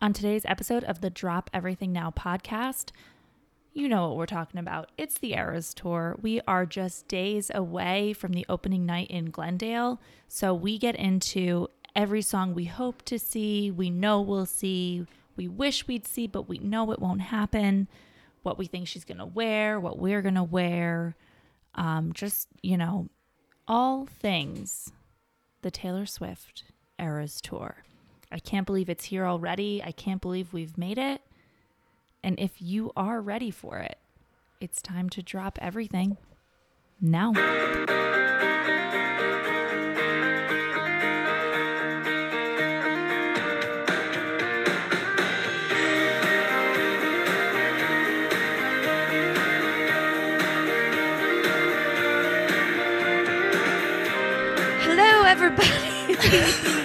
On today's episode of the Drop Everything Now podcast, you know what we're talking about. It's the Eras Tour. We are just days away from the opening night in Glendale. So we get into every song we hope to see, we know we'll see, we wish we'd see, but we know it won't happen, what we think she's going to wear, what we're going to wear. Um, just, you know, all things the Taylor Swift Eras Tour. I can't believe it's here already. I can't believe we've made it. And if you are ready for it, it's time to drop everything now. Hello, everybody.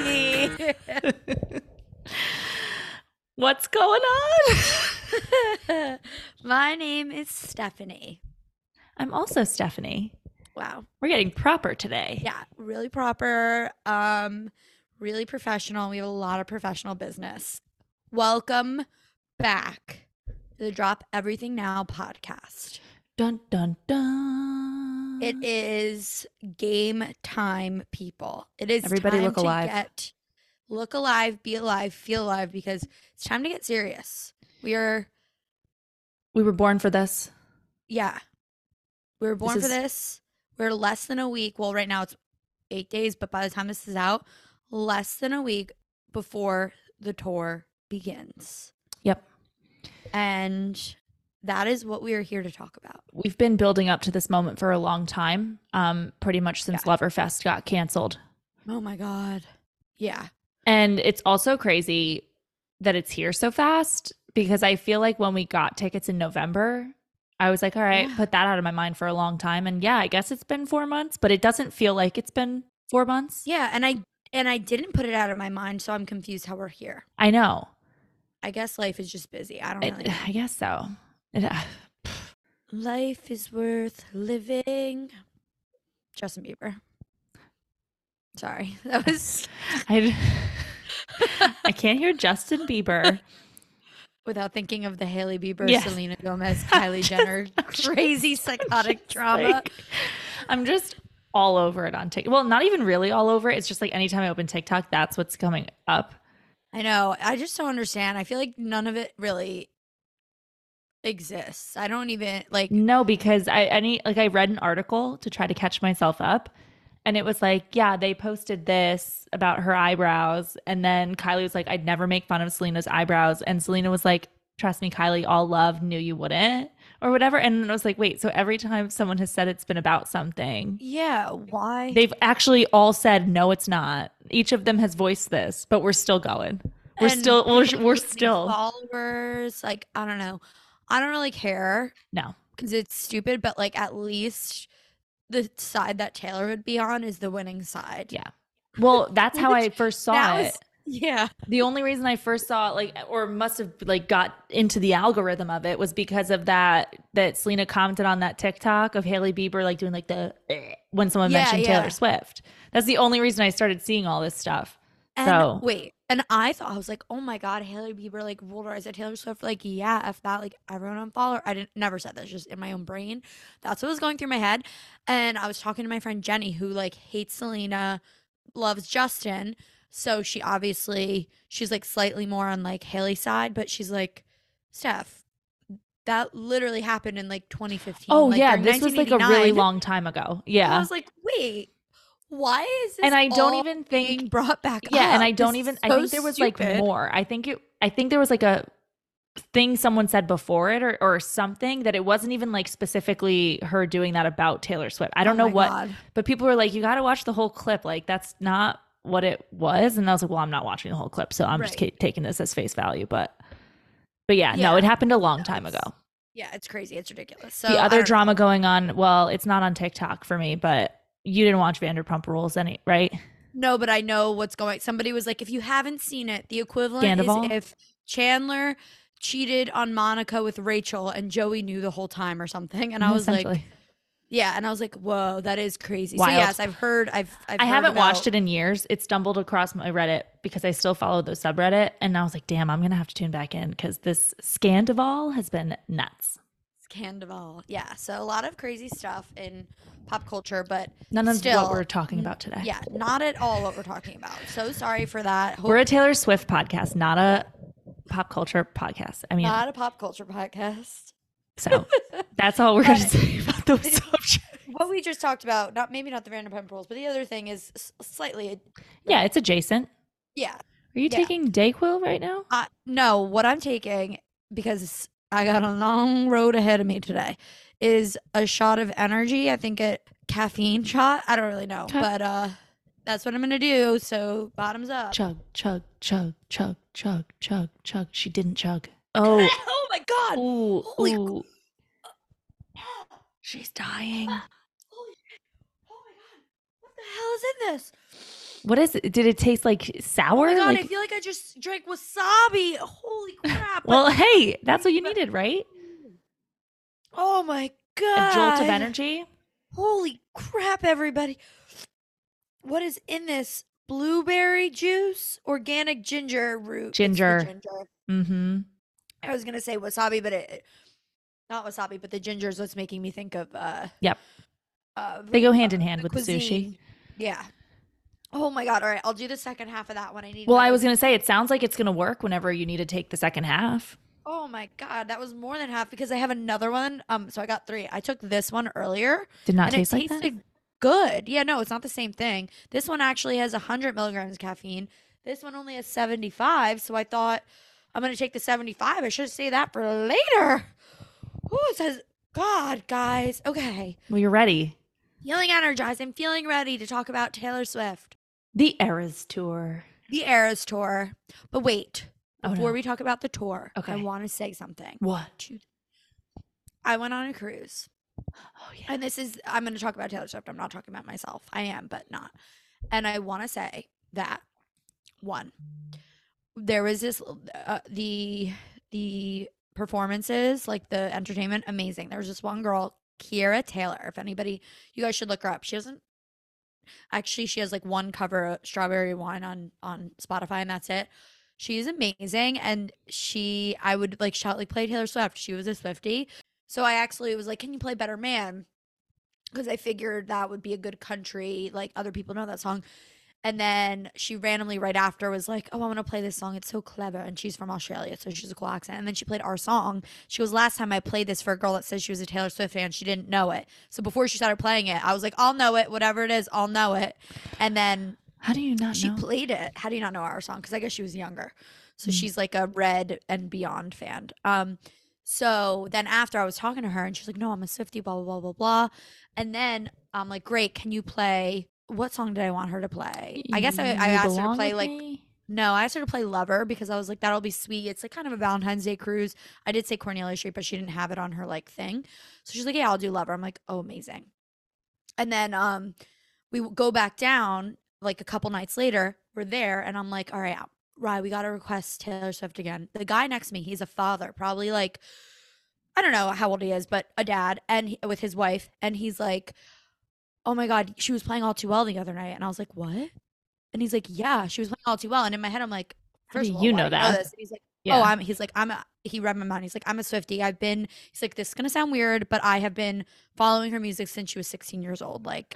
What's going on? My name is Stephanie. I'm also Stephanie. Wow. We're getting proper today. Yeah, really proper, um, really professional. We have a lot of professional business. Welcome back to the Drop Everything Now podcast. Dun dun dun. It is game time, people. It is Everybody look alive. Get, look alive, be alive, feel alive because it's time to get serious. We are we were born for this. Yeah. We were born is- for this. We're less than a week. Well, right now it's eight days, but by the time this is out, less than a week before the tour begins. Yep. And that is what we are here to talk about. We've been building up to this moment for a long time. Um, pretty much since Yeah. Loverfest got canceled. Oh my God. Yeah. And it's also crazy that it's here so fast because I feel like when we got tickets in November, I was like, all right, Yeah. put that out of my mind for a long time. And yeah, I guess it's been four months, but it doesn't feel like it's been four months. Yeah. And I and I didn't put it out of my mind, so I'm confused how we're here. I know. I guess life is just busy. I don't It- really know. I guess so. It, uh, Life is worth living. Justin Bieber. Sorry. That was I, I can't hear Justin Bieber. without thinking of the Hailey Bieber, Yes. Selena Gomez, Kylie Jenner crazy psychotic drama. like- I'm just all over it on TikTok. Well, not even really all over it. It's just like anytime I open TikTok, that's what's coming up. I know. I just don't understand. I feel like none of it really exists. I don't even like No, because I any like I read an article to try to catch myself up and it was like, yeah, they posted this about her eyebrows and then Kylie was like, I'd never make fun of Selena's eyebrows and Selena was like, trust me, Kylie, all love, knew you wouldn't or whatever. And I was like, wait, so every time someone has said it's been about something, yeah, why? they've actually all said no, it's not. Each of them has voiced this, but we're still going. We're And still we're, we're still followers. Like, I don't know. I don't really care no. because it's stupid, but like at least the side that Taylor would be on is the winning side. Yeah. Well, that's how I first saw it. was- Yeah. The only reason I first saw it, like, or must have like got into the algorithm of it was because of that that Selena commented on that TikTok of Hailey Bieber like doing like the eh, when someone Yeah, mentioned yeah. Taylor Swift. That's the only reason I started seeing all this stuff. And So- wait, and I thought I was like, oh my god, Hailey Bieber like rolled her eyes at Taylor Swift. Like, yeah, if that, like everyone unfollow her. I didn't never said that, just in my own brain. That's what was going through my head. And I was talking to my friend Jenny, who like hates Selena, loves Justin. So she obviously she's like slightly more on like Hailey's side, but she's like, Steph, that literally happened in like 2015. Oh like, yeah, this was like a really long time ago. Yeah. I was like, wait, why is this? And I don't even think brought back Yeah, and? I don't This even is I think there was like more. I think it I think there was like a thing someone said before it or, or something that it wasn't even like specifically her doing that about Taylor Swift. I don't Oh know what God. But people were like, you got to watch the whole clip. Like, that's not what it was. And I was like, well, I'm not watching the whole clip. So I'm just ca- taking this as face value. But, but yeah, no, it happened a long time ago. Yeah, it's crazy. It's ridiculous. So the other drama going on, well, it's not on TikTok for me, but you didn't watch Vanderpump Rules, any right? No, but I know what's going. Somebody was like, if you haven't seen it, the equivalent is if Chandler cheated on Monica with Rachel and Joey knew the whole time or something. And I mm-hmm, was like, Yeah, and I was like, "Whoa, that is crazy." Wild. So yes, I've heard. I've. I've I haven't watched it in years. It stumbled across my Reddit because I still follow the subreddit, and I was like, "Damn, I'm gonna have to tune back in because this Scandoval has been nuts." Scandoval. Yeah, so a lot of crazy stuff in pop culture, but None of Still, what we're talking about today. yeah, not at all what we're talking about. So sorry for that. Hope we're a Taylor Swift podcast, not a pop culture podcast. I mean, not a pop culture podcast. so that's all we're gonna say about those subjects. What we just talked about, not maybe not the Vanderpump Rules, but the other thing is slightly. Yeah, it's adjacent. Yeah. Are you Yeah. taking Dayquil right now? Uh, no, what I'm taking because I got a long road ahead of me today is a shot of energy. I think a caffeine shot. I don't really know, but uh, that's what I'm gonna do. So bottoms up. Chug, chug, chug, chug, chug, chug, chug. She didn't chug. Oh, oh my god! ooh, Holy ooh. She's dying. Holy. Oh my god! What the hell is in this? What is it? Did it taste like sour? Oh my god! Like- I feel like I just drank wasabi. Holy crap! well, hey, that's what you needed, right? oh my god. A jolt of energy. Holy crap, everybody. What is in this? Blueberry juice, organic ginger root. Ginger. ginger. Mm-hmm. I was gonna say wasabi, but it not wasabi, but the ginger is what's making me think of uh Yep. uh They go hand in uh, hand the with the sushi. Yeah. Oh my god. All right, I'll do the second half of that one. I need Well, I was gonna say it sounds like it's gonna work whenever you need to take the second half. Oh my god, that was more than half because I have another one. Um so I got 3. I took this one earlier. Did not taste like that. good. Yeah, no, it's not the same thing. This one actually has 100 milligrams of caffeine. This one only has 75. So I thought I'm going to take the 75. I should say that for later. Oh, it says, God, guys. Okay. Well, you're ready. Feeling energized. I'm feeling ready to talk about Taylor Swift, The Eras tour. the Eras tour. But wait, Oh, before no. we talk about the tour, I want to say something. What? I went on a cruise. Oh yeah. And this is, I'm going to talk about Taylor Swift. I'm not talking about myself. I am, but not. And I want to say that one, there was this, uh, the, the performances, like the entertainment, amazing. There was this one girl, Kiera Taylor. If anybody, you guys should look her up. She doesn't, actually, she has like one cover Strawberry Wine on, on Spotify, and that's it. She's amazing. And she, I would like shout, like, play Taylor Swift. She was a Swifty. So I actually was like, "Can you play Better Man?" Because I figured that would be a good country, like other people know that song. And then she randomly right after was like, "Oh, I want to play this song. It's so clever." And she's from Australia, so she's a cool accent. And then she played our song. She goes, "Last time I played this for a girl that says she was a Taylor Swift fan, she didn't know it. So before she started playing it, I was like, I'll know it, whatever it is, I'll know it." And then How do you not she know? played it. How do you not know our song? Because I guess she was younger. So Mm. she's like a Red and Beyond fan. Um, so then after I was talking to her and she's like, "No, I'm a Swifty." Blah blah blah blah blah. And then I'm like, "Great, can you play?" What song did I want her to play? I guess I, I asked her to play like me? no, I asked her to play Lover because I was like, that'll be sweet. It's like kind of a Valentine's Day cruise. I did say Cornelia Street, but she didn't have it on her like thing. So she's like, yeah, I'll do Lover. I'm like, oh, amazing. And then um, we go back down like a couple nights later. We're there, and I'm like, all right, right, we got to request Taylor Swift again. The guy next to me, he's a father, probably like, I don't know how old he is, but a dad, and he, with his wife, and he's like, oh my god, she was playing all too well the other night, and I was like, what? And he's like, yeah, she was playing all too well. And in my head, I'm like, first of all, you know that? And he's like, oh, Yeah. oh, I'm. He's like, I'm. A, he read my mind. He's like, I'm a Swifty. I've been. He's like, this is gonna sound weird, but I have been following her music since she was 16 years old. Like,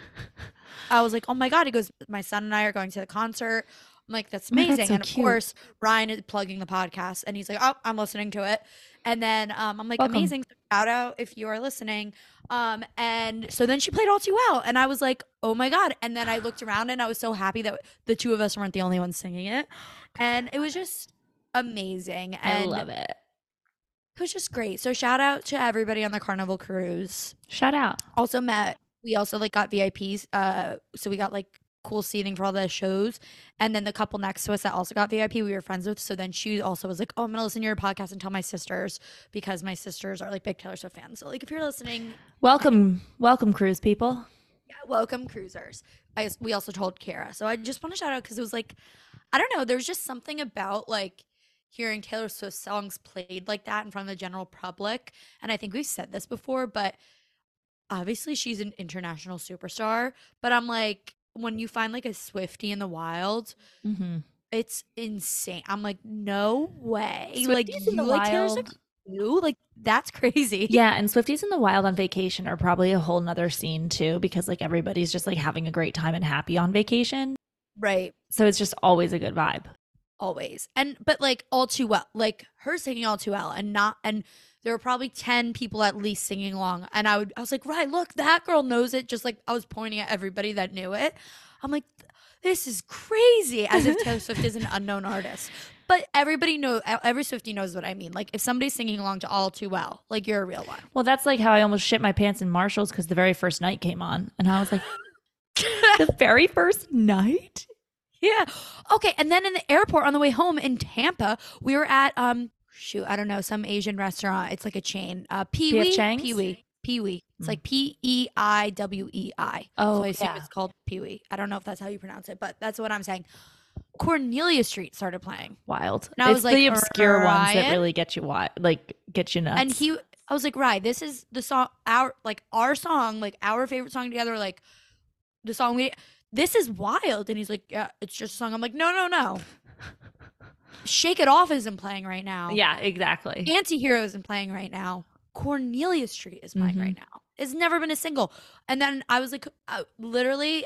I was like, oh my god. He goes, my son and I are going to the concert. I'm like, that's amazing. so and of cute. course, Ryan is plugging the podcast, and he's like, oh, I'm listening to it. And then um, I'm like, Welcome. amazing. Shout out if you are listening. Um, and so then she played all too well, and I was like, oh my god. And then I looked around, and I was so happy that the two of us weren't the only ones singing it, and it was just amazing. And I love it. it was just great. So shout out to everybody on the Carnival cruise. Shout out. Also met. We also like got VIPs. Uh, so we got like cool seating for all the shows. And then the couple next to us that also got VIP, we were friends with. So then she also was like, "Oh, I'm gonna listen to your podcast and tell my sisters because my sisters are like big Taylor Swift fans. So like, if you're listening, Welcome, welcome, cruise people. yeah, welcome cruisers. I we also told Kara. So I just want to shout out because it was like, I don't know, there's just something about like hearing Taylor Swift songs played like that in front of the general public. And I think we've said this before, but obviously she's an international superstar, but I'm like, when you find like a Swifty in the wild, Mm-hmm. it's insane. I'm like, no way. like Swifties you in the like wild. Too? Like that's crazy. Yeah, and Swifties in the wild on vacation are probably a whole nother scene too, because like everybody's just like having a great time and happy on vacation. Right. So it's just always a good vibe. Always. And but like all too well. Like her singing all too well and not and there were probably 10 people at least singing along and I would I was like, "Right, look, that girl knows it." Just like I was pointing at everybody that knew it. I'm like, this is crazy as if Taylor Swift is an unknown artist. But everybody know every Swifty knows what I mean. Like if somebody's singing along to all too well, like you're a real one. Well, that's like how I almost shit my pants in Marshalls because the very first night came on, and I was like, the very first night. Yeah. Okay. And then in the airport on the way home in Tampa, we were at um shoot, I don't know, some Asian restaurant. It's like a chain. Uh Pee. Wee. Pee Wee. Pee Wee. It's Mm. like P E I W E I. Oh, so I assume yeah. it's called Pee Wee. I don't know if that's how you pronounce it, but that's what I'm saying. Cornelia Street started playing. Wild. And I it's was like, the obscure ones that really get you wi- like get you nuts. And he I was like, right, this is the song our like our song, like our favorite song together, like the song we this is wild. And he's like, Yeah, it's just a song. I'm like, no, no, no. Shake It Off isn't playing right now. yeah, exactly. Antihero isn't playing right now. Cornelia Street is playing Mhm. right now. It's never been a single. And then I was like, uh, literally,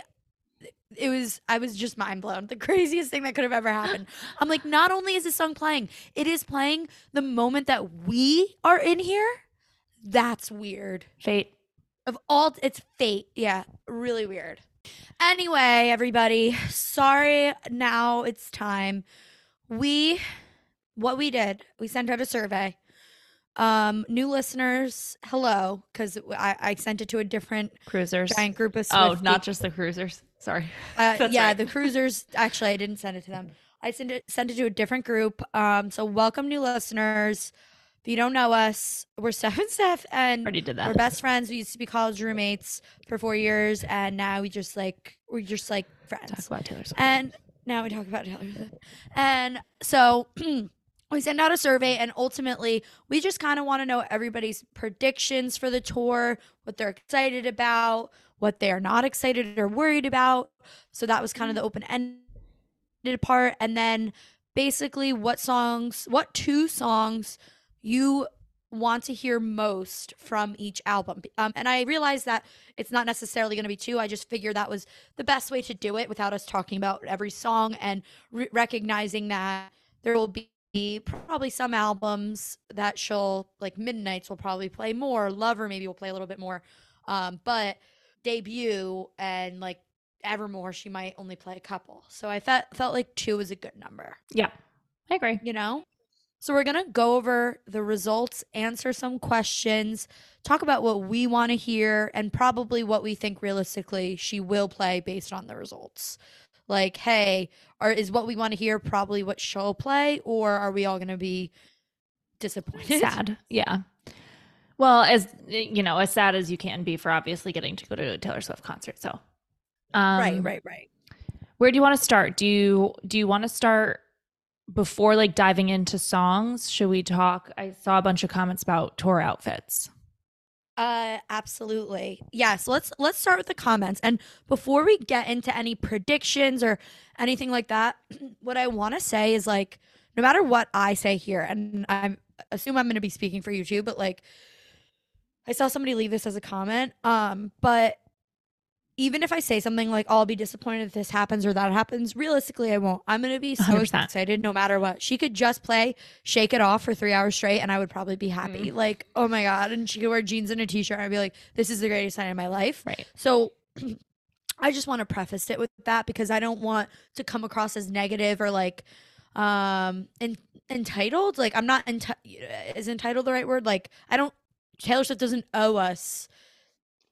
it was, I was just mind blown. The craziest thing that could have ever happened. I'm like, not only is this song playing, it is playing the moment that we are in here. That's weird. Fate. Of all, it's fate. Yeah, really weird. Anyway, everybody, sorry. Now it's time. We, what we did, we sent out a survey. Um, new listeners, hello, because I, I sent it to a different Cruisers. giant group of Oh, Swifties. not just the cruisers. Sorry. Uh, yeah, right. the cruisers. Actually, I didn't send it to them. I sent it sent it to a different group. Um, so welcome new listeners. If you don't know us, we're Steph and Steph, and Already did that we're best friends. We used to be college roommates for four years, and now we just like we're just like friends Talk about Taylor Swift. And now we talk about Taylor Swift. And so we send out a survey, and ultimately, we just kind of want to know everybody's predictions for the tour, what they're excited about, what they are not excited or worried about. So that was kind of the mm-hmm. open ended part. And then basically, what songs, what two songs you want to hear most from each album. Um, and I realized that it's not necessarily going to be two. I just figured that was the best way to do it without us talking about every song and re- recognizing that there will be probably some albums that she'll like Midnight's will probably play more. Lover maybe will play a little bit more. Um, but debut and like Evermore, she might only play a couple. So I felt felt like two was a good number yeah, I agree. you know? So we're going to go over the results, answer some questions, talk about what we want to hear, and probably what we think realistically she will play based on the results. Like, hey, or is what we want to hear probably what she'll play, or are we all going to be disappointed? Sad. Yeah. Well, as you know, as sad as you can be for obviously getting to go to a Taylor Swift concert. So, um, right, right, right. Where do you want to start? Do you do you want to start before like diving into songs? Should we talk? I saw a bunch of comments about tour outfits. Uh absolutely. Yes, let's let's start with the comments. And before we get into any predictions or anything like that, what I want to say is like no matter what I say here and I'm assume I'm going to be speaking for you too, but like I saw somebody leave this as a comment. Um but even if I say something like oh, I'll be disappointed if this happens or that happens, realistically I won't. I'm going to be so 100%. excited no matter what. She could just play Shake It Off for 3 hours straight and I would probably be happy. Like, oh my god, and she could wear jeans and a t-shirt and I'd be like this is the greatest night of my life. Right. So I just want to preface it with that because I don't want to come across as negative or like um en- entitled. Like I'm not enti- is entitled the right word? Like I don't Taylor Swift doesn't owe us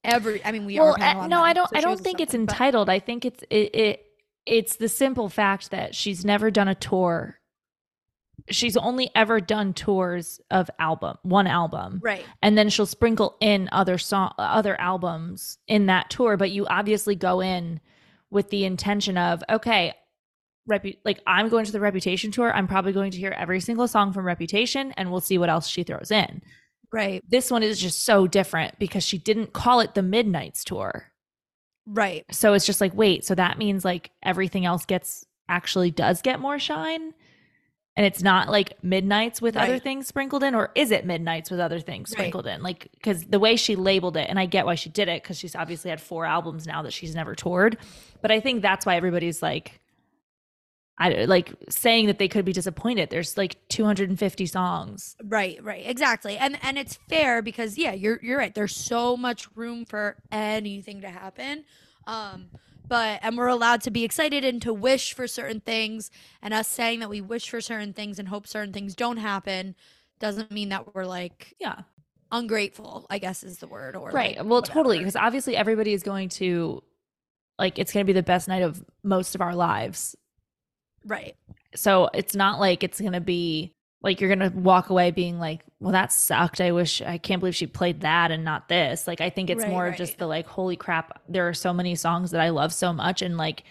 every I mean we well, are uh, no, I don't. so I don't think it's something, but- entitled. I think it's it, it. It's the simple fact that she's never done a tour. She's only ever done tours of album, one album, Right. and then she'll sprinkle in other song, other albums in that tour. But you obviously go in with the intention of okay, repu- like I'm going to the Reputation tour. I'm probably going to hear every single song from Reputation, and we'll see what else she throws in. Right. This one is just so different because she didn't call it the Midnights tour. Right. So it's just like, wait, so that means like everything else gets actually does get more shine? And it's not like midnights with other things sprinkled in, or is it midnights with other things Right. sprinkled in? Like, because the way she labeled it, and I get why she did it, because she's obviously had four albums now that she's never toured. But I think that's why everybody's like, I like saying that they could be disappointed. There's like 250 songs. Right, right. Exactly. And and it's fair because yeah, you're you're right. There's so much room for anything to happen. Um but and we're allowed to be excited and to wish for certain things and us saying that we wish for certain things and hope certain things don't happen doesn't mean that we're like Yeah. ungrateful, I guess is the word or Right. like, well, totally. Because obviously everybody is going to, like, it's going to be the best night of most of our lives. Right. So it's not like it's going to be like you're going to walk away being like, well, that sucked. I wish, I can't believe she played that and not this. Like, I think it's Right, more of right. just the like, holy crap, there are so many songs that I love so much. And like,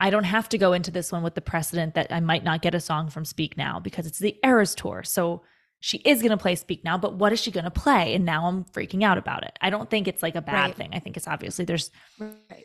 I don't have to go into this one with the precedent that I might not get a song from Speak Now because it's the Eras Tour. So she is going to play Speak Now, but what is she going to play? And now I'm freaking out about it. I don't think it's like a bad Right. thing. I think it's obviously there's Right.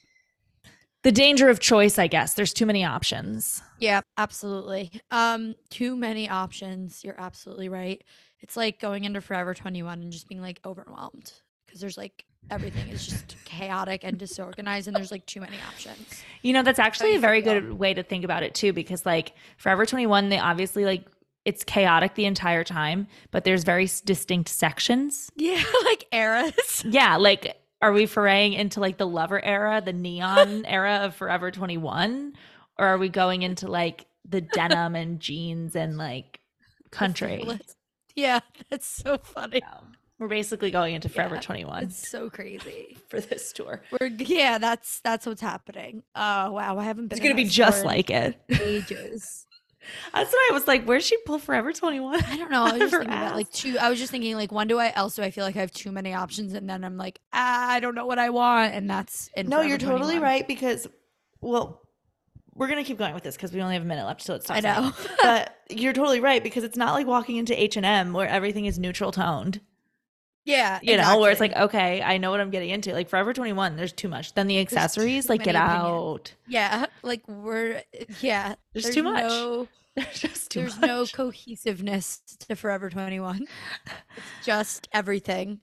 The danger of choice, I guess. There's too many options. Yeah, absolutely. Um, too many options. You're absolutely right. It's like going into Forever 21 and just being like overwhelmed because there's like everything is just chaotic and disorganized and there's like too many options. You know, that's actually a very feel? good way to think about it too, because like Forever 21, they obviously like it's chaotic the entire time, but there's very distinct sections. Yeah, like eras. Yeah, like are we foraying into like the lover era, the neon era of Forever 21? Or are we going into like the denim and jeans and like country? Yeah, that's so funny. We're basically going into Forever Yeah, 21 It's so crazy. for this tour. We're yeah, that's that's what's happening. Oh wow, I haven't been. It's going to be just like it. ages. That's why I was like, where'd she pull Forever 21? I don't know. I was just thinking about like two. I was just thinking like, when do I else do I feel like I have too many options, and then I'm like, ah, I don't know what I want, and that's in No, Forever you're totally 21. right because, well, we're gonna keep going with this because we only have a minute left so it I know. but you're totally right because it's not like walking into H and M where everything is neutral toned. yeah, You know, where it's like, okay, I know what I'm getting into. Like Forever 21, there's too much. Then the accessories, like, get many opinions. out. yeah, like we're yeah. There's too much. No, There's just too there's much. no cohesiveness to Forever 21. It's just everything.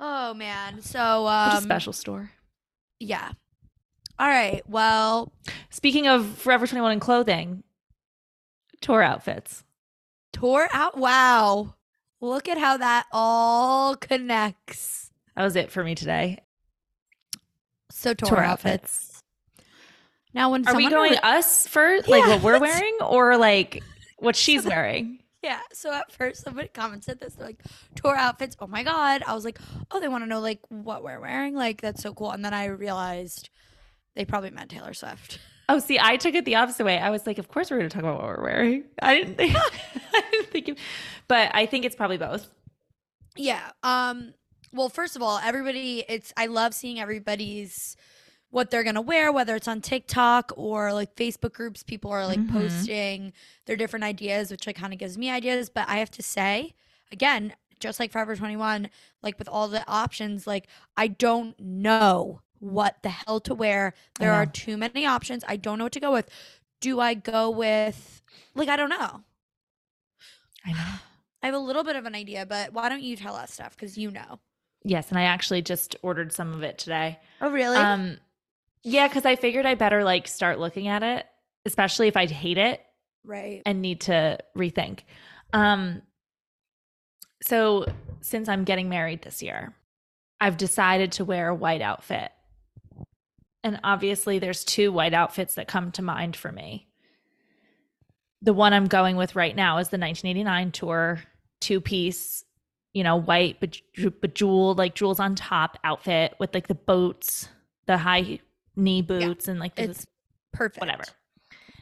Oh man. So um a special store. yeah. All right. Well, Speaking of Forever 21 and clothing, tour outfits. tour out. Wow. Look at how that all connects. That was it for me today. So tour, Tour outfits. Now when Are we going re- us first, like Yeah. what we're wearing, or like what she's wearing? Yeah. So at first somebody commented this, like, tour outfits. Oh my God. I was like, oh, they want to know like what we're wearing. Like, that's so cool. And then I realized they probably meant Taylor Swift. Oh, see, I took it the opposite way. I was like, of course we're going to talk about what we're wearing. I didn't think, I didn't think, you, but I think it's probably both. Yeah. Um, well, first of all, everybody it's I love seeing everybody's what they're gonna wear, whether it's on TikTok or like Facebook groups, people are like Mhm. posting their different ideas, which like kind of gives me ideas. But I have to say, again, just like Forever 21, like with all the options, like I don't know what the hell to wear. There are too many options. I don't know what to go with. Do I go with like I don't know. I know. I have a little bit of an idea, but why don't you tell us stuff? Because you know. Yes, and I actually just ordered some of it today. Oh, really? Um, yeah, because I figured I better like start looking at it, especially if I hate it right. and need to rethink. Um, so since I'm getting married this year, I've decided to wear a white outfit. And obviously, there's two white outfits that come to mind for me. The one I'm going with right now is the 1989 tour two piece, you know, white bej- bejeweled, like jewels on top outfit with like the boats, the high knee boots, and like the It's perfect. whatever.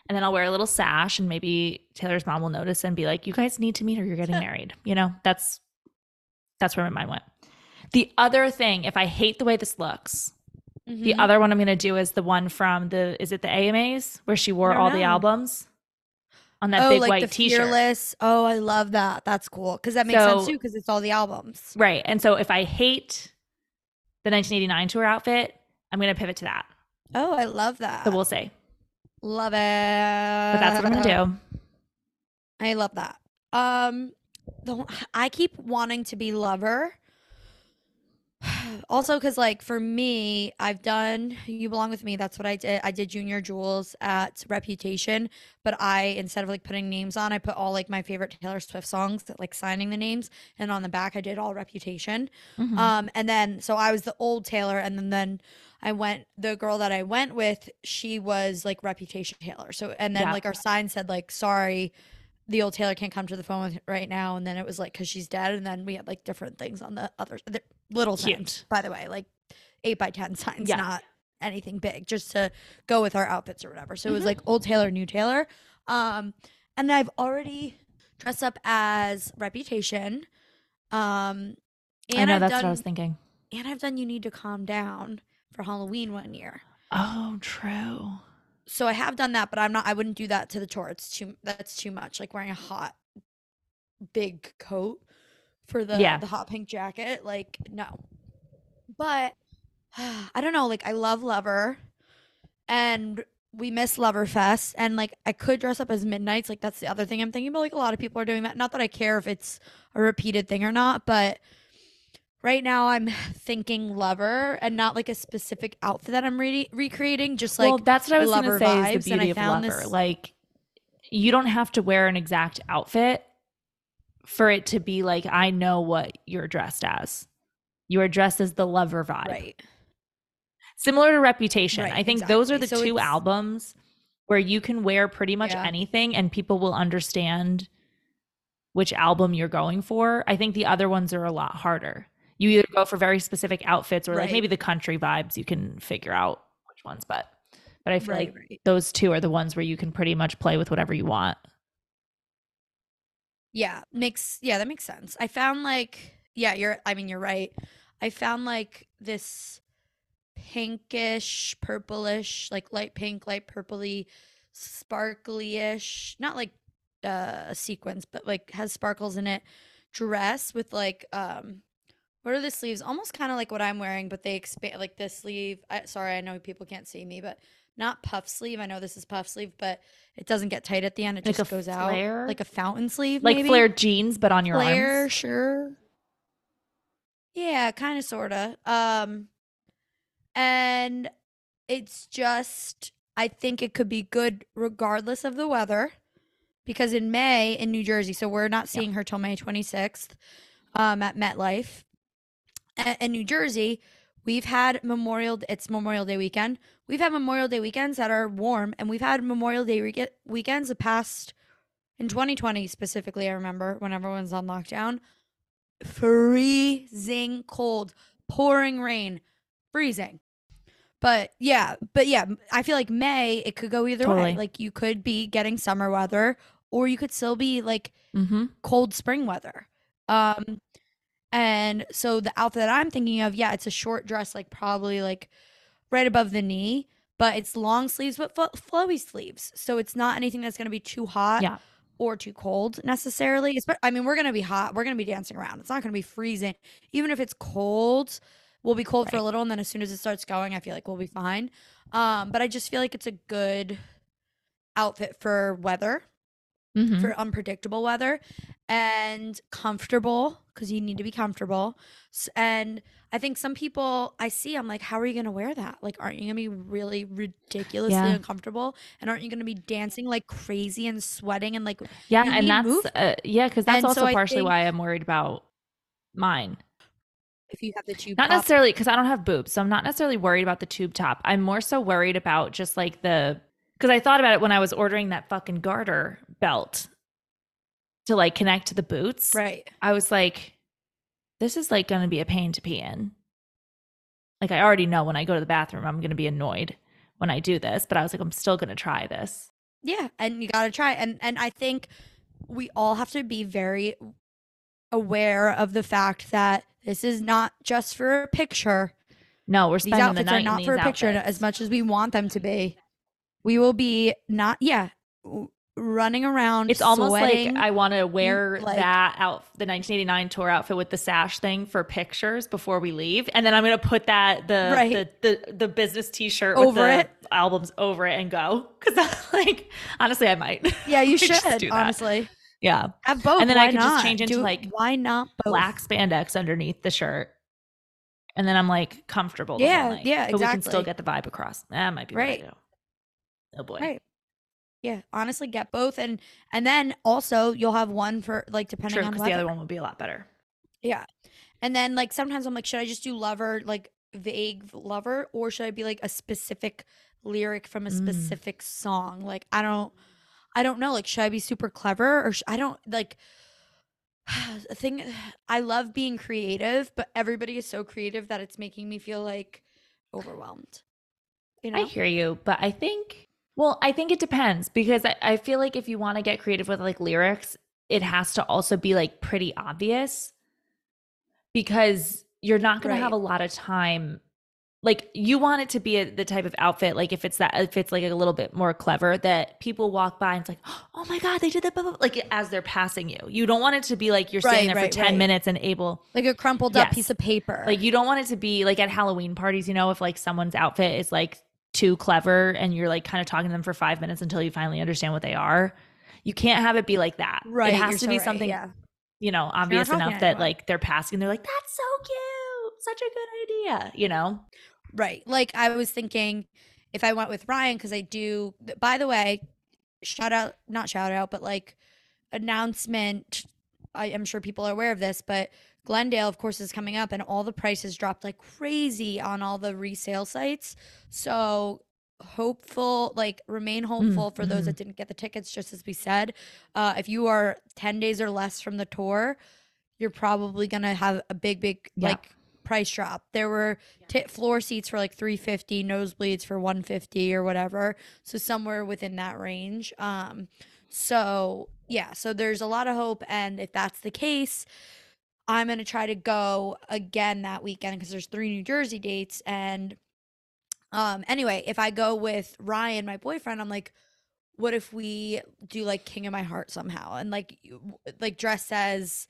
And then I'll wear a little sash, and maybe Taylor's mom will notice and be like, "You guys need to meet, or you're getting married." You know, that's that's where my mind went. The other thing, if I hate the way this looks, the Mhm. other one I'm going to do is the one from the is it the AMAs where she wore all the albums? on that oh, big like white the t-shirt. Fearless. Oh, I love that. That's cool because that makes sense too because it's all the albums. Right. And so if I hate the 1989 tour outfit, I'm going to pivot to that. Oh, I love that. So we'll see. love it. But that's what I'm to do. I love that. Um, the I keep wanting to be lover. Also, because like for me, I've done "You Belong with Me." That's what I did. I did Junior Jewels at Reputation, but I instead of like putting names on, I put all like my favorite Taylor Swift songs, that, like signing the names, and on the back I did all Reputation. Mhm. Um, and then so I was the old Taylor, and then then I went the girl that I went with, she was like Reputation Taylor. So and then Yeah. like our sign said like sorry, the old Taylor can't come to the phone with right now, and then it was like because she's dead, and then we had like different things on the other the little Cute. signs, by the way, like eight by ten signs, Yeah. not anything big, just to go with our outfits or whatever. So it was Mhm. like old Taylor, new Taylor. Um, and I've already dressed up as Reputation. Um, and I know I've that's done, what I was thinking. and I've done You Need to Calm Down for Halloween one year. Oh, true. So I have done that, but I'm not I wouldn't do that to the tour. It's too that's too much. Like wearing a hot big coat for the Yeah. the hot pink jacket. Like, no. But I don't know, like I love Lover and we miss Lover Fest and like I could dress up as midnights. Like that's the other thing I'm thinking about. Like a lot of people are doing that. Not that I care if it's a repeated thing or not, but right now I'm thinking Lover and not like a specific outfit that I'm re- recreating. Just like well, that's what I was going to say vibes, is the beauty of lover. this- Like, you don't have to wear an exact outfit for it to be like, I know what you're dressed as. You are dressed as the lover vibe. right. Similar to Reputation. Right, I think those are the. So two albums where you can wear pretty much Yeah. anything and people will understand which album you're going for. I think the other ones are a lot harder. You either go for very specific outfits or like maybe the country vibes, you can figure out which ones, but but I feel Right, like right. those two are the ones where you can pretty much play with whatever you want. Yeah, makes yeah, that makes sense. I found like yeah, you're I mean you're right. I found like this pinkish, purplish, like light pink, light purpley, sparkly-ish, not like uh, a sequence, but like has sparkles in it dress with like um what are the sleeves? Almost kind of like what I'm wearing, but they expand like this sleeve. I, sorry, I know people can't see me, but not puff sleeve. I know this is puff sleeve, but it doesn't get tight at the end. It Like just goes flare? out like a fountain sleeve, Like maybe? flared jeans, but on your flare, arms. sure. Yeah, kind of, sorta. Um, and it's just, I think it could be good regardless of the weather, because in May in New Jersey, so we're not seeing her till May twenty sixth, um, at MetLife, in New Jersey. We've had Memorial. It's Memorial Day weekend. We've had Memorial Day weekends that are warm, and we've had Memorial Day week- weekends the past in 2020 specifically. I remember when everyone's on lockdown, freezing cold, pouring rain, freezing. But yeah, but yeah, I feel like May it could go either Totally. way. Like you could be getting summer weather, or you could still be like Mm-hmm. cold spring weather. Um, and so the outfit that I'm thinking of, yeah, it's a short dress, like probably like right above the knee, but it's long sleeves but flo- flowy sleeves. So it's not anything that's going to be too hot Yeah. or too cold necessarily. Espe- I mean, we're going to be hot. We're going to be dancing around. It's not going to be freezing. Even if it's cold, we'll be cold for a little, and then as soon as it starts going, I feel like we'll be fine. Um, but I just feel like it's a good outfit for weather Mm-hmm. for unpredictable weather and comfortable because you need to be comfortable. And I think some people I see, I'm like, how are you going to wear that? Like, aren't you going to be really ridiculously Yeah. uncomfortable? And aren't you going to be dancing like crazy and sweating and like, Yeah, and that's uh, yeah, because that's And also so partially think- why I'm worried about mine. if you have the tube Not top- necessarily because I don't have boobs, so I'm not necessarily worried about the tube top. I'm more so worried about just like the because I thought about it when I was ordering that fucking garter belt to like connect to the boots. Right. I was like, this is like going to be a pain to pee in. Like I already know when I go to the bathroom, I'm going to be annoyed when I do this, but I was like, I'm still going to try this. Yeah, and you got to try and and I think we all have to be very aware of the fact that this is not just for a picture. No, we're These spending the night are not for a picture outfits. as much as we want them to be. We will be not yeah. Running around. It's almost like I want to wear like- that out the 1989 tour outfit with the sash thing for pictures before we leave, and then I'm gonna put that the Right. the, the the business T-shirt Over with the it? albums over it and go. Because like honestly, I might. yeah, you should honestly yeah, have both. And then I can could just change into, Do- like, why not both? black spandex underneath the shirt, and then I'm like comfortable. Yeah, yeah, But we can still get the vibe across. That might be Right. What I do. Oh boy. Right. Yeah, honestly, get both, and and then also you'll have one for like depending True, on because the other one would be a lot better. Yeah. And then like sometimes I'm like, should I just do lover, like vague lover, or should I be like a specific lyric from a Mm. specific song? Like I don't I don't know. Like should I be super clever or sh- I don't like the thing I love being creative, but everybody is so creative that it's making me feel like overwhelmed. You know? I hear you, but I think, well, I think it depends because I, I feel like if you want to get creative with like lyrics, it has to also be like pretty obvious because you're not going to have a lot of time. Like you want it to be a, the type of outfit, like if it's that, if it's like a little bit more clever, that people walk by and it's like, oh my god, they did that, blah, blah, blah," like as they're passing you. You don't want it to be like you're Right, there right, for ten right. minutes and able like a crumpled up piece of paper. like you don't want it to be like at Halloween parties, you know, if like someone's outfit is like too clever and you're like kind of talking to them for five minutes until you finally understand what they are. You can't have it be like that. right. It has to so be right, something, Yeah. you know, obvious enough that like they're passing and they're like, that's so cute. Such a good idea. You know? Right. Like I was thinking if I went with Ryan, because I do, by the way, shout out, not shout out, but like announcement. I am sure people are aware of this, but Glendale, of course, is coming up and all the prices dropped like crazy on all the resale sites. So hopeful, like remain hopeful for those mhm. that didn't get the tickets, just as we said. Uh, if you are 10 days or less from the tour, you're probably going to have a big, big, Yeah. like, price drop. There were t- floor seats for like 350 nosebleeds for 150 or whatever so somewhere within that range um so yeah so there's a lot of hope and if that's the case i'm going to try to go again that weekend because there's three new jersey dates and um anyway if i go with ryan my boyfriend i'm like what if we do like king of my heart somehow and like like dress as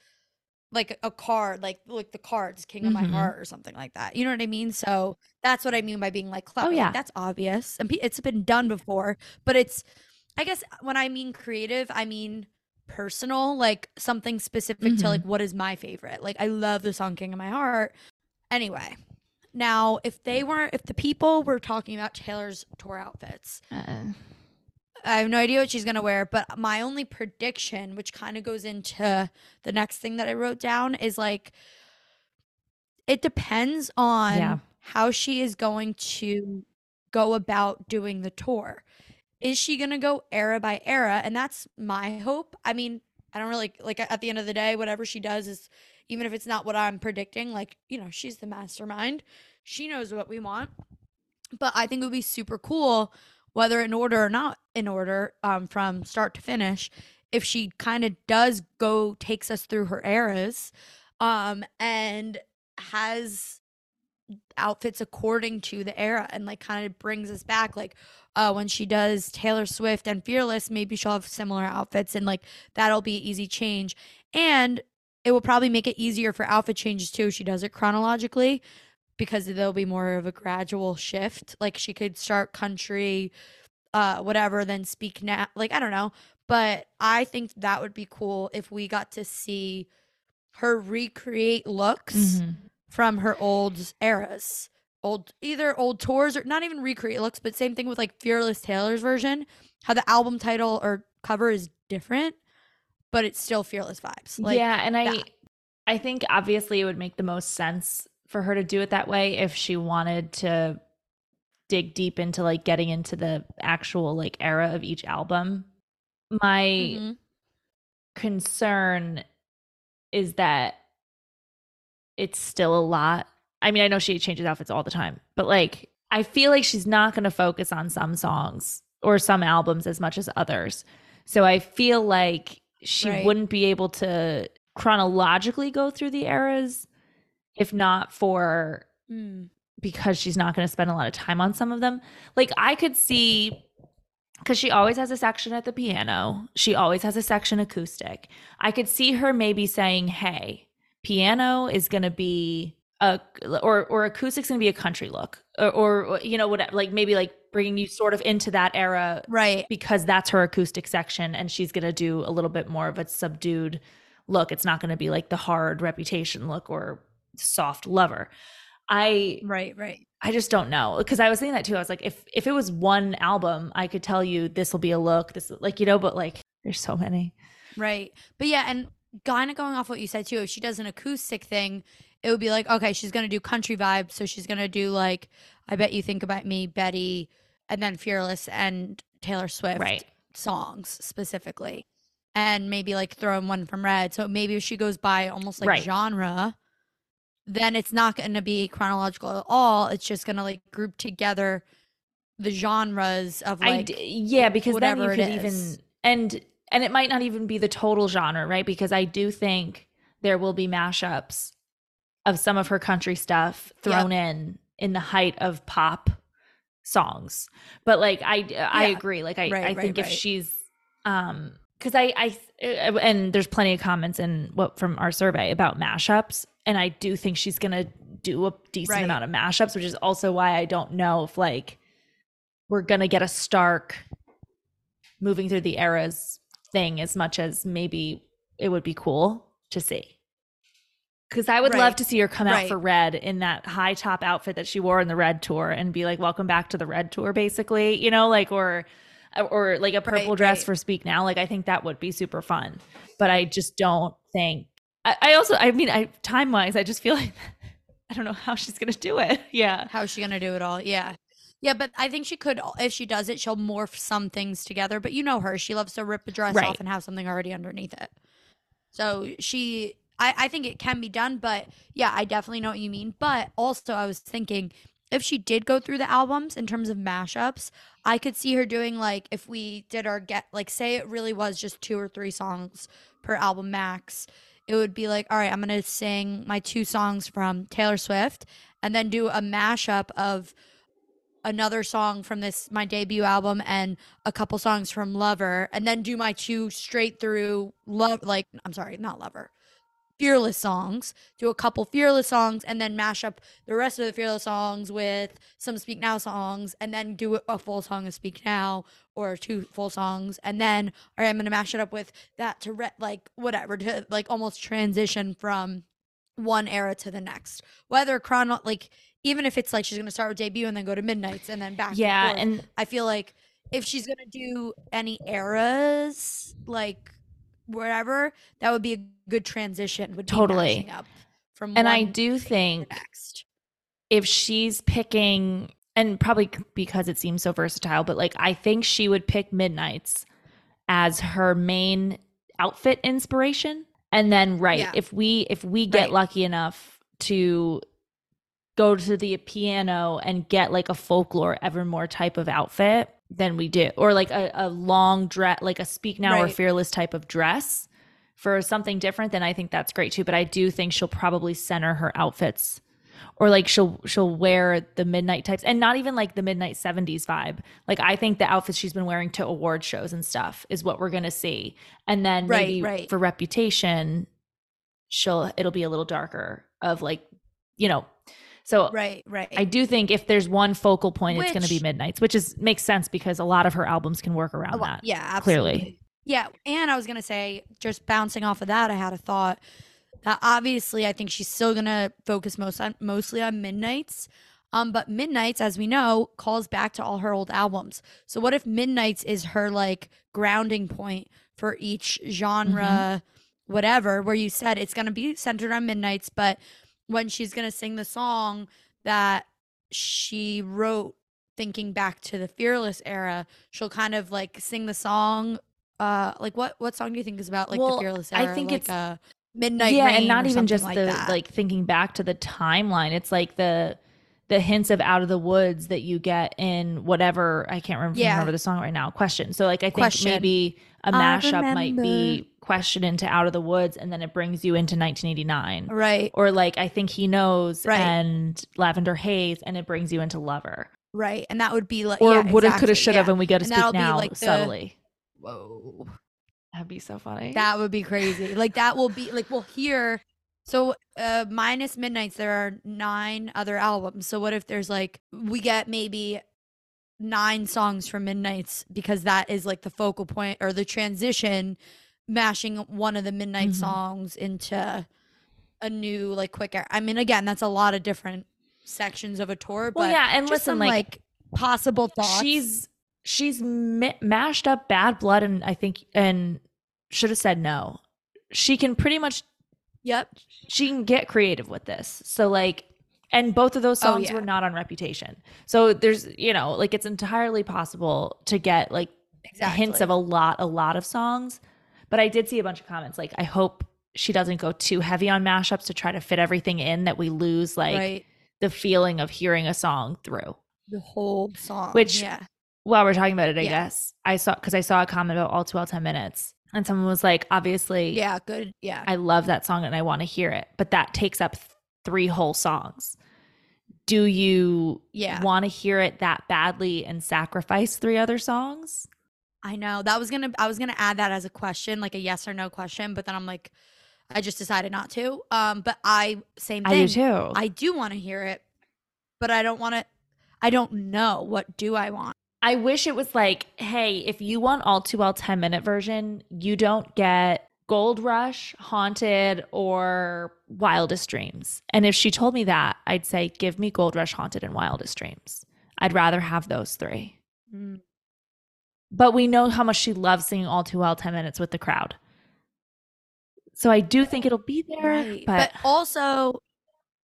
like a card, like like the cards, King of My Mhm. Heart or something like that. You know what I mean? So that's what I mean by being like clever. Like, yeah. that's obvious, and it's been done before. But it's, I guess, when I mean creative, I mean personal, like something specific to Mhm. like what is my favorite. Like I love the song King of My Heart. Anyway, now if they weren't, if the people were talking about Taylor's tour outfits, I have no idea what she's gonna wear, but my only prediction, which kind of goes into the next thing that I wrote down, is like it depends on Yeah. how she is going to go about doing the tour. Is she gonna go era by era? And that's my hope. I mean, I don't really like at the end of the day, whatever she does is even if it's not what I'm predicting, like, you know, she's the mastermind. She knows what we want. But I think it would be super cool whether in order or not in order um, from start to finish if she kind of does go takes us through her eras um, and has outfits according to the era and like kind of brings us back like uh when she does Taylor Swift and Fearless maybe she'll have similar outfits and like that'll be easy change and it will probably make it easier for outfit changes too she does it chronologically because there'll be more of a gradual shift. Like she could start country, uh, whatever, then speak now. Like I don't know, but I think that would be cool if we got to see her recreate looks Mhm. From her old eras. Old either old tours or not even recreate looks, but same thing with like Fearless Taylor's version. How the album title or cover is different, but it's still Fearless vibes. Like yeah, and I that. I think obviously it would make the most sense for her to do it that way if she wanted to dig deep into like getting into the actual like era of each album. My Mhm. concern is that it's still a lot. I mean, I know she changes outfits all the time, but like I feel like she's not going to focus on some songs or some albums as much as others. So I feel like she Right. wouldn't be able to chronologically go through the eras if not for Mm. because she's not going to spend a lot of time on some of them. Like I could see because she always has a section at the piano. She always has a section acoustic. I could see her maybe saying, "Hey, piano is going to be a or or acoustic's going to be a country look, or, or you know what, like maybe like bringing you sort of into that era, right? Because that's her acoustic section, and she's going to do a little bit more of a subdued look. It's not going to be like the hard reputation look or soft lover. I right, right. I just don't know because I was thinking that too. I was like, if if it was one album, I could tell you this will be a look. This like you know, but like there's so many. Right, but yeah, and kind of going off what you said too. If she does an acoustic thing, it would be like okay, she's gonna do country vibes, so she's gonna do like I bet you think about me, Betty, and then Fearless and Taylor Swift right. songs specifically, and maybe like throw in one from Red. So maybe if she goes by almost like Right. genre then it's not going to be chronological at all. It's just going to like group together the genres of like d- yeah, because then you whatever it could even and and it might not even be the total genre, right? Because I do think there will be mashups of some of her country stuff thrown in in the height of pop songs. But like I I Yeah. agree. Like I Right, I right, think if right. she's um because I I and there's plenty of comments in what from our survey about mashups, and I do think she's gonna do a decent amount of mashups, which is also why I don't know if like we're gonna get a stark moving through the eras thing as much as maybe it would be cool to see. Because I would love to see her come out Right. for Red in that high top outfit that she wore in the Red tour and be like, "Welcome back to the Red tour," basically, you know, like or or like a purple Right, dress right. for Speak Now. Like I think that would be super fun, but I just don't think. I, I also, I mean, I time wise, I just feel like I don't know how she's gonna do it. Yeah, How's she gonna do it all? Yeah. Yeah, but I think she could if she does it, she'll morph some things together. But you know her. She loves to rip a dress Right. off and have something already underneath it. So she I, I think it can be done, but yeah, I definitely know what you mean. But also I was thinking if she did go through the albums in terms of mashups, I could see her doing like if we did our get like say it really was just two or three songs per album max. It would be like, all right, I'm gonna sing my two songs from Taylor Swift and then do a mashup of another song from this my debut album and a couple songs from Lover and then do my two straight through love like I'm sorry, not Lover. Fearless songs, do a couple Fearless songs and then mash up the rest of the Fearless songs with some Speak Now songs and then do a full song of Speak Now or two full songs and then all right, I'm to mash it up with that to re- like whatever to like almost transition from one era to the next. Whether chrono like even if it's like she's gonna start with debut and then go to midnights and then back. and yeah, forth, and I feel like if she's gonna do any eras, like wherever, that would be a good transition. Would Totally. up from and I do to think next. if she's picking and probably because it seems so versatile but like i think she would pick midnights as her main outfit inspiration and then right Yeah. if we if we get Right. lucky enough to go to the piano and get like a folklore evermore type of outfit than we do. Or like a, a long dress like a speak now or fearless type of dress for something different then i think that's great too. But i do think she'll probably center her outfits or like she'll she'll wear the midnight types and not even like the midnight 70s vibe. Like i think the outfits she's been wearing to award shows and stuff is what we're gonna see. And then Right, maybe right. for reputation she'll it'll be a little darker of like you know so Right, right. i do think if there's one focal point it's gonna be midnights which is makes sense because a lot of her albums can work around lot- that Yeah, clearly. absolutely. Yeah, and I was gonna say, just bouncing off of that, I had a thought that obviously I think she's still gonna focus most on mostly on Midnights. Um, but Midnights, as we know, calls back to all her old albums. So what if Midnights is her like grounding point for each genre, whatever, where you said it's gonna be centered on Midnights, but when she's gonna sing the song that she wrote thinking back to the fearless era she'll kind of like sing the song uh like what what song do you think is about like Well, the fearless era I think like it's- uh midnight yeah and not even just like the that. like thinking back to the timeline it's like the the hints of out of the woods that you get in whatever i can't remember, Yeah. remember the song right now question so like i think Question. maybe a mashup might be. Question into out of the woods and then it brings you into 1989 right or like i think he knows Right. and lavender haze and it brings you into lover right, and that would be like or yeah, woulda, coulda, exactly, shoulda, yeah. and we got to speak now like, the- Whoa. That'd be so funny. That would be crazy. Like that will be like we'll hear. So uh minus Midnights, there are nine other albums. So what if there's like we get maybe nine songs from Midnights because that is like the focal point or the transition, mashing one of the Midnight Mhm. songs into a new like quick. air- I mean, again, that's a lot of different sections of a tour. well, but yeah, and listen, some, like, like possible thoughts. she's she's mi- mashed up bad blood, and I think and should have said no. She can pretty much yep. she can get creative with this. So like and both of those Oh, songs yeah. were not on reputation. So there's you know, like it's entirely possible to get like Exactly. hints of a lot a lot of songs. But I did see a bunch of comments like I hope she doesn't go too heavy on mashups to try to fit everything in that we lose like right. the feeling of hearing a song through. The whole song. Which- yeah. While we're talking about it, I Yeah. guess I saw because I saw a comment about all too well ten minutes, and someone was like, obviously, Yeah, good. Yeah. I love that song and I want to hear it, but that takes up th- three whole songs. Do you Yeah. want to hear it that badly and sacrifice three other songs? I know. That was gonna I was gonna add that as a question, like a yes or no question, but then I'm like, I just decided not to. Um, but I same thing. I do too. I do want to hear it, but I don't want to I don't know what do I want. I wish it was like, hey, if you want all too well 10 minute version, you don't get Gold Rush, Haunted, or Wildest Dreams. And if she told me that, I'd say, give me Gold Rush, Haunted, and Wildest Dreams. I'd rather have those three. But we know how much she loves singing all too well 10 minutes with the crowd. So I do think it'll be there, Right. but, But, also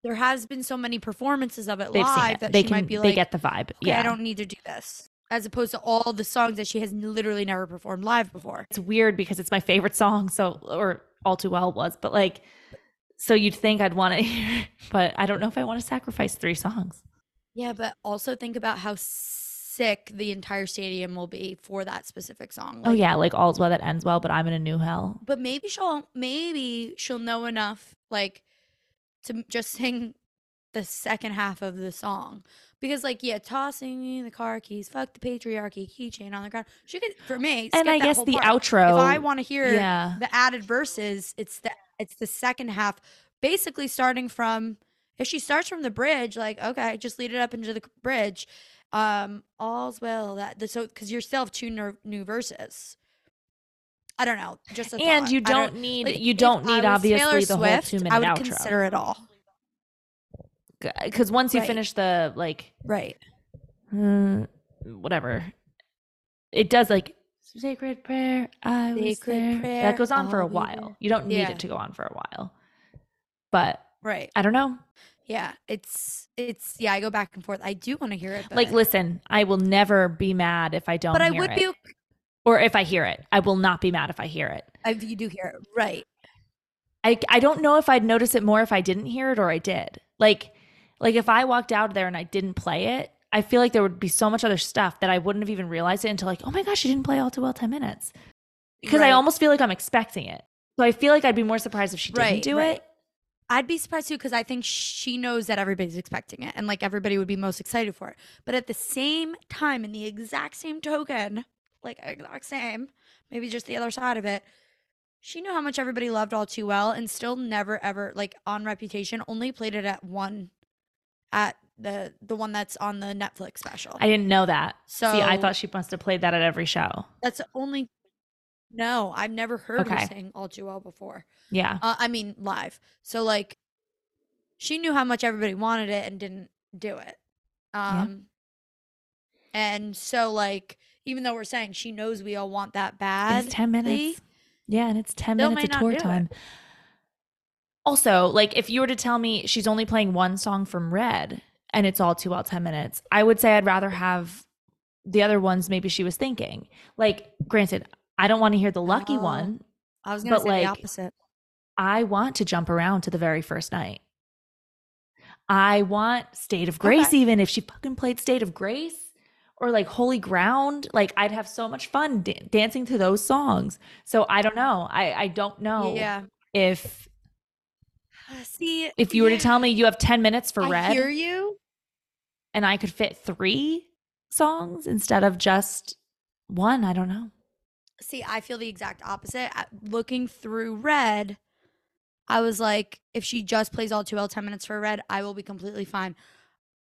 there has been so many performances of it live it. that They she can might be like they get the vibe. okay, yeah. I don't need to do this. As opposed to all the songs that she has literally never performed live before. it's weird because it's my favorite song so or all too well was but like so you'd think i'd want to hear it, but i don't know if i want to sacrifice three songs Yeah, but also think about how sick the entire stadium will be for that specific song. oh yeah like all's well that ends well but i'm in a new hell But maybe she'll maybe she'll know enough like to just sing the second half of the song. Because like yeah, tossing the car keys, fuck the patriarchy, keychain on the ground. She could for me. and i guess the part. outro If I want to hear yeah the added verses, it's the it's the second half, basically starting from if she starts from the bridge, like okay, just lead it up into the bridge. Um, all's well that the so because you still have two ner- new verses. I don't know, just a and you I don't need like, you don't need obviously Taylor the whole Swift, two I would outro consider it all. because once you Right. finish the like Right. mm, whatever it does like sacred prayer i was there prayer, that goes on for a while you don't need Yeah. it to go on for a while but Right. i don't know Yeah. It's it's yeah. I go back and forth. I do want to hear it. But, Like, listen, I will never be mad if I don't. but I hear would it. be. or if I hear it. I will not be mad if I hear it. If you do hear it, right? I I don't know if I'd notice it more if I didn't hear it or I did. Like, like if I walked out there and I didn't play it, I feel like there would be so much other stuff that I wouldn't have even realized it until like, oh my gosh, she didn't play all too well ten minutes. Because I almost feel like I'm expecting it. So I feel like I'd be more surprised if she didn't Right, do right. it. I'd be surprised too because I think she knows that everybody's expecting it and like everybody would be most excited for it. But at the same time, in the exact same token, like exact same, maybe just the other side of it, she knew how much everybody loved all too well and still never ever like on reputation only played it at one at the the one that's on the Netflix special. I didn't know that. so See, I thought she must have played that at every show. that's the only no, I've never heard Okay. her sing all too well before. Yeah. Uh, I mean, live. So like, she knew how much everybody wanted it and didn't do it. Yeah. Um, and so like, even though we're saying she knows we all want that bad, It's 10 minutes. Yeah, and it's 10 minutes of tour do it. time. Also, like if you were to tell me she's only playing one song from Red and it's all too well 10 minutes, I would say I'd rather have the other ones maybe she was thinking. Like, granted, I don't want to hear the lucky Oh. one. I was gonna but, say like, the opposite. I want to jump around to the very first night. I want State of Grace, Okay. even if she fucking played State of Grace or like Holy Ground. Like, I'd have so much fun da- dancing to those songs. So I don't know. I, I don't know Yeah. if See, if you were to tell me you have 10 minutes for I red hear you. and I could fit three songs instead of just one. I don't know. See, I feel the exact opposite. Looking through Red, I was like, if she just plays all too well 10 minutes for Red, I will be completely fine.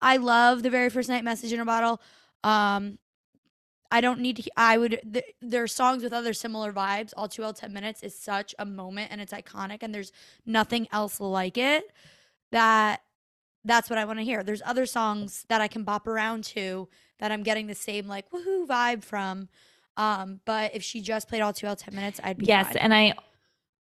I love the very first night message in a bottle. Um, I don't need to, I would, th- there are songs with other similar vibes. All too well 10 minutes is such a moment and it's iconic and there's nothing else like it that that's what I want to hear. There's other songs that I can bop around to that I'm getting the same like woohoo vibe from. Um, but if she just played all too well 10 minutes, I'd be Yes, fine. and I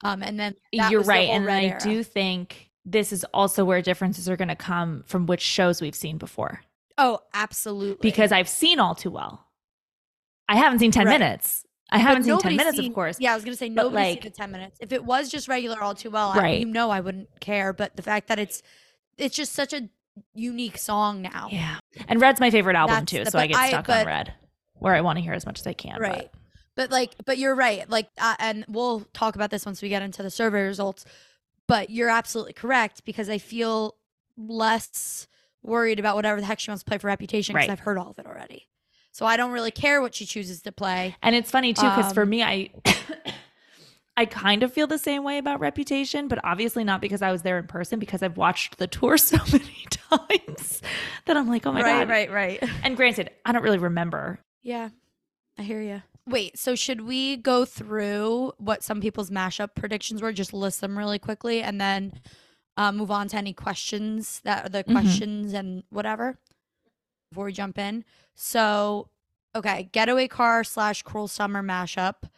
Um, and then you're the right, whole and I era. do think this is also where differences are going to come from which shows we've seen before Oh, absolutely. because I've seen all too well. I haven't seen 10 Right. minutes. I haven't seen 10 minutes, seen- of course. Yeah, I was gonna say but, nobody's like- seen the ten minutes. If it was just regular all too well, I, Right. you know I wouldn't care. But the fact that it's it's just such a unique song now. Yeah. And Red's my favorite album That's too, the- so I get I- stuck on Red, where I want to hear as much as I can. Right. But like, but you're right. Like, uh, and we'll talk about this once we get into the survey results. But you're absolutely correct because I feel less worried about whatever the heck she wants to play for Reputation because Right. I've heard all of it already. So I don't really care what she chooses to play. And it's funny too, because for Um, me, I I kind of feel the same way about Reputation, but obviously not because I was there in person, because I've watched the tour so many times that I'm like, oh my right, god. Right, right, right. And granted, I don't really remember. Yeah, I hear you. Wait, so should we go through what some people's mashup predictions were? Just list them really quickly, and then uh, move on to any questions that are the Mhm. questions and whatever before we jump in. So, okay, getaway car slash cruel summer mashup.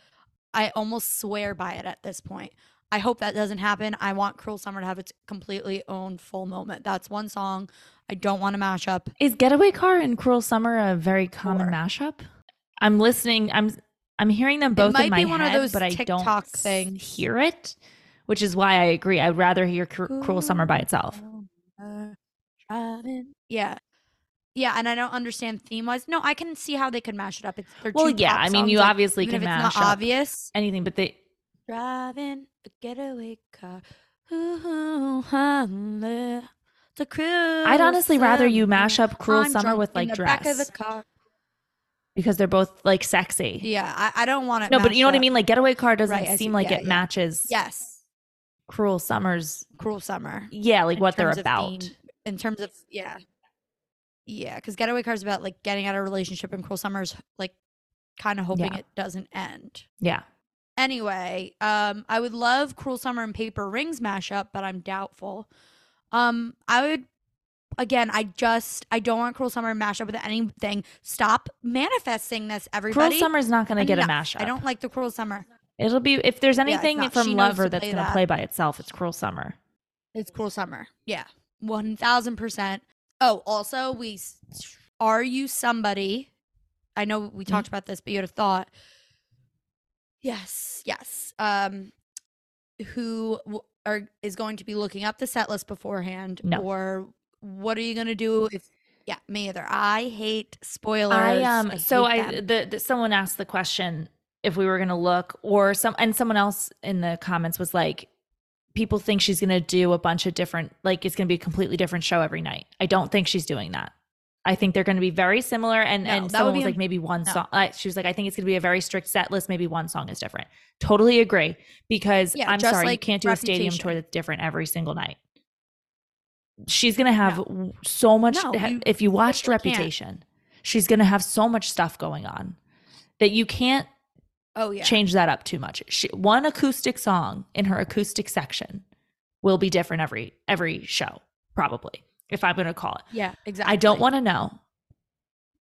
I almost swear by it at this point. I hope that doesn't happen. I want Cruel Summer to have its completely own full moment. That's one song. I don't want to mash up. Is Getaway Car and Cruel Summer a very common Four. mashup? I'm listening. I'm I'm hearing them both might in my be one of head, those but I TikTok don't things. hear it, which is why I agree. I'd rather hear Cru- Cruel Summer by itself. Yeah. Yeah, and I don't understand theme wise. No, I can see how they could mash it up. It's Well, yeah. I mean, you obviously can if it's mash not up obvious. anything, but they Driving a getaway car. Ooh, uh, cruel I'd honestly rather you mash up Cruel I'm Summer drunk with in like the dress back of the car. because they're both like sexy. Yeah, I, I don't want it. no, but you know what I mashed mean. Like Getaway Car doesn't Right, I see- seem like yeah, it yeah. matches up. Yes, Cruel Summer's. cruel summer. Yeah, like in what they're terms of about. theme, in terms of yeah yeah because getaway car is about like getting out of a relationship and cruel summer's like kind of hoping Yeah. it doesn't end Yeah. Anyway um i would love cruel summer and paper rings mashup but i'm doubtful um i would again i just i don't want cruel summer mashup with anything stop manifesting this everybody Cruel Summer's not going to get a mashup. i don't like the cruel summer It'll be if there's anything not. from Lover that's going to that. play by itself, it's Cruel Summer. It's Cruel Summer. Yeah. 1000%. Oh, also, we are you somebody? I know Mm-hmm. we talked about this, but you had a thought. Yes, yes. Um who w- are is going to be looking up the set list beforehand No. or what are you going to do if yeah, me either. I hate spoilers. I um so I the, the someone asked the question if we were going to look or some and someone else in the comments was like people think she's going to do a bunch of different like it's going to be a completely different show every night. I don't think she's doing that. I think they're going to be very similar and No, and someone was like maybe one no. song uh, she was like I think it's going to be a very strict set list maybe one song is different. Totally agree because Yeah, I'm sorry you can't do a stadium tour that's different every single night. She's going to have w- so much No, you if you watched can't. Reputation she's going to have so much stuff going on that you can't Oh yeah. change that up too much. She, one acoustic song in her acoustic section will be different every every show probably if I'm going to call it. Yeah, exactly. I don't want to know.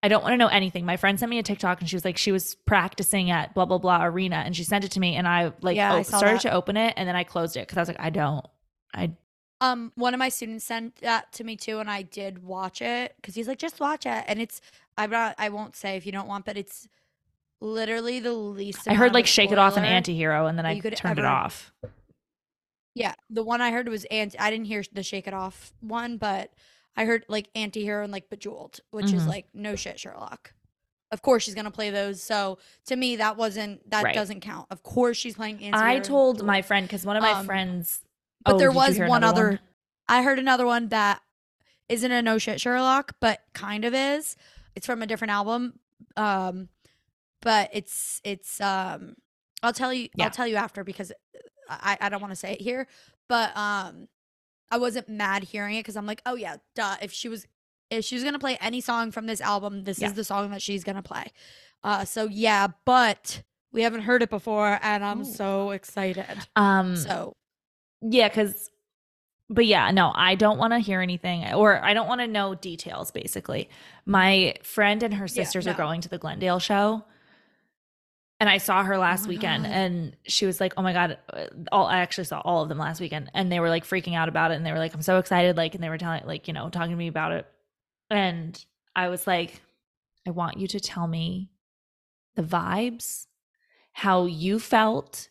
I don't want to know anything. My friend sent me a TikTok and she was like she was practicing at blah blah blah arena and she sent it to me and I like Yeah, I started that. to open it and then I closed it cuz I was like I don't I Um, one of my students sent that to me too, and I did watch it because he's like, just watch it, and it's I'm not I won't say if you don't want, but it's literally the least. I heard like shake it off an spoiler. anti-hero and then I turned it off. Yeah, the one I heard was anti. I didn't hear the shake it off one, but I heard like anti-hero and like bejeweled, which is Mhm. like no shit Sherlock. Of course she's gonna play those. So to me, that wasn't that Right. doesn't count. Of course she's playing anti. I told my friend cuz one of my Um, friends But oh, there did you was hear one another other. I heard another one that isn't a no shit Sherlock, but kind of is. It's from a different album. Um, but it's it's um I'll tell you Yeah. I'll tell you after because I I don't want to say it here, but um I wasn't mad hearing it because I'm like, oh yeah, duh. If she was if she was gonna play any song from this album, this Yeah. is the song that she's gonna play. Uh, so yeah, but we haven't heard it before, and I'm Ooh. so excited. Um, So yeah, because, but yeah, no, I don't want to hear anything, or I don't want to know details. Basically, my friend and her sisters are no. going to the Glendale show, and I saw her oh last my weekend, God. and she was like, "Oh my god!" All I actually saw all of them last weekend, and they were like freaking out about it, and they were like, "I'm so excited!" Like, and they were telling, like, you know, talking to me about it, and I was like, "I want you to tell me the vibes, how you felt,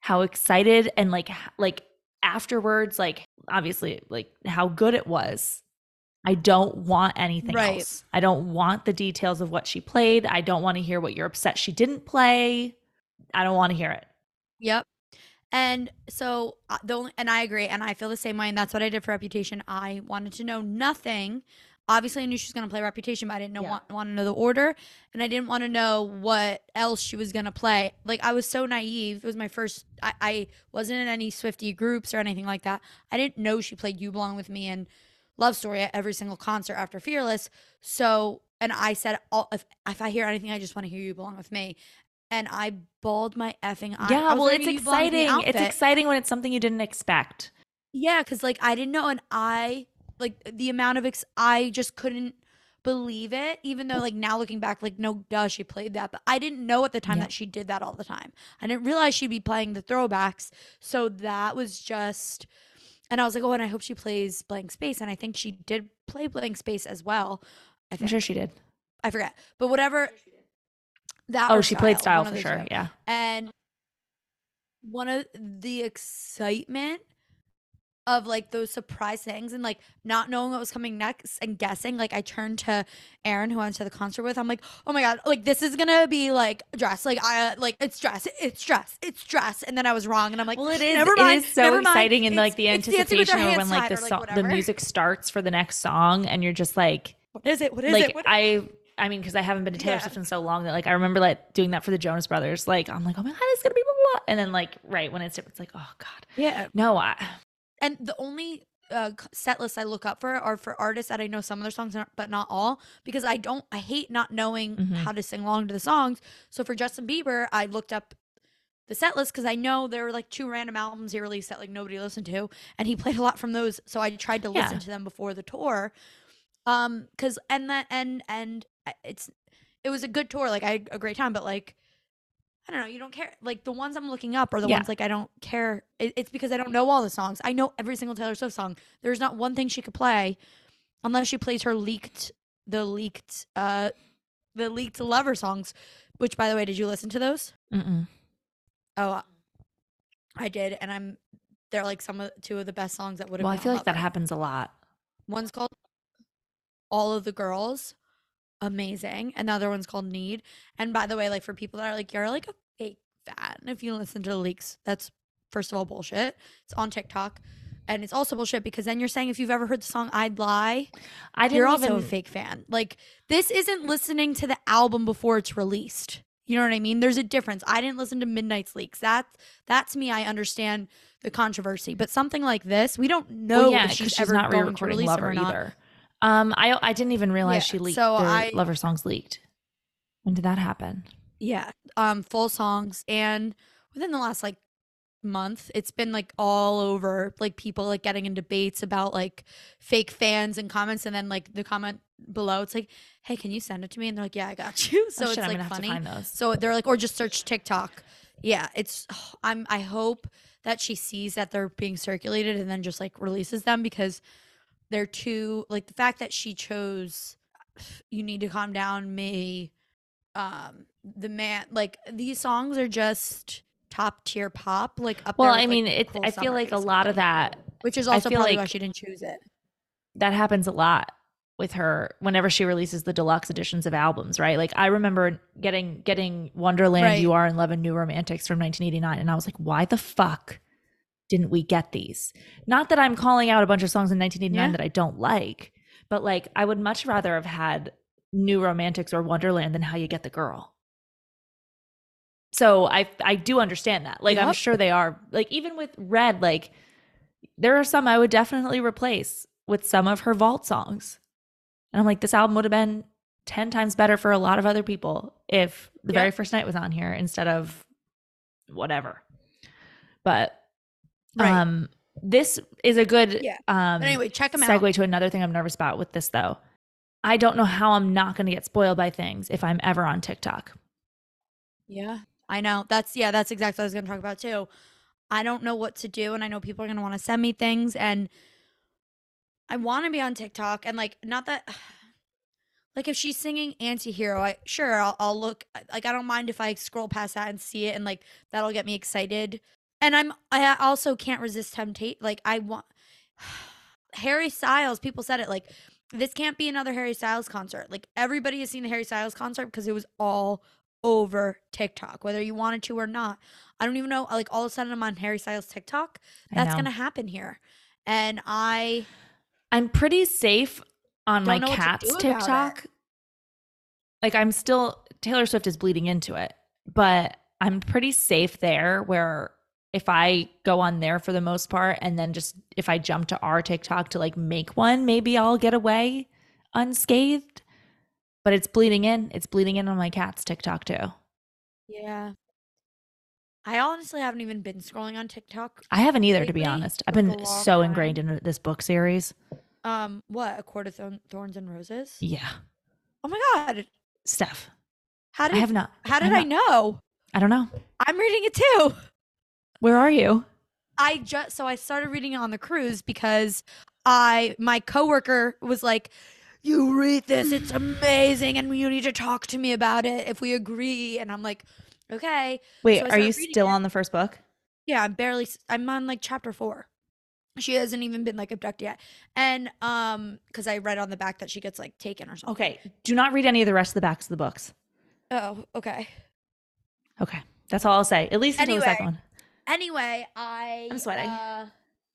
how excited, and like, like afterwards, like obviously, like how good it was." I don't want anything Right. else. I don't want the details of what she played. I don't want to hear what you're upset she didn't play. I don't want to hear it. Yep. And so uh, the only, and I agree, and I feel the same way, and that's what I did for Reputation. I wanted to know nothing. Obviously, I knew she was going to play Reputation, but I didn't know Yeah. want, want to know the order, and I didn't want to know what else she was going to play. Like I was so naive. It was my first. I, I wasn't in any Swiftie groups or anything like that. I didn't know she played "You Belong with Me" and "Love Story" at every single concert after Fearless. So, and I said, all, if if I hear anything, I just want to hear "You Belong with Me." And I bawled my effing eye. yeah, well, it's a You Belong With Me exciting. It's exciting when it's something you didn't expect. Yeah, because like I didn't know, and I like the amount of ex- I just couldn't believe it. Even though like now looking back, like no, duh, she played that, but I didn't know at the time Yeah. that she did that all the time. I didn't realize she'd be playing the throwbacks, so that was just. And I was like, oh, and I hope she plays Blank Space, and I think she did play Blank Space as well. I I'm sure she did. I forget, but whatever. That Oh, or she played style for sure. two. Yeah. And one of the excitement of like those surprise things and like not knowing what was coming next and guessing, like I turned to Aaron who I went to the concert with. I'm like, oh my god, like this is gonna be like dress, like I like it's dress, it's dress, it's dress, and then I was wrong, and I'm like, Well, it is. Never mind, it is so never mind, exciting in like the it's anticipation or when like the Tied like, song, the music starts for the next song, and you're just like, what is it? What is like it? What I. I mean, because I haven't been to Taylor Yeah. Swift in so long that like I remember like doing that for the Jonas Brothers. Like I'm like, oh my god, it's gonna be blah blah, blah. and then like right when it's it's like, oh god, yeah, no, I and the only uh, set lists I look up for are for artists that I know some of their songs, but not all, because I don't. I hate not knowing Mhm. how to sing along to the songs. So for Justin Bieber, I looked up the set list because I know there were like two random albums he released that like nobody listened to, and he played a lot from those. So I tried to Yeah. listen to them before the tour, um, because and that and and it's it was a good tour, like I had a great time, but like. I don't know. You don't care. Like the ones I'm looking up are the Yeah. ones like I don't care. It, it's because I don't know all the songs. I know every single Taylor Swift song. There's not one thing she could play, unless she plays her leaked, the leaked, uh, the leaked lover songs. Which, by the way, did you listen to those? Mm-mm. Oh, I did, and I'm. They're like some of two of the best songs that would have. Well, I feel like that happens a lot. One's called All of the Girls. Amazing. And the other one's called Need. And by the way, like for people that are like, you're like a fake fan if you listen to the leaks. That's first of all bullshit. It's on TikTok. And it's also bullshit because then you're saying if you've ever heard the song I'd Lie, I didn't you're also even a fake fan. Like this isn't listening to the album before it's released. You know what I mean? There's a difference. I didn't listen to Midnights leaks. That's that's me. I understand the controversy, but something like this, we don't know well, yeah, if she's, she's ever not going to release it or not. either. Um, I I didn't even realize Yeah, she leaked so I- Lover songs leaked. When did that happen? Yeah, um, full songs, and within the last like month, it's been like all over, like people like getting in debates about like fake fans and comments, and then like the comment below, it's like, "Hey, can you send it to me?" And they're like, "Yeah, I got you." So oh, it's shit, I'm like funny. have to find those. So they're like, or just search TikTok. Yeah, it's. I'm. I hope that she sees that they're being circulated and then just like releases them because they're too like the fact that she chose. You need to calm down. Me, um, the man. Like these songs are just top tier pop. Like up well, there. with, I like, mean, it. Cruel I feel like a lot of that which is also probably why she didn't choose it. that happens a lot with her whenever she releases the deluxe editions of albums, right? Like I remember getting getting Wonderland, Right. You Are in Love and New Romantics from 1989 and I was like, "Why the fuck didn't we get these?" Not that I'm calling out a bunch of songs in 1989 Yeah. that I don't like, But like, I would much rather have had New Romantics or Wonderland than How You Get the Girl. So I I do understand that. Like I'm sure they are like even with Red, like there are some I would definitely replace with some of her vault songs. And I'm like, this album would have been 10 times better for a lot of other people if the Yeah. very first night was on here instead of whatever. But Right. um this is a good Yeah. um But anyway, check them out. segue to another thing I'm nervous about with this though. I don't know how I'm not going to get spoiled by things if I'm ever on TikTok. Yeah, I know. That's yeah, that's exactly what I was gonna talk about too. I don't know what to do, and I know people are gonna want to send me things, and I want to be on TikTok, and like, not that, like, if she's singing "Anti-Hero," I sure I'll, I'll look. Like, I don't mind if I scroll past that and see it, and like that'll get me excited. And I'm I also can't resist temptation. Like, I want Harry Styles. People said it like. This can't be another Harry Styles concert. Like everybody has seen the Harry Styles concert because it was all over TikTok, whether you wanted to or not. I don't even know. Like all of a sudden, I'm on Harry Styles TikTok. That's gonna happen here, and I I'm pretty safe on my know what to cat's do about it. TikTok. Like I'm still Taylor Swift is bleeding into it, but I'm pretty safe there where if I go on there for the most part and then just if I jump to our TikTok to like make one, maybe I'll get away unscathed. But it's bleeding in. It's bleeding in on my cat's TikTok too. yeah. I honestly haven't even been scrolling on TikTok. I haven't either, to be honest. I've been so lockdown. ingrained in this book series. Um, what a court of thorn- thorns and roses. Yeah. Oh my god, Steph, how did I have not. how did I'm I know? I don't know. I'm reading it too. Where are you? I just so I started reading it on the cruise because I my coworker was like, "You read this, it's amazing, and you need to talk to me about it if we agree." And I'm like, "Okay." Wait, So are you still it. on the first book? Yeah, I'm barely. I'm on like chapter four. She hasn't even been like abducted yet, and um, because I read on the back that she gets like taken or something. Okay. Do not read any of the rest of the backs of the books. Oh, okay. Okay. That's all I'll say. At least until the second one. Anyway, I. I'm sweating. Uh,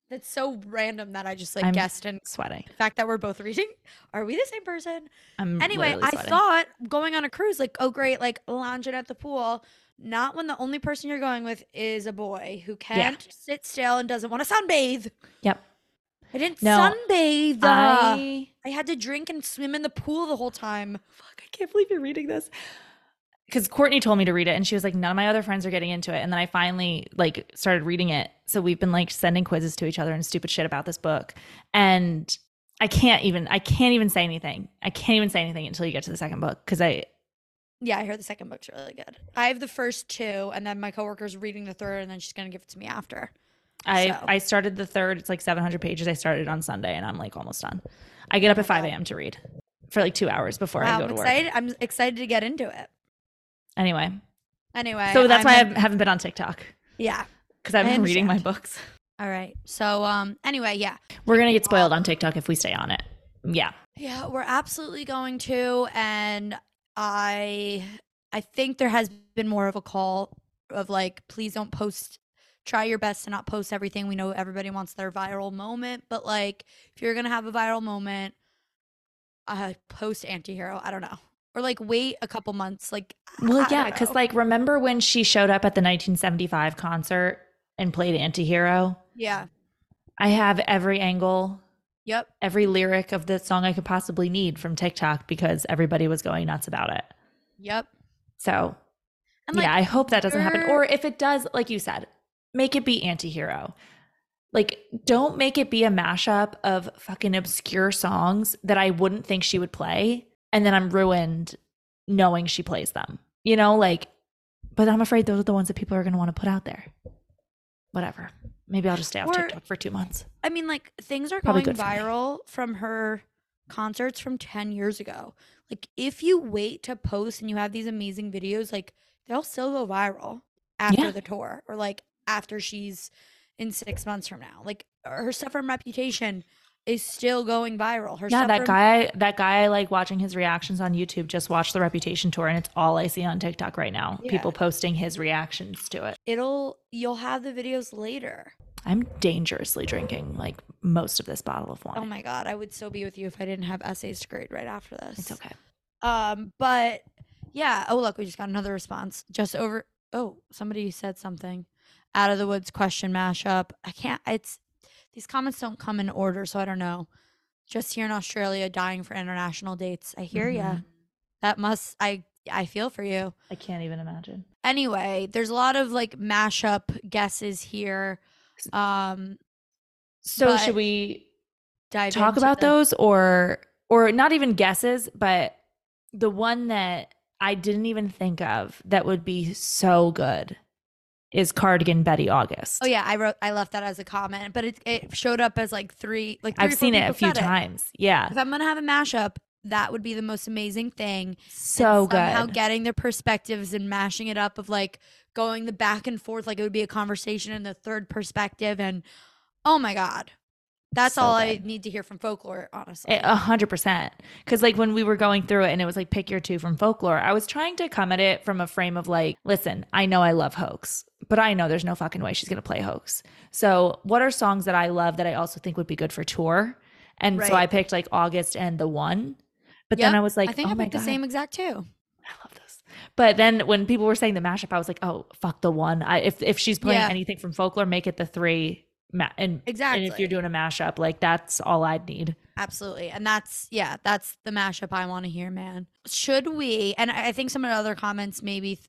that's so random that I just like I'm- guessed, and Sweating. the fact that we're both reading. Are we the same person? I'm Anyway, I thought going on a cruise, like, oh great, like lounging at the pool. Not when the only person you're going with is a boy who can't sit still and doesn't want to sunbathe. Yep. I didn't No, sunbathe. I, I had to drink and swim in the pool the whole time. fuck. I can't believe you're reading this. Because Courtney told me to read it, and she was like, "None of my other friends are getting into it." And then I finally like started reading it. So we've been like sending quizzes to each other and stupid shit about this book. And I can't even. I can't even say anything. I can't even say anything until you get to the second book because I Yeah, I heard the second book's really good. I have the first two, and then my coworker's reading the third, and then she's gonna give it to me after. I So- I started the third. It's like 700 pages. I started on Sunday, and I'm like almost done. I get oh up Oh at 5 a.m. to read for like two hours before I Wow, go I'm to work. I'm excited to get into it. Anyway, Anyway, so that's I'm why in- I haven't been on TikTok yeah. because I've been reading my books. All right. So um. Anyway, yeah. We're gonna get spoiled on TikTok if we stay on it. Yeah, Yeah, we're absolutely going to and I I think there has been more of a call of like please don't post try your best to not post everything. We know everybody wants their viral moment, but like if you're going to have a viral moment uh post anti-hero, I don't know. Or like wait a couple months like well, yeah, because like remember when she showed up at the 1975 concert and played Antihero? yeah. I have every angle, Yep. every lyric of the song I could possibly need from TikTok because everybody was going nuts about it. Yep. So And like yeah, I hope that doesn't happen. Or if it does, like you said, make it be anti-hero. Like, don't make it be a mashup of fucking obscure songs that I wouldn't think she would play. And then I'm ruined knowing she plays them. You know, like, but I'm afraid those are the ones that people are going to want to put out there. Whatever. Maybe I'll just stay off Or- TikTok for two months. I mean, like things are Probably going good for me. viral from her concerts from 10 years ago. Like, if you wait to post and you have these amazing videos, like they'll still go viral after Yeah. the tour or like after she's in six months from now. Like, her stuff from Reputation is still going viral. Her Yeah, that from- guy, that guy, I like watching his reactions on YouTube. Just watched the Reputation tour, and it's all I see on TikTok right now. Yeah. People posting his reactions to it. it'll, you'll have the videos later. I'm dangerously drinking like most of this bottle of wine. Oh my god, I would so be with you if I didn't have essays to grade right after this. It's okay. Um, but yeah. Oh look, we just got another response. Just over. Oh, somebody said something. Out of the woods question mashup. I can't. It's these comments don't come in order, so I don't know. Just here in Australia, dying for international dates. I hear ya. Mhm. That must. I. I feel for you. I can't even imagine. Anyway, there's a lot of like mashup guesses here. Um, So should we dive talk about the- those or or not even guesses, but the one that I didn't even think of that would be so good is Cardigan Betty August. Oh yeah, I wrote. I left that as a comment, but it it showed up as like three. Like three I've seen it a few times. Yeah. If I'm gonna have a mashup, that would be the most amazing thing. and So somehow good. getting their perspectives and mashing it up of like going the back and forth, like it would be a conversation in the third perspective, and oh my god, that's So all I need to hear from folklore. Honestly, eh, A hundred percent. Because like when we were going through it and it was like pick your two from folklore, I was trying to come at it from a frame of like, listen, I know I love hoax, but I know there's no fucking way she's gonna play hoax. So what are songs that I love that I also think would be good for tour? And so I picked like August and the one. But then I was like, I think oh I picked the same exact two. I love this. But then when people were saying the mashup, I was like, oh fuck the one. I if if she's playing Yeah. anything from folklore, make it the three. Ma- and, and if you're doing a mashup, like that's all I'd need. Absolutely. And that's yeah, that's the mashup I want to hear, man. Should we and I I think some of the other comments maybe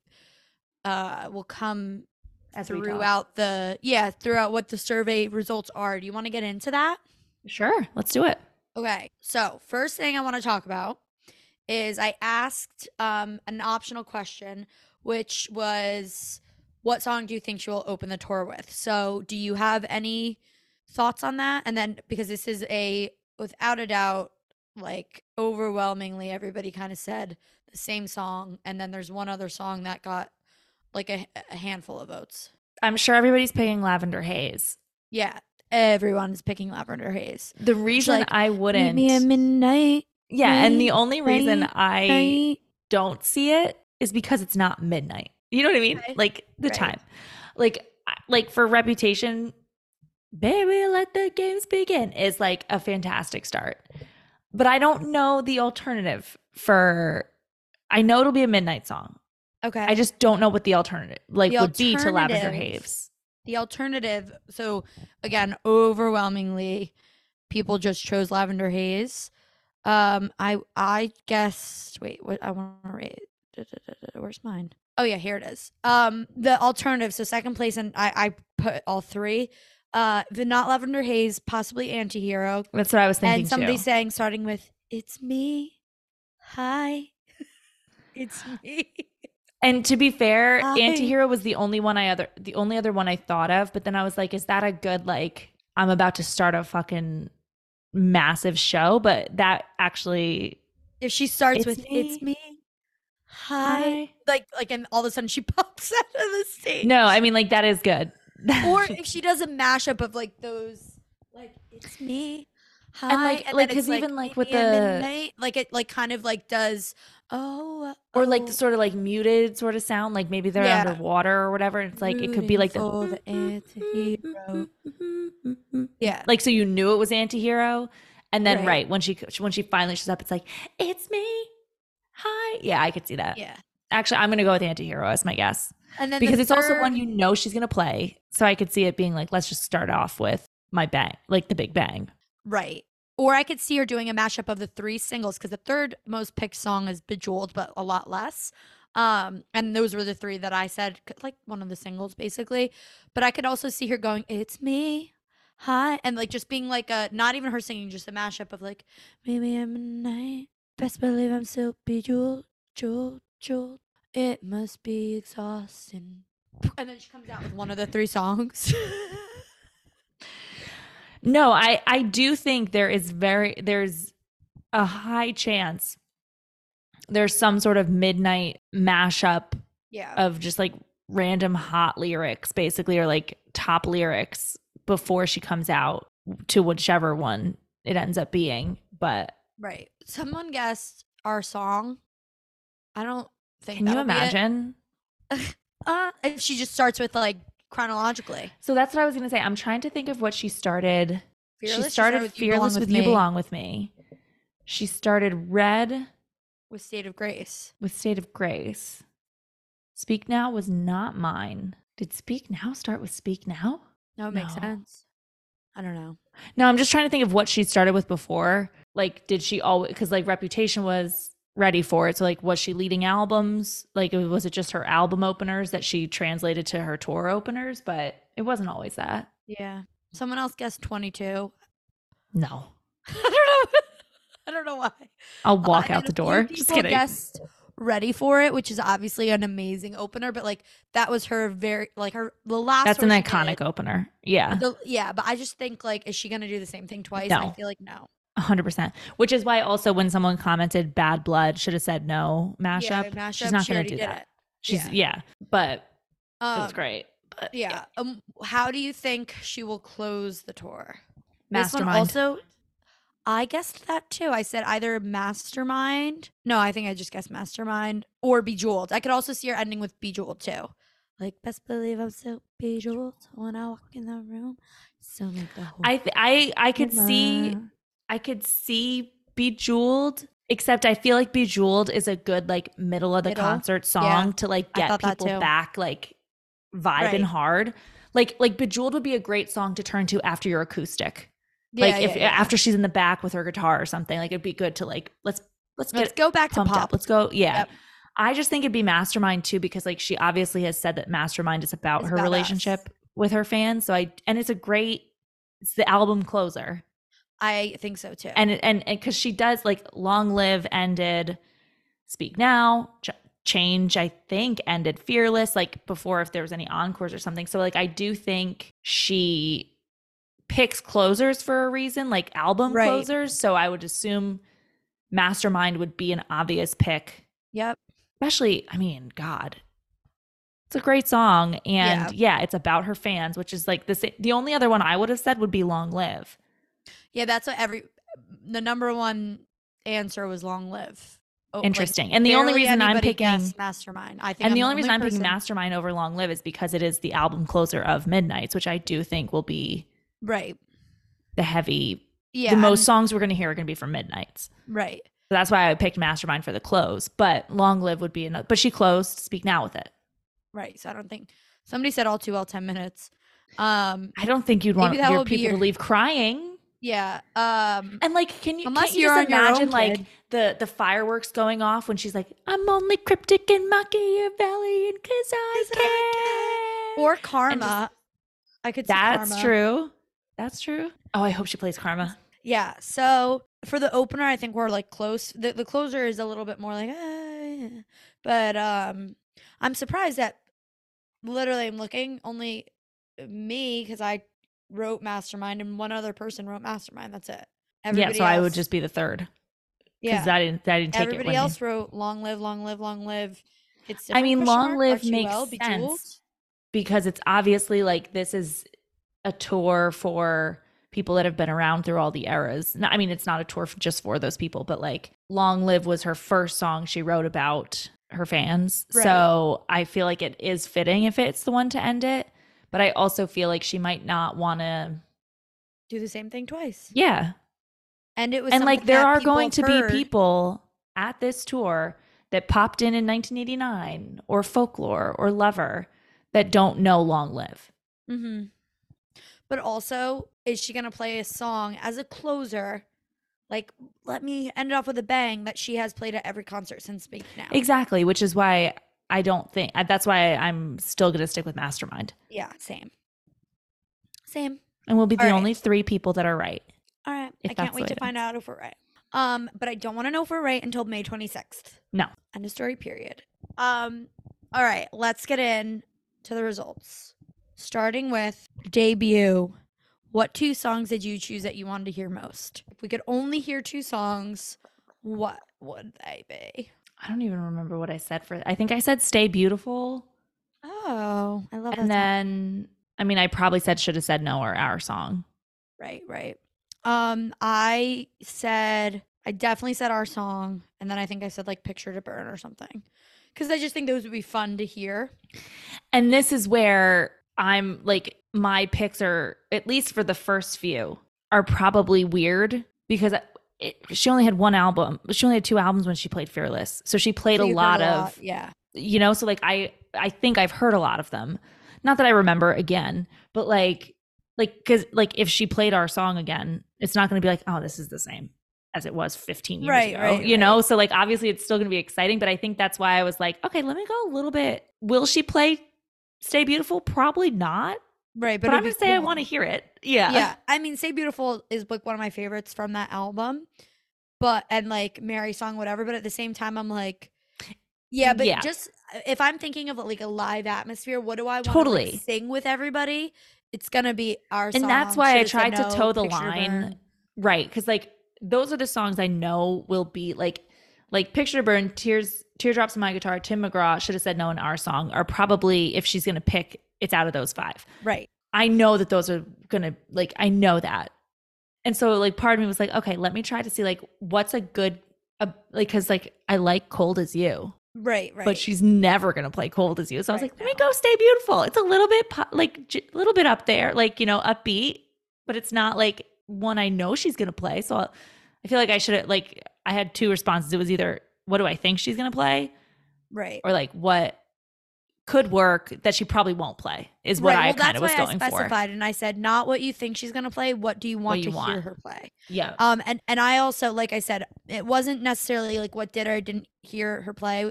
uh will come As throughout the yeah, throughout what the survey results are. Do you want to get into that? Sure, let's do it. Okay. So, first thing I want to talk about is I asked um an optional question which was what song do you think she will open the tour with? So, do you have any thoughts on that? And then because this is a without a doubt like overwhelmingly everybody kind of said the same song and then there's one other song that got like a, a handful of votes. I'm sure everybody's picking Lavender Haze. Yeah, everyone is picking Lavender Haze. The reason like, I wouldn't, me at midnight. yeah, and the only reason night, I night. don't see it is because it's not midnight. You know what I mean? Right, Like the right. time, like like for Reputation, baby, let the games begin is like a fantastic start. But I don't know the alternative for. I know it'll be a midnight song. Okay. I just don't know what the alternative like The would be to Lavender Haze. the alternative so again overwhelmingly people just chose lavender haze um i i guess wait what i want to rate where's mine oh yeah here it is. Um the alternative so second place and i i put all three uh the not lavender haze possibly antihero. That's what I was thinking and somebody too. saying starting with it's me. Hi. It's me. And to be fair, I- Antihero was the only one I other the only other one I thought of, but then I was like, is that a good like I'm about to start a fucking massive show? But that actually if she starts It's with it's me. Hi like like and all of a sudden she pops out of the stage. No, I mean like that is good. or if she does a mashup of like those like it's me. Hi, like- and like, then it's 'cause even, like, with the- midnight, like it like kind of like does oh or like oh. the oh, sort of like muted sort of sound, like maybe they're Yeah. underwater or whatever. It's like it could be like the, the antihero. yeah like so you knew it was Antihero, and then Right. right, when she when she finally shows up, it's like it's me. Hi, yeah, I could see that. yeah Actually, I'm gonna go with Antihero as my guess. and then the because it's also one you know she's gonna play. So I could see it being like, let's just start off with my bang, like the big bang. Right. Or I could see her doing a mashup of the three singles because the third most picked song is Bejeweled, but a lot less. Um, and those were the three that I said, like one of the singles basically. But I could also see her going, It's me. Hi. And like just being like a, not even her singing, just a mashup of like, Maybe I'm a night. Best believe I'm still bejeweled, jeweled, jeweled. It must be exhausting. And then she comes out with one of the three songs. No, I I do think there is very there's a high chance there's some sort of midnight mashup yeah. of just like random hot lyrics, basically, or like top lyrics before she comes out to whichever one it ends up being. But Right. Someone guessed our song. I don't think can you that'll be it. imagine? Uh, if she just starts with like chronologically. So that's what I was gonna say. I'm trying to think of what she started. Fearless, she started with You Belong Fearless with, You Me Belong with Me. She started Red with State of Grace. with State of Grace. Speak Now was not mine. Did Speak Now start with Speak Now? No, it makes sense. I don't know. No, I'm just trying to think of what she started with before. Like, did she always, because like Reputation was ready for it. So, like, was she leading albums? Like, was it just her album openers that she translated to her tour openers? But it wasn't always that. Yeah. Someone else guessed 22. No. I don't know. I don't know why. I'll Uh, walk and out the door. Just kidding. Guessed ready for it, which is obviously an amazing opener, but like that was her very like her the last. That's an iconic did, opener. Yeah. the- yeah, but I just think like, is she gonna do the same thing twice? I feel like no. A hundred percent. Which is why also when someone commented bad blood should have said no Yeah, mashup. mashup, She's not gonna do that. it. She's Yeah. yeah. But it Um, was great. But Yeah. Um. How do you think she will close the tour? Mastermind. This one also, I guessed that too. I said either Mastermind. No, I think I just guessed Mastermind or Bejeweled. I could also see her ending with Bejeweled too. Like best believe I'm so bejeweled when I walk in the room. So like the whole. I th- I I could see cinema. I could see Bejeweled, except I feel like Bejeweled is a good like middle of the Middle? concert song to like get people back like vibing Right. hard. Like like Bejeweled would be a great song to turn to after your acoustic. Yeah, like if yeah, yeah. after she's in the back with her guitar or something, like it'd be good to like let's let's get Let's go back to pop. up. Let's go. Yeah. Yep. I just think it'd be Mastermind too because like she obviously has said that Mastermind is about It's her about us. relationship with her fans. So I and it's a great it's the album closer. I think so too. And and and cuz she does like Long Live ended Speak Now, Ch- Change I think ended Fearless like before if there was any encores or something. So like I do think she picks closers for a reason, like album Right. closers. So I would assume Mastermind would be an obvious pick yep. especially i mean god it's a great song and yeah. it's about her fans which is like this the only other one i would have said would be long live Yeah, that's what every the number one answer was long live. Oh, like, interesting and the only reason i'm picking mastermind. I think and I'm the only reason i'm picking mastermind over long live is because it is the album closer of midnights which i do think will be right. the heavy Yeah, the most and- songs we're going to hear are going to be from midnights right. so that's why i picked mastermind for the close but long live would be another but she closed speak now with it Right. So I don't think somebody said all too well 10 minutes. Um i don't think you'd want your people your- to leave crying yeah. Um And like, can you Unless can't you just imagine like kid. the the fireworks going off when she's like, "I'm only cryptic and Machiavellian because I 'Cause I can." or karma. I could That's true. That's true. Oh, I hope she plays Karma. Yeah. So for the opener, I think we're like close. The the closer is a little bit more like, "Ah, yeah." but um, I'm surprised that literally I'm looking only me because I wrote Mastermind and one other person wrote Mastermind. That's it. yeah, so I would just be the third yeah. because I didn't. I didn't take. Everybody when- else wrote Long Live, Long Live, Long Live. It's I mean, Long Live makes sense because it's obviously like this is a tour for people that have been around through all the eras. I mean, it's not a tour for, just for those people, but like Long Live was her first song she wrote about her fans. Right. So I feel like it is fitting if it's the one to end it. But I also feel like she might not want to. Do the same thing twice. Yeah. And it was And like there are going to heard. be people at this tour that popped in in 1989 or folklore or lover that don't know long live Mm-hmm. But also, is she gonna play a song as a closer? Like, let me end it off with a bang that she has played at every concert since Speak Now. exactly which is why i don't think that's why i'm still going to stick with mastermind Yeah, same. Same. and we'll be the right. only three people that are right All right. I can't wait to find out if we're right. Um, but I don't want to know if we're right until May 26th. No. End of story, period. Um, all right, let's get in to the results. Starting with debut. What two songs did you choose that you wanted to hear most? If we could only hear two songs, what would they be? I don't even remember what i said for i think i said stay beautiful Oh, I love that. and song. then i mean i probably said should have said no or our song Right, right. Um, I said I definitely said our song, and then I think I said like "Picture to Burn" or something, because I just think those would be fun to hear. and this is where I'm like my picks are at least for the first few are probably weird because it, she only had one album. She only had two albums when she played Fearless. So she played So a lot a of lot, yeah. you know so like i i think i've heard a lot of them not that i remember again but like like because like if she played our song again it's not going to be like oh this is the same as it was 15 years Right, ago right, you know so like obviously it's still going to be exciting but i think that's why i was like okay let me go a little bit will she play stay beautiful probably not Right, but, but, i'm going to say i want to hear it yeah Yeah, I mean, "Stay Beautiful" is like one of my favorites from that album, but and like "Mary Song," whatever. But at the same time, I'm like, yeah, but Yeah. just uh, if I'm thinking of like a live atmosphere, what do I want to Totally. sing with everybody? It's gonna be our song. and that's why I Shoulda Said tried to No, toe the line, Burn. right? Because like those are the songs I know will be like, like Picture Burn, Tears, Teardrops on My Guitar, Tim McGraw should have said no in our song are probably if she's gonna pick, it's out of those five. Right. I know that those are gonna like I know that, and so like part of me was like, okay, let me try to see like what's a good, uh, like because like I like Cold as You, Right. Right. but she's never gonna play cold as you. So I was like, let me go stay beautiful. It's a little bit po- like a little bit up there, like you know, upbeat, but it's not like one I know she's gonna play. So I I feel like I should have like I had two responses. It was either what do I think she's gonna play, right. or like what could work that she probably won't play is what right. I well, kind of was going I for. specified, and I said not what you think she's gonna play. What do you want you to hear her play? Yeah, Um, and and I also, like I said, it wasn't necessarily like what did or didn't hear her play,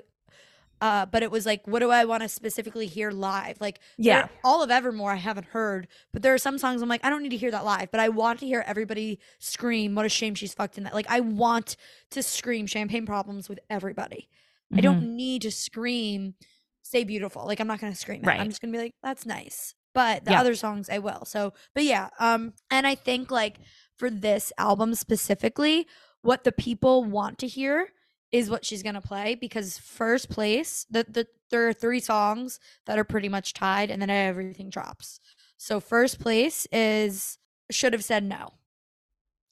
uh, but it was like what do I want to specifically hear live? Like, Yeah. all of Evermore I haven't heard, but there are some songs I'm like I don't need to hear that live, but I want to hear everybody scream. What a shame she's fucked in that. Like I want to scream Champagne Problems with everybody. I Mhm. don't need to scream Stay Beautiful. Like I'm not gonna scream. Right. I'm just gonna be like, that's nice. But the Yeah. other songs I will. So but yeah, um, and I think like for this album specifically, what the people want to hear is what she's gonna play because first place, the, the there are three songs that are pretty much tied and then everything drops. So first place is should have said no.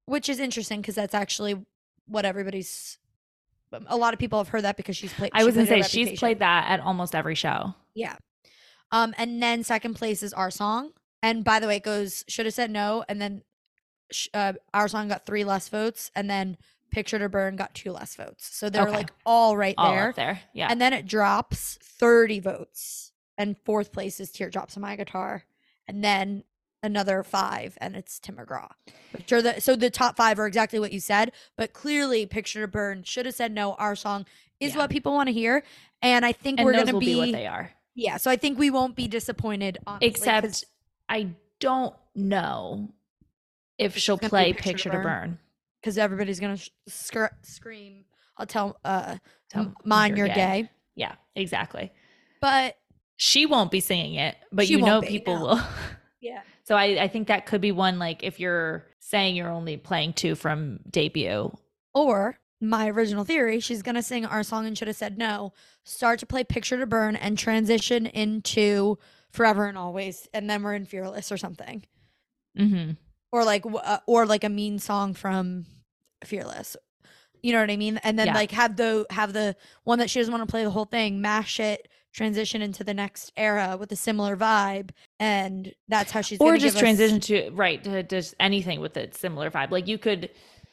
Which is interesting because that's actually what everybody's a lot of people have heard that because she's played I was gonna say she's played that at almost every show. Yeah. Um, and then second place is our song. And by the way, it goes should have said no, and then sh- uh, our song got three less votes, and then Picture to Burn got two less votes. So they're Okay. like all right All there. there, yeah. And then it drops thirty votes, and fourth place is Teardrops on My Guitar, and then another five, and it's Tim McGraw. Are the, so the top five are exactly what you said, but clearly Picture to Burn should have said no. Our song is Yeah. what people want to hear, and I think and we're gonna will be be what they are. yeah, so I think we won't be disappointed. Honestly, Except I don't know if she'll play Picture to Picture to Burn. Because everybody's gonna sh- scr- scream. I'll tell uh, Tell mine you're you're gay. gay. Yeah, exactly. but She won't be singing it, but you know people no. will. yeah, So I, I think that could be one like if you're saying you're only playing two from debut. or my original theory, she's gonna sing our song and should have said no. Start to play Picture to Burn and transition into Forever and Always, and then we're in Fearless or something, Mm-hmm. or like uh, or like a mean song from Fearless. You know what I mean? And then Yeah. like have the have the one that she doesn't want to play the whole thing, mash it, transition into the next era with a similar vibe, and that's how she's Or just give us- transition to right to just anything with a similar vibe. Like you could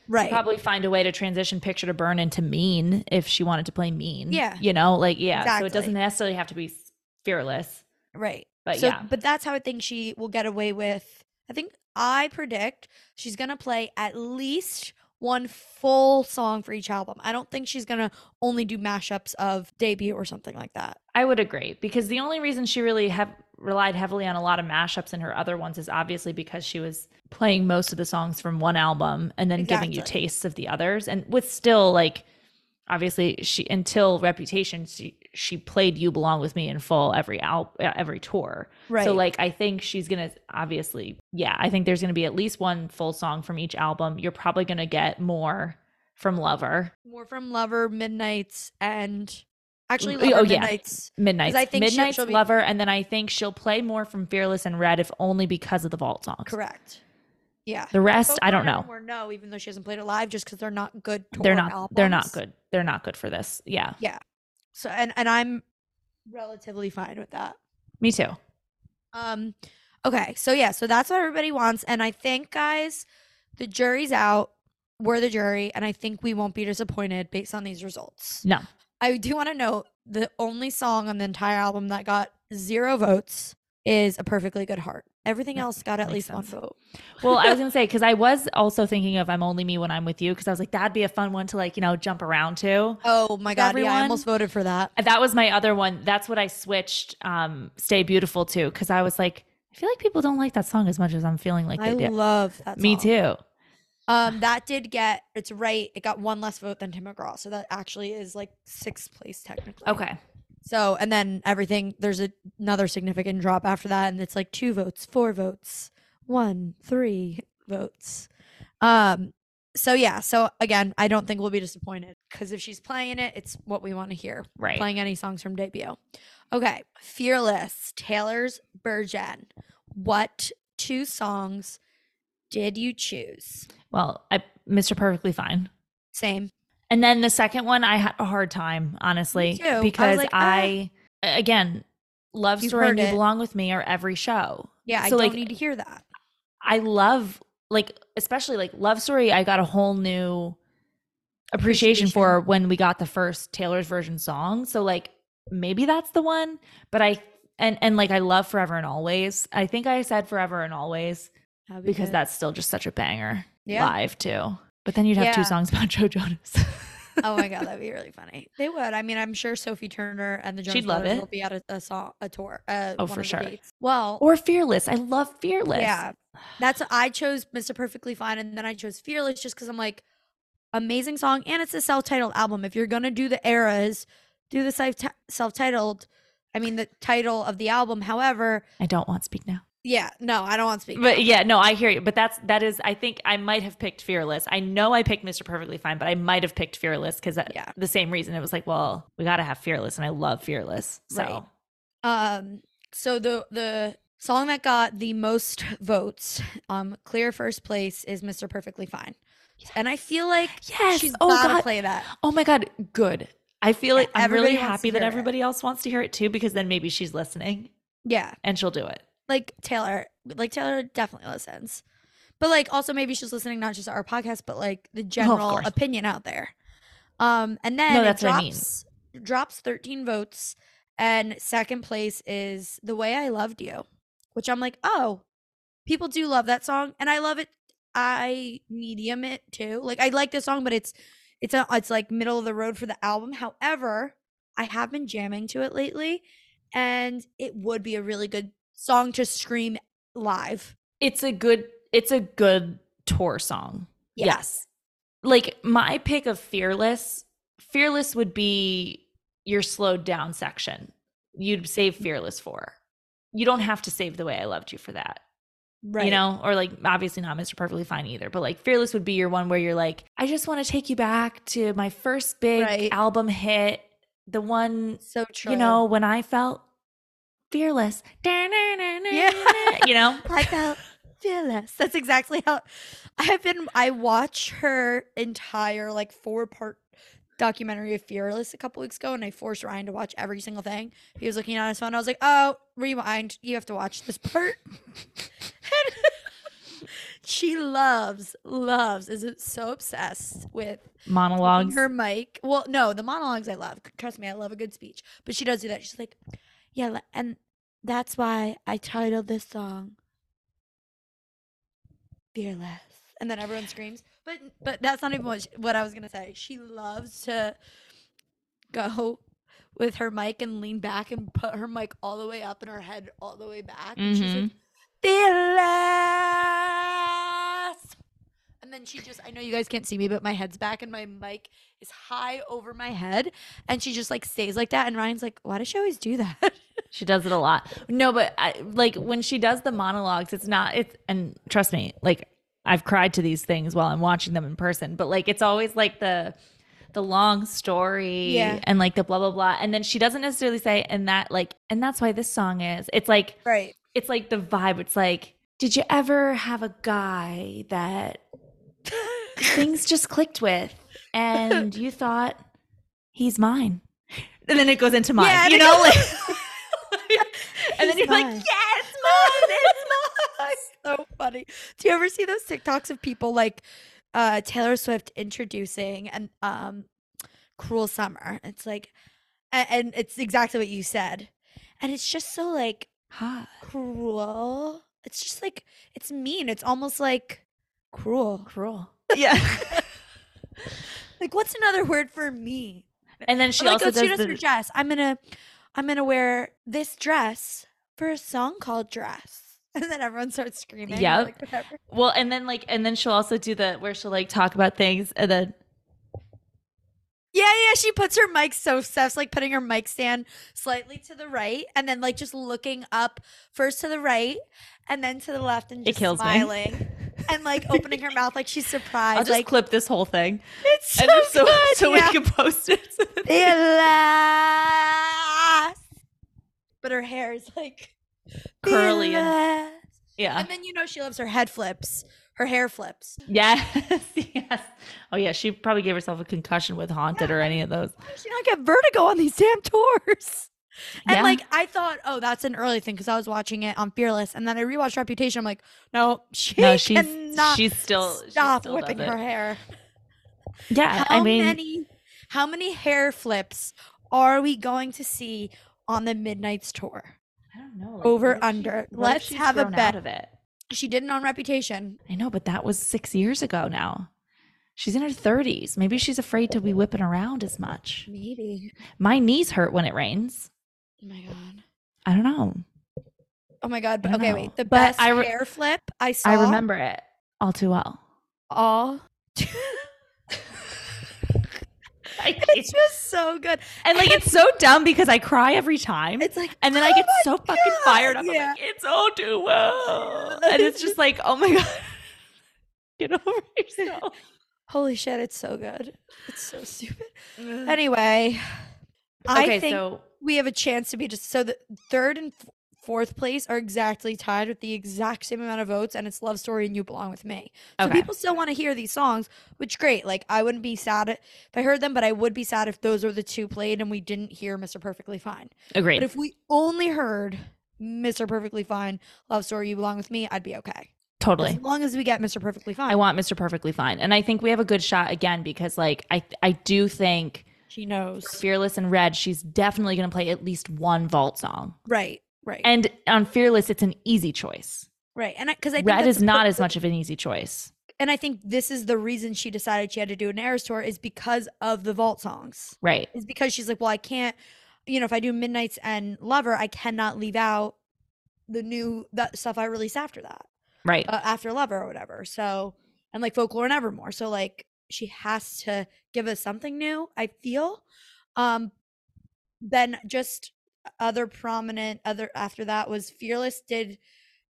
right. probably find a way to transition Picture to Burn into Mean if she wanted to play Mean. Yeah. you know, like yeah. So it doesn't necessarily have to be fearless. Right. But so, yeah. but that's how I think she will get away with. I think I predict she's gonna play at least one full song for each album. I don't think she's gonna only do mashups of debut or something like that. I would agree because the only reason she really have relied heavily on a lot of mashups in her other ones is obviously because she was playing most of the songs from one album and then giving you tastes of the others and with still like obviously she until reputation she she played you belong with me in full every al- uh, every tour Right. so like i think she's gonna obviously yeah i think there's gonna be at least one full song from each album you're probably gonna get more from lover more from Lover, Midnights, and actually Oh, Lover, yeah. Midnights. Midnight's, I think Midnight's she'll be- Lover, and then I think she'll play more from Fearless and Red if only because of the vault songs. Correct. Yeah. The rest, I don't know. Or no, even though she hasn't played it live, just because they're not good. They're not. They're not good. They're not good for this. Yeah. Yeah, So and and I'm relatively fine with that. me too. Um, okay, so yeah, so that's what everybody wants, and I think, guys, the jury's out. We're the jury, and I think we won't be disappointed based on these results. No. I do want to note the only song on the entire album that got zero votes is "A Perfectly Good Heart." Everything else got at least one vote. Well, I was gonna say because I was also thinking of "I'm Only Me When I'm with You" because I was like that'd be a fun one to like you know jump around to. Oh my god, yeah. I almost voted for that. That was my other one. That's what I switched um "Stay Beautiful" to because I was like, I feel like people don't like that song as much as I'm feeling like I they do. love that. Me song. too. Um, that did get it's right. It got one less vote than Tim McGraw, so that actually is like sixth place technically. Okay. So and then everything there's a, another significant drop after that, and it's like two votes, four votes, one, three votes. Um. So yeah. So again, I don't think we'll be disappointed because if she's playing it, it's what we want to hear. Right. Playing any songs from debut. Okay. Fearless. Taylor's Version. What two songs did you choose? Well, I Mr. Perfectly Fine. Same. And then the second one, I had a hard time, honestly, too. I because like, I, ah. again, Love You've Story and You it. Belong with Me are every show. Yeah, I So, don't like, need to hear that. I love like especially like Love Story. I got a whole new appreciation, for when we got the first Taylor's version song. So like maybe that's the one. But I and and like I love Forever and Always. I think I said Forever and Always be because good. that's still just such a banger Yeah. live too. But then you'd have Yeah. two songs about Joe Jonas. oh my god, that'd be really funny. They would. I mean, I'm sure Sophie Turner and the Jonas She'd love Brothers it. will be at a, a song, a tour. Uh, Oh, for sure. dates. Well, or Fearless. I love Fearless. yeah, that's I chose Mr. Perfectly Fine, and then I chose Fearless just because I'm like, amazing song, and it's a self-titled album. If you're gonna do the eras, do the self- self-titled. I mean, the title of the album. However, I don't want Speak Now. Yeah, no, I don't want to speak. But yeah, no, I hear you. But that's that is. I think I might have picked Fearless. I know I picked Mr. Perfectly Fine, but I might have picked Fearless because Yeah. the same reason. It was like, well, we got to have Fearless, and I love Fearless. So Right. Um, so the the song that got the most votes, um, clear first place is Mr. Perfectly Fine. And I feel like yes. she's oh gotta god. play that. Oh my god. Good. I feel Yeah, like I'm really happy that hear it. everybody else wants to hear it too, because then maybe she's listening Yeah. and she'll do it. Like Taylor, like Taylor definitely listens. But like also maybe she's listening not just to our podcast, but like the general course. opinion out there. Um and then No, it that's what I mean. drops drops 13 votes and second place is The Way I Loved You, which I'm like, "Oh, people do love that song and I love it. I medium it too. Like I like the song, but it's it's a, it's like middle of the road for the album. However, I have been jamming to it lately and it would be a really good song to scream live. It's a good. It's a good tour song. Yeah. Yes. Like my pick of Fearless, Fearless would be your slowed down section. You'd save mm. Fearless for. You don't have to save the way I loved you for that. Right. You know, or like obviously not Mr. Perfectly Fine either, but like Fearless would be your one where you're like, I just want to take you back to my first big Right. album hit, the one, so true. you know, when I felt fearless. Yeah. You know? I felt fearless. That's exactly how I've been. I watched her entire like four part documentary of Fearless a couple weeks ago, and I forced Ryan to watch every single thing. He was looking at his phone. I was like, "Oh, rewind! You have to watch this part." she loves, loves, is so obsessed with Monologues. her mic. Well, no, the monologues I love. Trust me, I love a good speech. But she does do that. She's like, yeah, and that's why I titled this song "Fearless," and then everyone screams. But but that's not even what she, what I was gonna say. She loves to go with her mic and lean back and put her mic all the way up and her head all the way back. And she's like, Mhm. fearless. And then she just, I know you guys can't see me, but my head's back and my mic is high over my head. And she just like stays like that. And Ryan's like, why does she always do that? She does it a lot. No, but I, like when she does the monologues, it's not it's and trust me, like I've cried to these things while I'm watching them in person, but like it's always like the the long story Yeah. and like the blah blah blah and then she doesn't necessarily say and that like and that's why this song is. It's like right. it's like the vibe. It's like did you ever have a guy that things just clicked with and you thought he's mine? And then it goes into mine. Yeah, you know like and then He's you're like, yes, mine. yeah, it's so funny. Do you ever see those TikToks of people like uh Taylor Swift introducing and um Cruel Summer? It's like a- and it's exactly what you said. And it's just so like Hot. cruel. It's just like it's mean. It's almost like cruel. Cruel. Yeah. Like what's another word for me? and then she like, also oh, she does does the her dress. I'm gonna I'm gonna wear this dress for a song called Dress. And then everyone starts screaming. Yeah. Like, well, and then like, and then she'll also do the where she'll like talk about things, and then Yeah, yeah. She puts her mic so Steph's like putting her mic stand slightly to the right and then like just looking up first to the right and then to the left and It just kills me. And like opening her mouth like she's surprised. I'll just like clip this whole thing, it's so, and so good. so yeah. we can post it. Alas. But her hair is like Curly and- yeah. And then you know she loves her head flips, her hair flips. Yes. yes. Oh yeah. She probably gave herself a concussion with haunted or any of those. Why does she not get vertigo on these damn tours? And Yeah. like I thought, oh, that's an early thing because I was watching it on Fearless, and then I rewatched Reputation. I'm like, no, she No, she's cannot she's still she still whipping her hair. Yeah. How I mean, many, how many hair flips are we going to see on the Midnight's tour? I don't know. Over, what if she- under. Let's have a bet. Of it. She didn't on Reputation. I know, but that was six years ago now. She's in her 30s. Maybe she's afraid to be whipping around as much. Maybe. My knees hurt when it rains. Oh my god. I don't know. Oh my god. But okay, know. wait. The But best I re- hair flip I saw. I remember it all too well. all. I it's just so good. and like it's so dumb because I cry every time. It's like, and then I oh get my so fucking fired up. I'm Yeah. like, it's all too well. And it's just like, oh my God. Get over yourself. Holy shit, it's so good. It's so stupid. Anyway, I okay, think so we have a chance to be just so the third and f- fourth place are exactly tied with the exact same amount of votes, and it's Love Story and You Belong with Me. So Okay. people still want to hear these songs, which great. Like I wouldn't be sad if I heard them, but I would be sad if those were the two played and we didn't hear Mr. Perfectly Fine. agreed. But if we only heard Mr. Perfectly Fine, Love Story, You Belong with Me, I'd be okay. totally. As long as we get Mr. Perfectly Fine. I want Mr. Perfectly Fine. And I think we have a good shot again because like I I do think She knows. Fearless and Red, she's definitely gonna play at least one vault song. Right. Right. And on Fearless, it's an easy choice. right. And because I, think Red is not as much of an easy choice. And I think this is the reason she decided she had to do an Eras tour is because of the vault songs. Right. Is because she's like, well, I can't. You know, if I do Midnight's and Lover, I cannot leave out the new that stuff I released after that, Right. uh, after Lover or whatever. So and like Folklore and Evermore. So like she has to give us something new. I feel. Um, then just other prominent other after that was Fearless did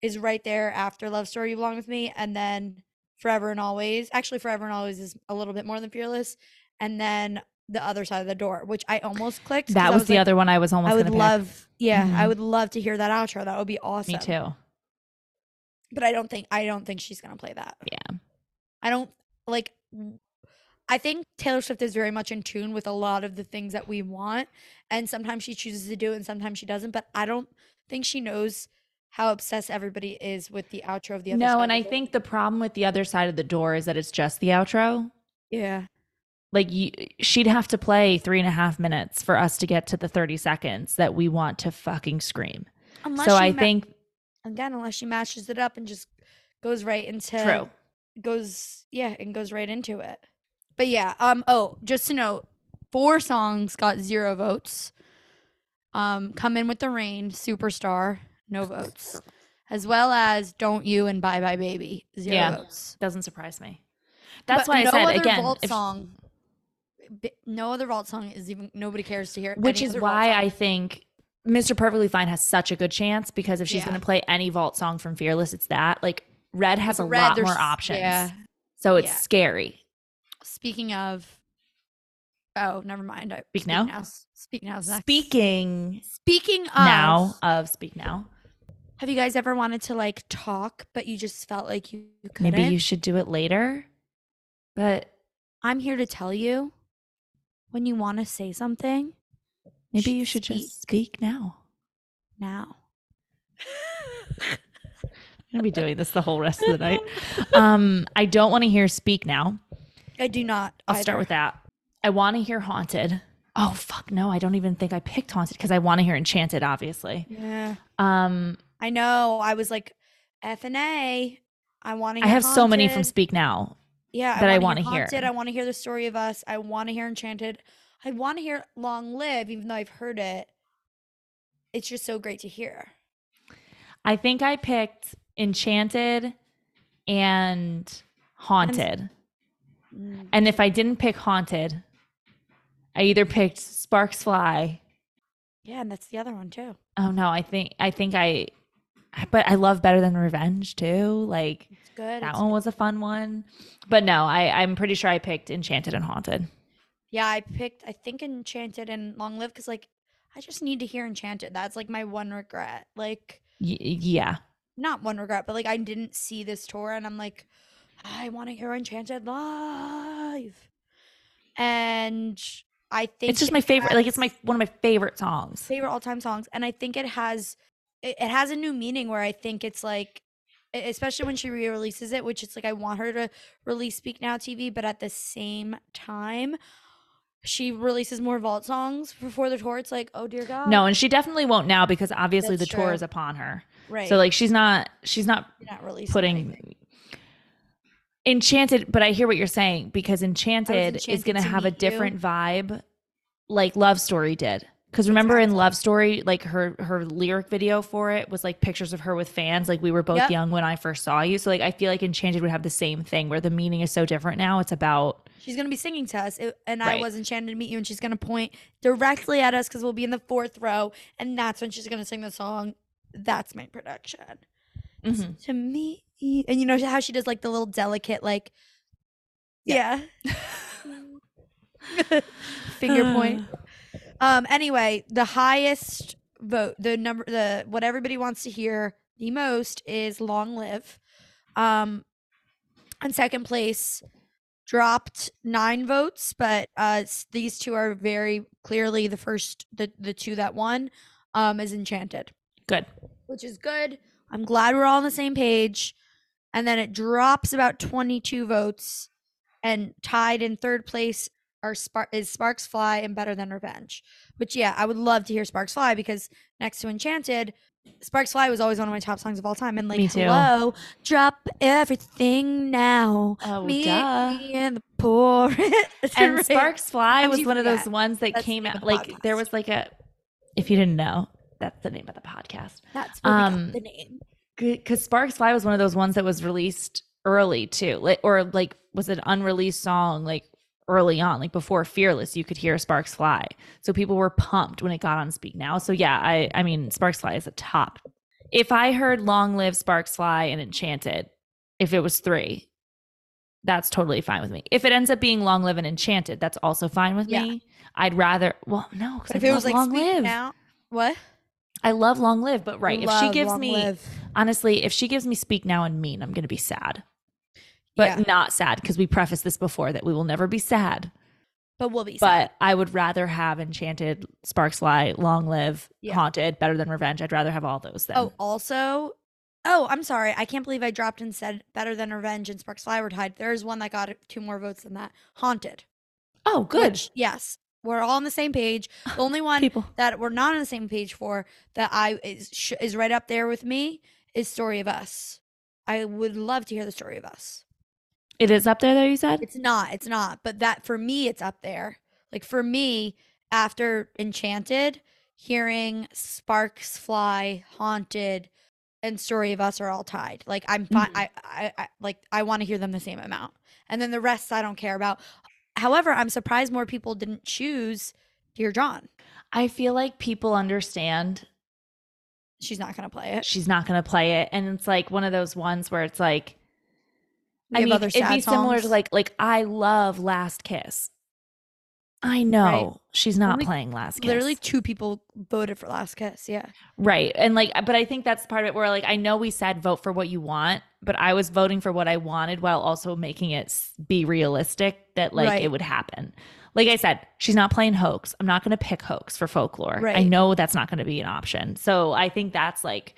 is right there after Love Story You Belong with Me and then Forever and Always. Actually Forever and Always is a little bit more than Fearless and then The Other Side of the Door, which I almost clicked that I was, the like, other one I was almost I would gonna pick. love yeah, I Mhm. would love to hear that outro. That would be awesome. Me too. But I don't think I don't think she's going to play that. Yeah. I don't like I think Taylor Swift is very much in tune with a lot of the things that we want and sometimes she chooses to do it and sometimes she doesn't, but I don't think she knows how obsessed everybody is with the outro of the other No, and I think the problem with the other side of the door is that it's just the outro. yeah. Like you, she'd have to play three and a half minutes for us to get to the 30 seconds that we want to fucking scream. Unless so I ma- think again unless she matches it up and just goes right into True. goes yeah and goes right into it but yeah um oh just to note four songs got zero votes um come in with the rain superstar no votes as well as don't you and bye bye baby zero Yeah. votes doesn't surprise me. That's But why I no said other again, vault if- song no other vault song is even nobody cares to hear which is why. I think Mr. Perfectly Fine has such a good chance because if she's Yeah. going to play any vault song from Fearless, it's that. Like Red has a Red, lot more options. yeah So it's Yeah. scary. Speaking of oh never mind I, Speak now? s- speak now next. Speaking Speaking of now of Speak Now, have you guys ever wanted to like talk, but you just felt like you couldn't? maybe you should do it later. But I'm here to tell you when you want to say something, maybe you should speak. just speak now. now. I'm gonna be doing this the whole rest of the night. Um, I don't want to hear "Speak Now." I do not. I'll start with that. I want to hear "Haunted." Oh fuck no! I don't even think I picked "Haunted" because I want to hear "Enchanted." Obviously. Yeah. Um, I know. I was like, F and A. I want to. Hear. I have so many from "Speak Now." Yeah, that I want wanna hear. Haunted. I want to hear the story of us. I want to hear Enchanted. I want to hear Long Live, even though I've heard it. It's just so great to hear. I think I picked "Enchanted" and "Haunted." Mm. And if I didn't pick "Haunted," I either picked "Sparks Fly." Yeah, and that's the other one too. Oh no, I think I think I, but I love better than Revenge too. Like It's good. that it's one good. was a fun one. But no, I I'm pretty sure I picked Enchanted and Haunted. Yeah, I picked. I think Enchanted and Long Live because like I just need to hear Enchanted. That's like my one regret. Like Y- yeah, not one regret, but like I didn't see this tour, and I'm like, I want to hear Enchanted live. And I think it's just my favorite. Like it's my one of my favorite songs. favorite all time songs, and I think it has it, it has a new meaning where I think it's like, especially when she re-releases it, which it's like I want her to release Speak Now TV, but at the same time, she releases more vault songs before the tour. It's like, oh dear God, No, and she definitely won't now because obviously That's the tour is upon her. right? So like she's not she's not You're not releasing putting anything. Enchanted, but I hear what you're saying because Enchanted, is going to to have a meet you. different vibe like Love Story did. Cuz remember in Love Story like her her lyric video for it was like pictures of her with fans like we were both Yep. young when I first saw you. So like I feel like Enchanted would have the same thing where the meaning is so different now. It's about She's gonna be singing to us, it- and I was enchanted to meet you. And she's gonna point directly at us because we'll be in the fourth row, and that's when she's gonna sing the song. That's my prediction. Mhm. To and you know how she does like the little delicate, like, yeah, finger point. Um. Anyway, the highest vote, the number, the what everybody wants to hear the most is "Long Live." Um, and second place, dropped nine votes, but uh, these two are very clearly the first, the the two that won. Um, is Enchanted, good. which is good. I'm glad we're all on the same page. And then it drops about 22 votes, and tied in third place are Spar- is Sparks Fly and Better Than Revenge. Which yeah, I would love to hear Sparks Fly because next to Enchanted, Sparks Fly was always one of my top songs of all time. And like, Me too. hello, drop everything now. Oh, Me duh. and the poor. And Sparks Fly was one of those ones that That's came out the like there was like a if you didn't know, that's the name of the podcast. That's where we got um, the name. Because Sparks Fly was one of those ones that was released early too, or like was an unreleased song like early on, like before Fearless. You could hear Sparks Fly, so people were pumped when it got on Speak Now. So yeah, I I mean Sparks Fly is a top. If I heard Long Live Sparks Fly and Enchanted, if it was three, that's totally fine with me. If it ends up being Long Live and Enchanted, that's also fine with Yeah. me. I'd rather well no, because if I it was like Long Speak Live. Now, what? I love Long Live, but right, if she gives me Live. honestly, if she gives me speak now and mean, I'm going to be sad. But Yeah. not sad because we prefaced this before that we will never be sad. but we'll be. sad. But I would rather have Enchanted, Sparks Fly, Long Live, Yeah. Haunted, Better Than Revenge. I'd rather have all those than. Oh, also, oh, I'm sorry. I can't believe I dropped and said better than Revenge and Sparks Fly were tied. There is one that got two more votes than that. Haunted. oh good. which, yes, we're all on the same page. The only one People. that we're not on the same page for that I is sh- is right up there with me is Story of Us. I would love to hear the Story of Us. It is up there, though, you said? It's not. It's not. But that for me, it's up there. Like for me, after Enchanted, hearing Sparks Fly, Haunted, and Story of Us are all tied. Like I'm fine. Mhm. I, I, I like I want to hear them the same amount, and then the rest I don't care about. However, I'm surprised more people didn't choose Dear John. I feel like people understand She's not gonna play it. she's not going to play it. And it's like one of those ones where it's like, We I mean, it'd be sad similar to like, like I love Last Kiss. I know she's not Only- playing Last Kiss. Literally, two people voted for Last Kiss. Yeah, Right. And like, but I think that's part of it where like, I know we said vote for what you want, but I was voting for what I wanted while also making it be realistic that like Right. it would happen. Like I said, she's not playing hoax. I'm not going to pick hoax for folklore. Right. I know that's not going to be an option. So I think that's like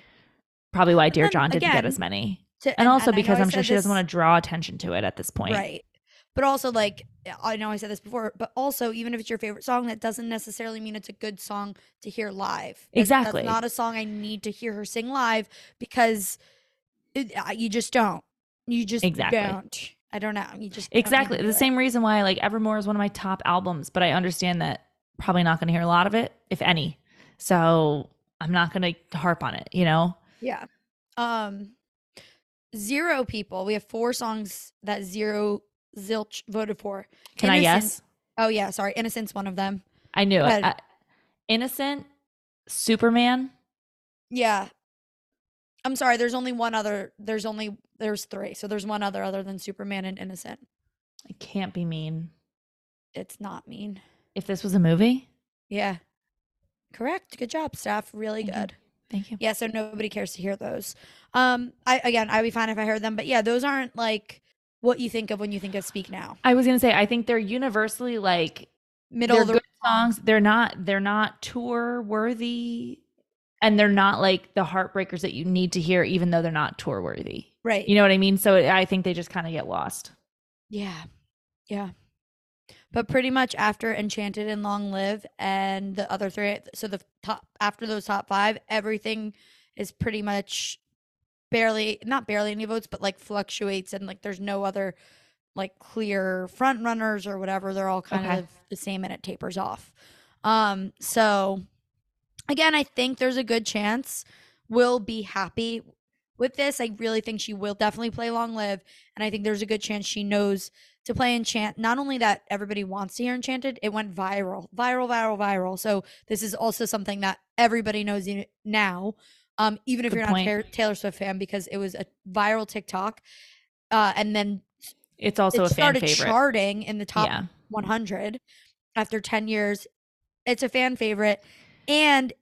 probably why Dear John didn't get as many. To- And, also I know because I'm sure she doesn't want to draw attention to it at this point. Right. But also, like, I know I said this before, but also, even if it's your favorite song, that doesn't necessarily mean it's a good song to hear live. That's- Exactly. That's not a song I need to hear her sing live because it, you just don't. You just Exactly. don't. I don't know. You just Exactly. The same reason why like Evermore is one of my top albums, but I understand that probably not going to hear a lot of it, if any. So I'm not going to harp on it, you know? Yeah. Um, zero people. We have four songs that zero zilch voted for. Can I Innocent- guess? Oh yeah, sorry. Innocent's one of them. I knew it. I- Innocent, Superman. Yeah. I'm sorry, there's only one other there's only there's three. So there's one other other than Superman and Innocent. It can't be mean. It's not mean. If this was a movie, Yeah. Correct. Good job, Steph. Really Thank you. good. thank you. Yeah, so nobody cares to hear those. Um I again I'd be fine if I heard them, but yeah, those aren't like what you think of when you think of Speak Now. I was gonna say I think they're universally like Middle the good songs. They're not they're not tour worthy, and they're not like the heartbreakers that you need to hear, even though they're not tour worthy. right. You know what I mean? So I think they just kind of get lost. Yeah. Yeah. But pretty much after Enchanted and Long Live and the other three, so the top after those top five, everything is pretty much barely not barely any votes, but like fluctuates and like there's no other like clear front runners or whatever. They're all kind Okay. of the same and it tapers off. Um, so again, I think there's a good chance we'll be happy with this. I really think she will definitely play Long Live. And I think there's a good chance she knows to play Enchant. Not only that everybody wants to hear Enchanted, it went viral, viral, viral, viral. So this is also something that everybody knows now, um, even if Good you're point. not a Taylor- Swift fan, because it was a viral TikTok. Uh, and then It's also it a fan started favorite. charting in the top yeah. 100 after 10 years. It's a fan favorite. And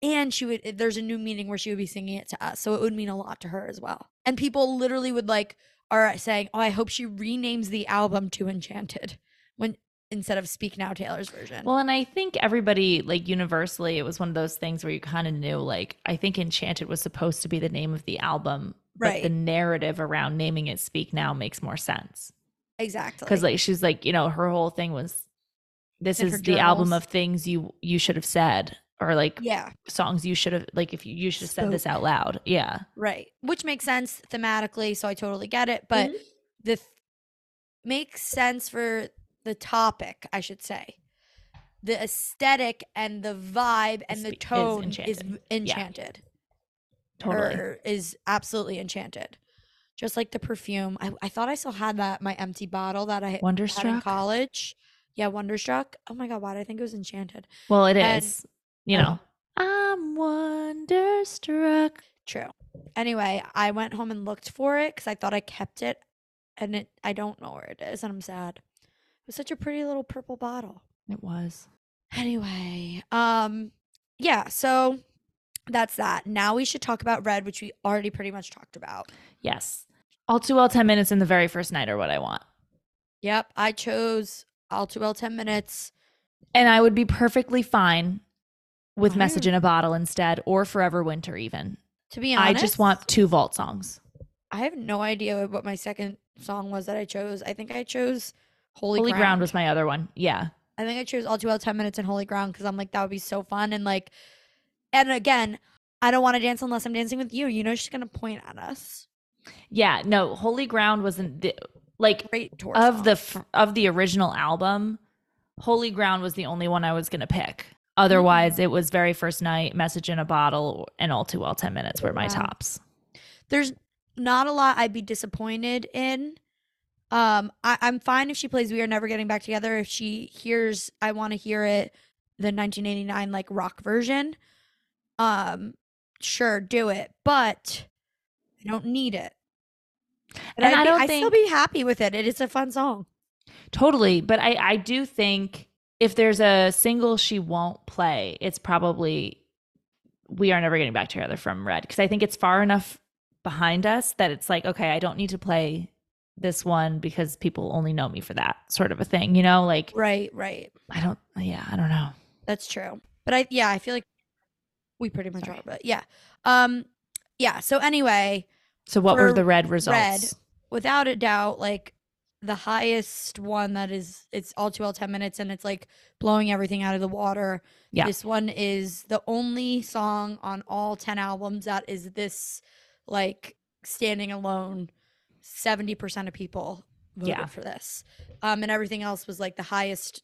and she would there's a new meaning where she would be singing it to us. So it would mean a lot to her as well. And people literally would like are saying, "Oh, I hope she renames the album to Enchanted." When instead of Speak Now Taylor's version. Well, and I think everybody, like universally, it was one of those things where you kind of knew, like, I think Enchanted was supposed to be the name of the album, but the narrative around naming it Speak Now makes more sense. exactly. Because, like, she's like, you know, her whole thing was this is the album of things you you should have said, or like yeah, songs you should have, like, if you, you should have said this out loud. Yeah. right. Which makes sense thematically, so I totally get it, but Mm-hmm. the th- makes sense for the topic, I should say. The aesthetic and the vibe and the Is- is tone is, enchanted. v- enchanted. Totally. Or is absolutely enchanted. Just like the perfume. I, I thought I still had that my empty bottle that I had in college. Yeah, Wonderstruck. Oh my god, why did I think it was enchanted? Well, it and- is. You oh. know, I'm wonderstruck. True. Anyway, I went home and looked for it because I thought I kept it, and it I don't know where it is, and I'm sad. Was such a pretty little purple bottle. It was. Anyway, um, yeah. So that's that. Now we should talk about red, which we already pretty much talked about. Yes. All too well 10 minutes in the very first night are what I want. Yep, I chose all too well ten minutes. And I would be perfectly fine with Fine. Message in a Bottle instead or Forever Winter even. To be honest, I just want two vault songs. I have no idea what my second song was that I chose. I think I chose Holy, Holy Ground. Ground was my other one. Yeah. I think I chose all too well 10 minutes and Holy Ground because I'm like, that would be so fun. And like, and again, I don't want to dance unless I'm dancing with you. You know, she's going to point at us. Yeah, no, Holy Ground wasn't the, like of the of the original album, Holy Ground was the only one I was going to pick. Otherwise, mm-hmm. it was very first night, Message in a Bottle and All Too Well 10 minutes were my Wow. tops. There's not a lot I'd be disappointed in. Um, I, I'm fine if she plays We Are Never Getting Back Together. If she hears I Want to Hear It, the 1989 like rock version, um, sure, do it. But I don't need it. And I'd I be- don't I'd still be happy with it. It is a fun song. Totally. But I, I do think if there's a single she won't play, it's probably We Are Never Getting Back Together from Red. Because I think it's far enough behind us that it's like, okay, I don't need to play this one because people only know me for that sort of a thing, you know? Like, Right, right. I don't, yeah, I don't know. That's true. But I yeah, I feel like we pretty much Sorry. are. But yeah. Um yeah. So anyway, So what were the red results? Red, without a doubt, like the highest one that is it's all too well 10 minutes and it's like blowing everything out of the water. Yeah. This one is the only song on all 10 albums that is this like standing alone. 70% of people voted Yeah. for this. Um and everything else was like the highest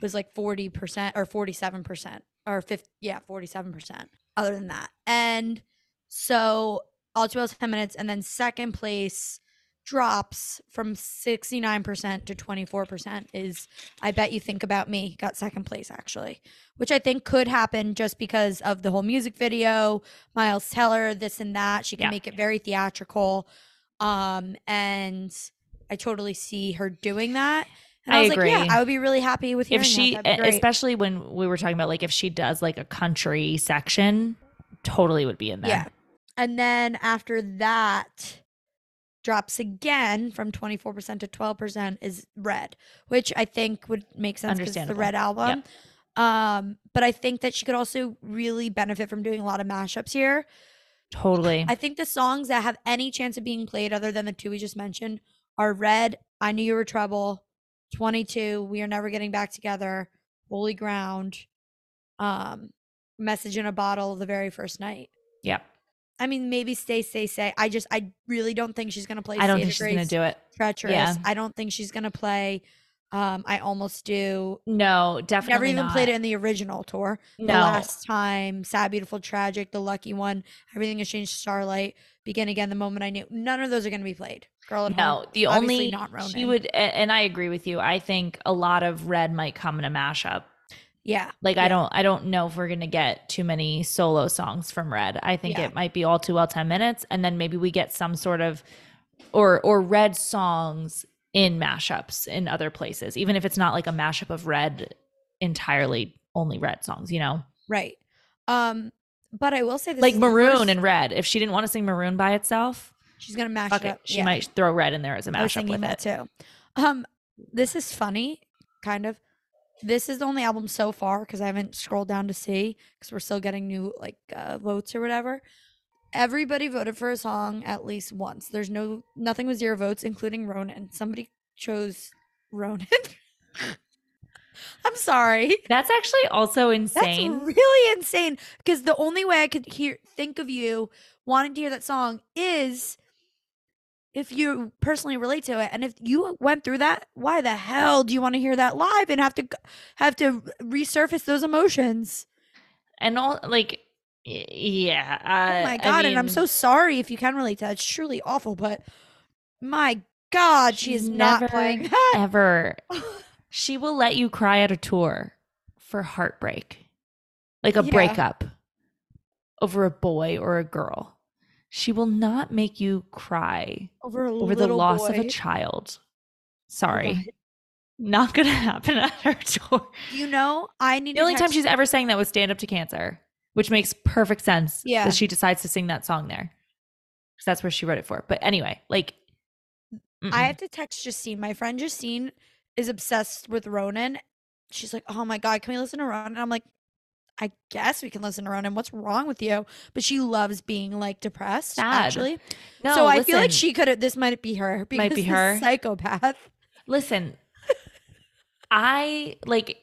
was like 40% or 47% or 50 yeah, 47% other than that. And so all well 10 minutes and then second place drops from 69% to 24% is I bet you think about me got second place actually which I think could happen just because of the whole music video Miles Teller this and that she can Yeah. make it very theatrical um and I totally see her doing that and I, I was like agree. yeah I would be really happy with If she, that. That'd be great. especially when we were talking about like if she does like a country section, totally would be in there. Yeah. And then after that drops again from 24% to 12% is red, which I think would make sense because the red album. Um, but I think that she could also really benefit from doing a lot of mashups here. Totally. I think the songs that have any chance of being played other than the two we just mentioned are Red, I Knew You Were Trouble, 22, We Are Never Getting Back Together, Holy Ground, um, Message in a Bottle, The Very First Night. yeah. I mean, maybe stay, stay, say. I just, I really don't think she's gonna play. I don't State think she's gonna do it. Treacherous. Yeah. I don't think she's gonna play. Um, I almost do. No, definitely Never even not. played it in the original tour. The No. last time, Sad, Beautiful, Tragic, The Lucky One, Everything Has Changed, Starlight, Begin Again, The Moment I Knew. None of those are gonna be played. Girl at No, Home. the only not Ronan. she would, and I agree with you. I think a lot of red might come in a mashup. Yeah. Like Yeah. I don't, I don't know if we're gonna get too many solo songs from Red. I think Yeah. it might be all too well ten minutes, and then maybe we get some sort of, or or Red songs in mashups in other places, even if it's not like a mashup of Red entirely only Red songs. You know, Right. Um, but I will say this like Maroon first- and Red. If she didn't want to sing Maroon by itself, she's gonna mash fuck it up. she Yeah. might throw Red in there as a mashup with that it. too. Um, this is funny, kind of. This is the only album so far because I haven't scrolled down to see because we're still getting new like uh, votes or whatever. Everybody voted for a song at least once. There's no nothing with zero votes, including Ronan. Somebody chose Ronan. I'm sorry. That's actually also That's insane. really insane because the only way I could hear think of you wanting to hear that song is if you personally relate to it and if you went through that why the hell do you want to hear that live and have to have to resurface those emotions and all like yeah oh my I god and i'm so sorry if you can relate to that. It's truly awful but my god she is not playing that. ever. She will let you cry at a tour for heartbreak like a Yeah. breakup over a boy or a girl. She will not make you cry over over the loss of a child. Oh sorry. God. not gonna happen at her tour. You know i need the only time she's ever sang that was stand up to cancer which makes perfect sense Yeah. that she decides to sing that song there because that's where she wrote it for but anyway like I mm-mm. have to text Justine. My friend Justine is obsessed with Ronan. She's like, "Oh my god, can we listen to Ronan?" I'm like, "I guess we can listen to Ronan. What's wrong with you?" But she loves being like depressed. Sad. Actually, no, so I feel like she could have. This might be her. Because Might be her. psychopath. Listen, I like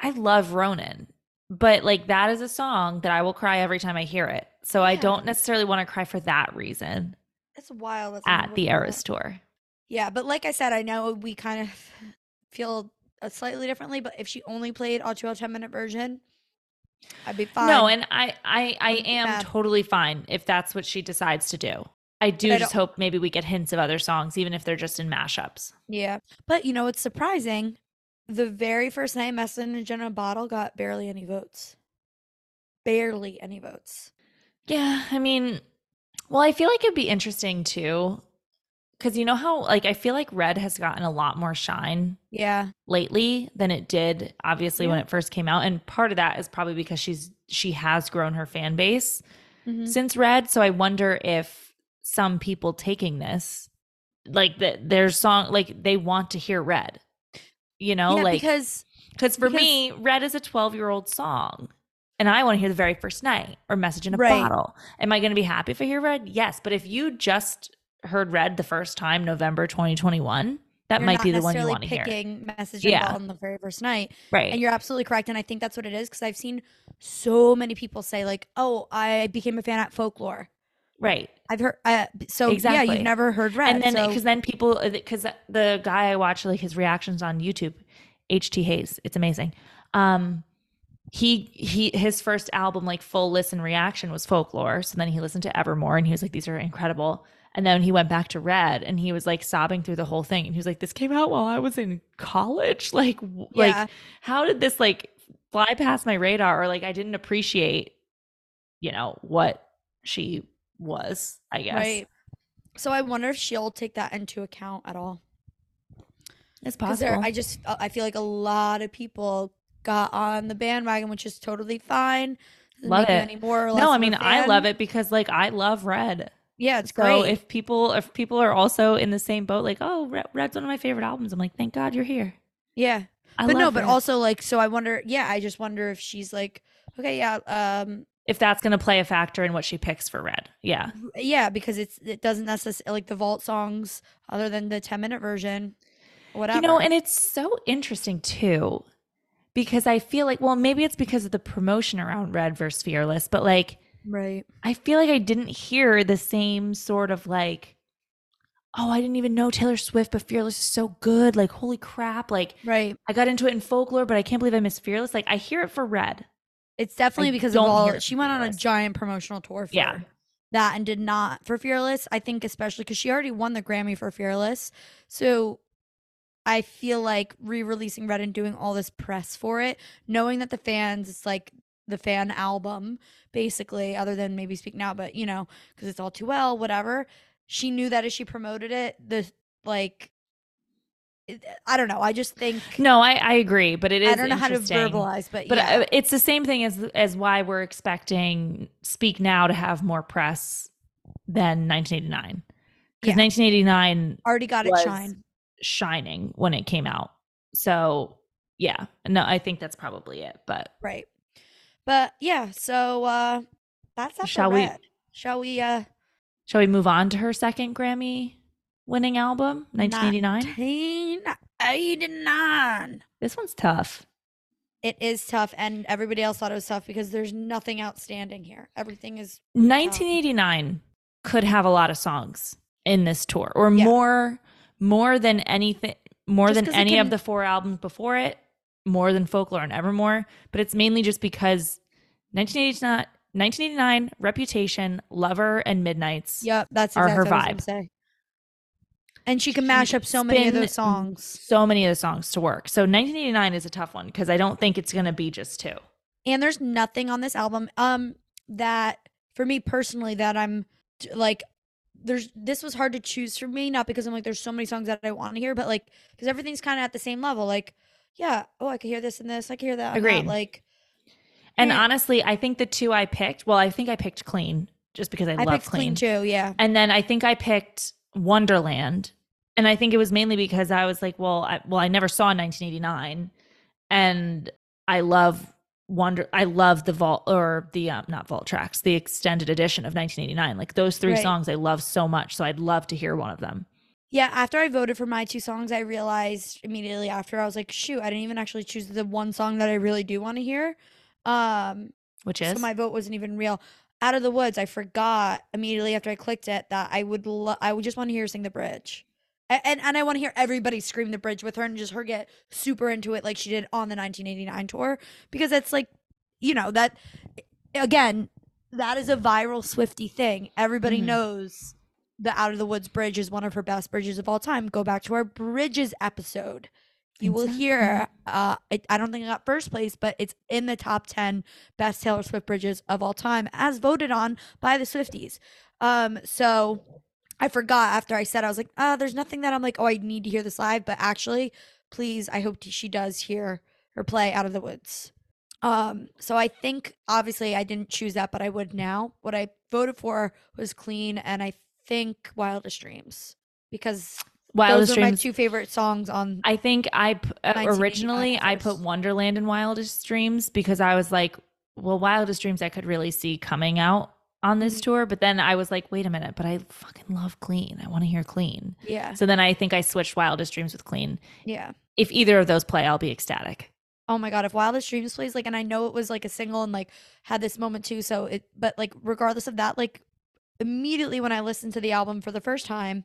I love Ronan, but like that is a song that I will cry every time I hear it. So I don't necessarily want to cry for that reason It's wild. That's at the. Eras tour. Yeah, but like I said, I know we kind of feel slightly differently. But if she only played all 12 10 minute version, I'd be fine. No, and I I I am totally fine if that's what she decides to do. I do I just hope maybe we get hints of other songs, even if they're just in mashups. Yeah. But you know, it's surprising. The very first night Message in a Bottle got barely any votes. Barely any votes. Yeah, I mean, well, I feel like it'd be interesting too, because you know how like I feel like Red has gotten a lot more shine Yeah. lately than it did obviously when it first came out and part of that is probably because she's she has grown her fan base Mhm. since red so i wonder if some people taking this like that their song like they want to hear red you know yeah, like because because for because- me red is a 12 year old song and I want to hear the very first night or message in a Right. bottle. Am I going to be happy if I hear red? Yes. But if you just heard red the first time, November 2021, that You're might be the one you want to hear. picking message in Yeah. On the very first night. Right. And you're absolutely correct. And I think that's what it is because I've seen so many people say, like, oh, I became a fan at folklore. Right. I've heard, uh, so yeah, you've never heard Red. and then so- because then people because the guy I watch like his reactions on YouTube, HT Hayes, it's amazing. Um, he he his first album like full listen reaction was Folklore. So then he listened to Evermore and he was like, these are incredible. And then he went back to Red and he was like sobbing through the whole thing. And he was like, this came out while I was in college. Like Yeah. like how did this like fly past my radar or like I didn't appreciate, you know, what she was. I guess right. So I wonder if she'll take that into account at all. it's possible. I just, uh, I feel like a lot of people got on the bandwagon, which is totally fine. Doesn't Love it. Any more or less No, I mean I love it because like I love red. Yeah, it's So great. if people if people are also in the same boat, like oh Red, Red's one of my favorite albums, I'm like thank God you're here. yeah. I but no, love but also like, so I wonder, yeah, I just wonder if she's like, okay, yeah, um, if that's gonna play a factor in what she picks for Red, yeah, yeah, because it's it doesn't necessarily like the vault songs other than the 10 minute version, whatever. you know, and it's so interesting too because I feel like well maybe it's because of the promotion around Red versus Fearless, but like right. I feel like I didn't hear the same sort of like. Oh, I didn't even know Taylor Swift, but Fearless is so good. Like, holy crap. Like, Right. I got into it in folklore, but I can't believe I missed Fearless. Like, I hear it for Red. It's definitely I because of all she went on a giant promotional tour for Yeah. that and did not for Fearless. I think especially because she already won the Grammy for Fearless. So I feel like re-releasing Red and doing all this press for it, knowing that the fans, it's like the fan album, basically, other than maybe Speak Now, but you know, because it's all too well, whatever. She knew that as she promoted it, the like I don't know. I just think No, I, I agree, but it is I don't know how to verbalize, but, But yeah. uh, it's the same thing as as why we're expecting Speak Now to have more press than 1989 because Yeah. 1989 already got it shine. shining when it came out. So yeah, no, I think that's probably it. But Right. But yeah, so uh that's that Shall we-. Shall we uh shall we move on to her second Grammy winning album, 1989? 1989. This one's tough. It is tough and everybody else thought it was tough because there's nothing outstanding here. Everything is 1989 could have a lot of songs in this tour or Yeah. more more than anything more Just than any of the four albums before it more than folklore and evermore but it's mainly just because 1989 1989 reputation lover and midnights Yep, that's Are exactly her what I was gonna vibe. And she can mash up so many of those songs. so many of the songs to work so 1989 is a tough one because i don't think it's going to be just two and there's nothing on this album um that for me personally that i'm like there's this was hard to choose for me not because i'm like there's so many songs that i want to hear but like because everything's kind of at the same level like yeah oh i could hear this and this i could hear that Agreed. like and Yeah. honestly i think the two i picked well i think i picked clean just because i, i, love picked clean too yeah And then I think I picked Wonderland. And I think it was mainly because I was like, well, I, well, I never saw 1989, and I love Wonder. I love the vault or the um, not vault tracks, the extended edition of 1989. Like those three Right. songs, I love so much. So I'd love to hear one of them. yeah after i voted for my two songs i realized immediately after i was like shoot i didn't even actually choose the one song that i really do want to hear um Which is So my vote wasn't even real. Out of the woods, I forgot immediately after I clicked it that I would lo- I would just want to hear her sing the bridge. A- And and I want to hear everybody scream the bridge with her and just her get super into it like she did on the 1989 tour because it's like you know that again that is a viral Swiftie thing. Everybody Mhm. knows the Out of the Woods bridge is one of her best bridges of all time. Go back to our bridges episode. You will hear uh it, I don't think it got first place, but it's in the top 10 best Taylor Swift bridges of all time as voted on by the Swifties. Um so I forgot after I said I was like, uh there's nothing that I'm like, oh I need to hear this live, but actually please I hope she does hear her play Out of the Woods. Um so I think obviously I didn't choose that, but I would now. What I voted for was Clean and I think Wildest Dreams because Wildest those are my two favorite songs on I think I p- uh, 1989 originally I put. Wonderland and Wildest Dreams because I was like, well, Wildest Dreams I could really see coming out on this Mhm. tour, but then I was like, wait a minute, but I fucking love Clean. I want to hear Clean. Yeah. So then I think I switched Wildest Dreams with Clean. Yeah. If either of those play, I'll be ecstatic. Oh my god, if Wildest Dreams plays like and I know it was like a single and like had this moment too, so it but like regardless of that, like immediately when I listened to the album for the first time,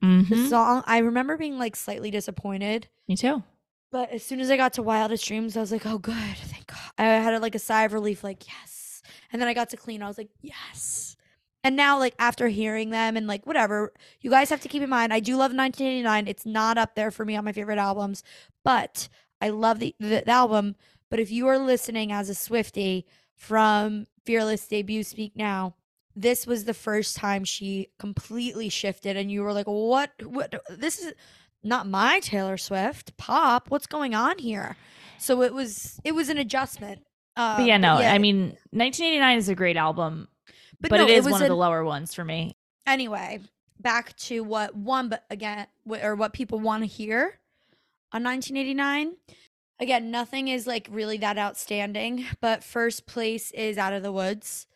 the Mhm. song I remember being like slightly disappointed. Me too. But as soon as I got to Wildest Dreams, I was like, oh good, thank God. I had like a sigh of relief, like, yes. And then I got to clean, I was like, yes. And now, like after hearing them and like whatever, you guys have to keep in mind, I do love 1989. It's not up there for me on my favorite albums, but I love the, the, the album. But if you are listening as a Swiftie from Fearless debut Speak Now, this was the first time she completely shifted, and you were like, "What? What? This is not my Taylor Swift pop. What's going on here?" So it was it was an adjustment. Um, But yeah, no, I mean, 1989 is a great album, but, no, it is was one of the lower ones for me. anyway, back to what one, but again, or what people want to hear on 1989. Again, nothing is like really that outstanding, but first place is Out of the Woods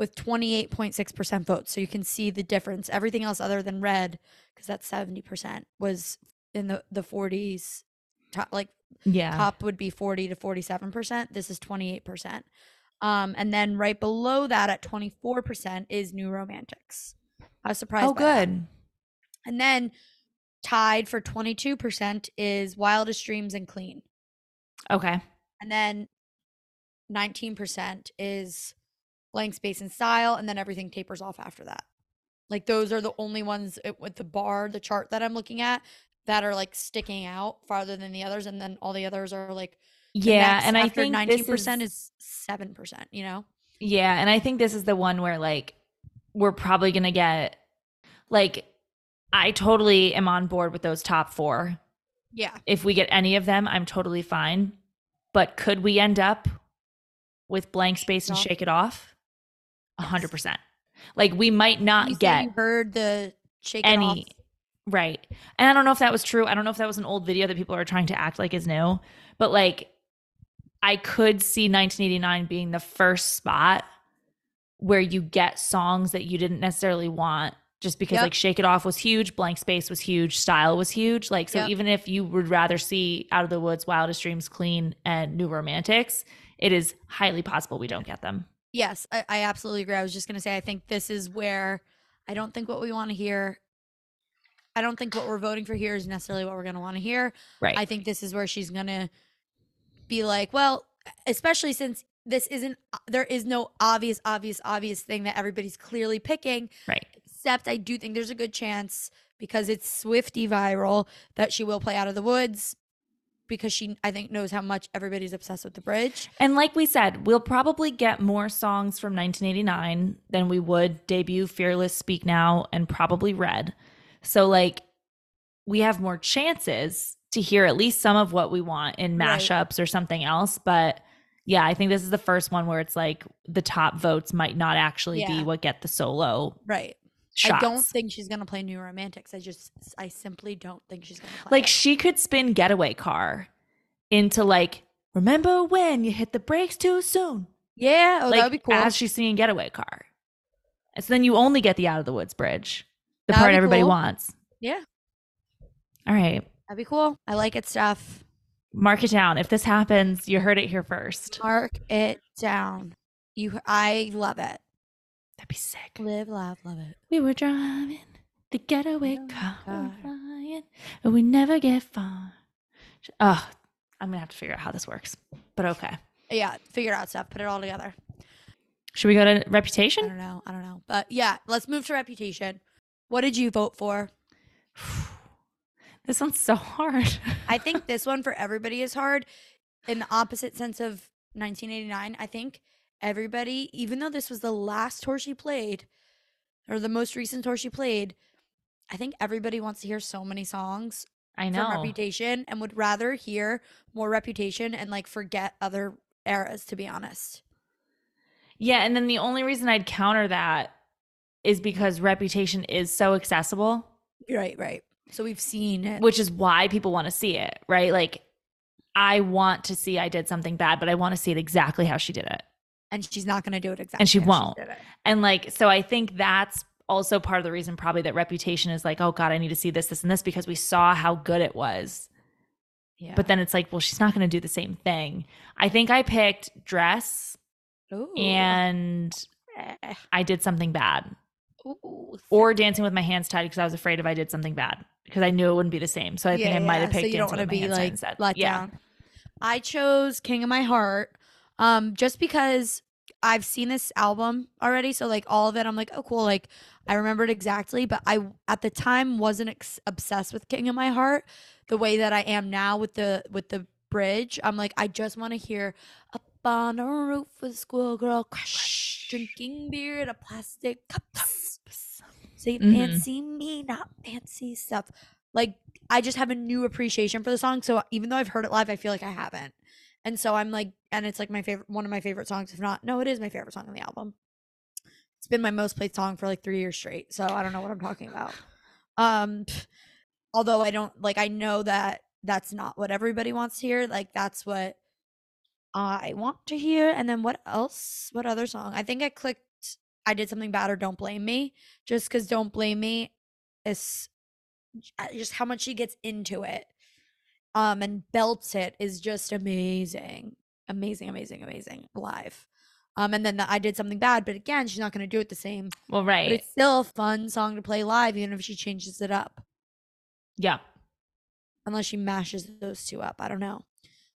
with 28.6% votes. So you can see the difference. Everything else other than Red, because that's 70%, was in the, the 40s. Top, like Yeah. top would be 40 to 47%. This is 28%. Um, and then right below that at 24% is New Romantics. I was surprised. oh, by that. good. And then tied for 22% is Wildest Dreams and Clean. Okay. And then 19% is Blank Space and Style. And then everything tapers off after that. Like those are the only ones with the bar, the chart that I'm looking at that are like sticking out farther than the others. And then all the others are like, Yeah, and I think 19% is 7%, you know? Yeah, and I think this is the one where like we're probably gonna get like I totally am on board with those top four. Yeah. If we get any of them, I'm totally fine. But could we end up with blank space and shake it off? A hundred percent. Like we might not said get you heard the shake it any off. right. And I don't know if that was true. I don't know if that was an old video that people are trying to act like is new. But like I could see 1989 being the first spot where you get songs that you didn't necessarily want just because Yep. like Shake It Off was huge, Blank Space was huge, Style was huge. Like so Yep. even if you would rather see Out of the Woods, Wildest Dreams, Clean and New Romantics, it is highly possible we don't get them. Yes, I, I absolutely agree. I was just gonna say I think this is where I don't think what we want to hear. I don't think what we're voting for here is necessarily what we're gonna want to hear. Right. I think this is where she's gonna be like, well, especially since this isn't uh, there is no obvious, obvious, obvious thing that everybody's clearly picking. right. Except I do think there's a good chance because it's Swiftie viral that she will play out of the woods because she I think knows how much everybody's obsessed with the bridge. And like we said, we'll probably get more songs from 1989 than we would debut Fearless, Speak Now, and probably Red. So, like, we have more chances to hear at least some of what we want in Right. mashups or something else. But yeah, I think this is the first one where it's like the top votes might not actually be what get the solo Right. Shots. I don't think she's gonna play New Romantics. I just, I simply don't think she's gonna play. like it. she could spin Getaway Car into like, remember when you hit the brakes too soon? yeah, oh, like that would be cool. as she's singing Getaway Car. And so then you only get the Out of the Woods bridge, the That'd part everybody cool. wants. yeah, All right, that'd be cool. I like it stuff. mark it down. If this happens, you heard it here first. Mark it down. You, I love it. That'd be sick. Live, laugh, love it. We were driving the getaway Getaway car, car. flying, but we never get far. Oh, I'm gonna have to figure out how this works. But okay, Yeah, figure out stuff. Put it all together. should we go to Reputation? I don't know. I don't know. But yeah, let's move to Reputation. What did you vote for? This one's so hard. I think this one for everybody is hard in the opposite sense of 1989. I think everybody, even though this was the last tour she played or the most recent tour she played, I think everybody wants to hear so many songs I from know. Reputation and would rather hear more Reputation and like forget other eras, to be honest. Yeah, and then the only reason I'd counter that is because Reputation is so accessible, Right, right. So we've seen it. which is why people want to see it, right? Like I want to see I did something bad, but I want to see it exactly how she did it. And she's not going to do it exactly. And she won't. it. And like, so I think that's also part of the reason probably that reputation is like, oh God, I need to see this, this, and this because we saw how good it was. Yeah. But then it's like, well, she's not going to do the same thing. I think I picked dress Ooh. and Eh. I did something bad Ooh. or dancing with my hands tied because I was afraid if I did something bad because I knew it wouldn't be the same. So I think Yeah, I might have yeah, picked so you don't wanna my be like let yeah. down. I chose King of My Heart, um, just because I've seen this album already. So like all of it, I'm like, oh cool, like I remembered exactly. But I at the time wasn't ex- obsessed with King of My Heart the way that I am now with the with the bridge. I'm like, I just want to hear up on a roof with a squirrel girl crush, drinking beer in a plastic cup. Say Mhm. fancy me, not fancy stuff. Like I just have a new appreciation for the song. So even though I've heard it live, I feel like I haven't. And so I'm like, and it's like my favorite, one of my favorite songs. If not, no, it is my favorite song on the album. It's been my most played song for like three years straight. So I don't know what I'm talking about. Um, although I don't like, I know that that's not what everybody wants to hear. Like that's what I want to hear. And then what else? What other song? I think I clicked. I did something bad or don't blame me. Just because don't blame me is just how much she gets into it um and belts it is just amazing amazing amazing amazing live um and then the, i did something bad but again she's not going to do it the same Well, but right. it's still a fun song to play live even if she changes it up Yeah. unless she mashes those two up i don't know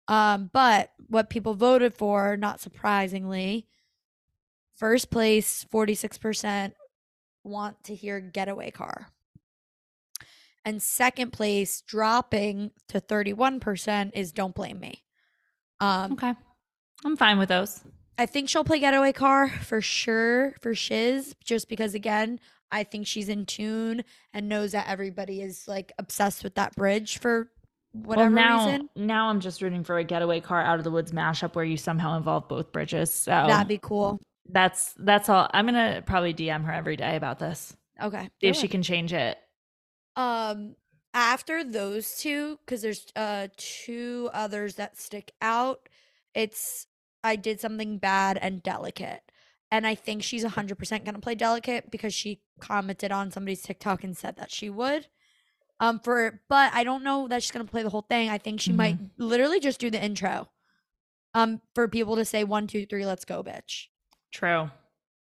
um but what people voted for not surprisingly first place 46% want to hear getaway car and second place dropping to 31% is don't blame me um Okay. I'm fine with those. I think she'll play Getaway Car for sure for Shiz, just because again, I think she's in tune and knows that everybody is like obsessed with that bridge for whatever well, now, reason. now I'm just rooting for a getaway car out of the woods mashup where you somehow involve both bridges. So That'd be cool. that's that's all. I'm gonna probably DM her every day about this. Okay. See if she can change it. Um after those two, because there's uh two others that stick out, it's I did something bad and delicate. And I think she's 100% going to play delicate because she commented on somebody's TikTok and said that she would. Um for but I don't know that she's going to play the whole thing. I think she might literally just do the intro. Um for people to say one, two, three, let's go, bitch. True.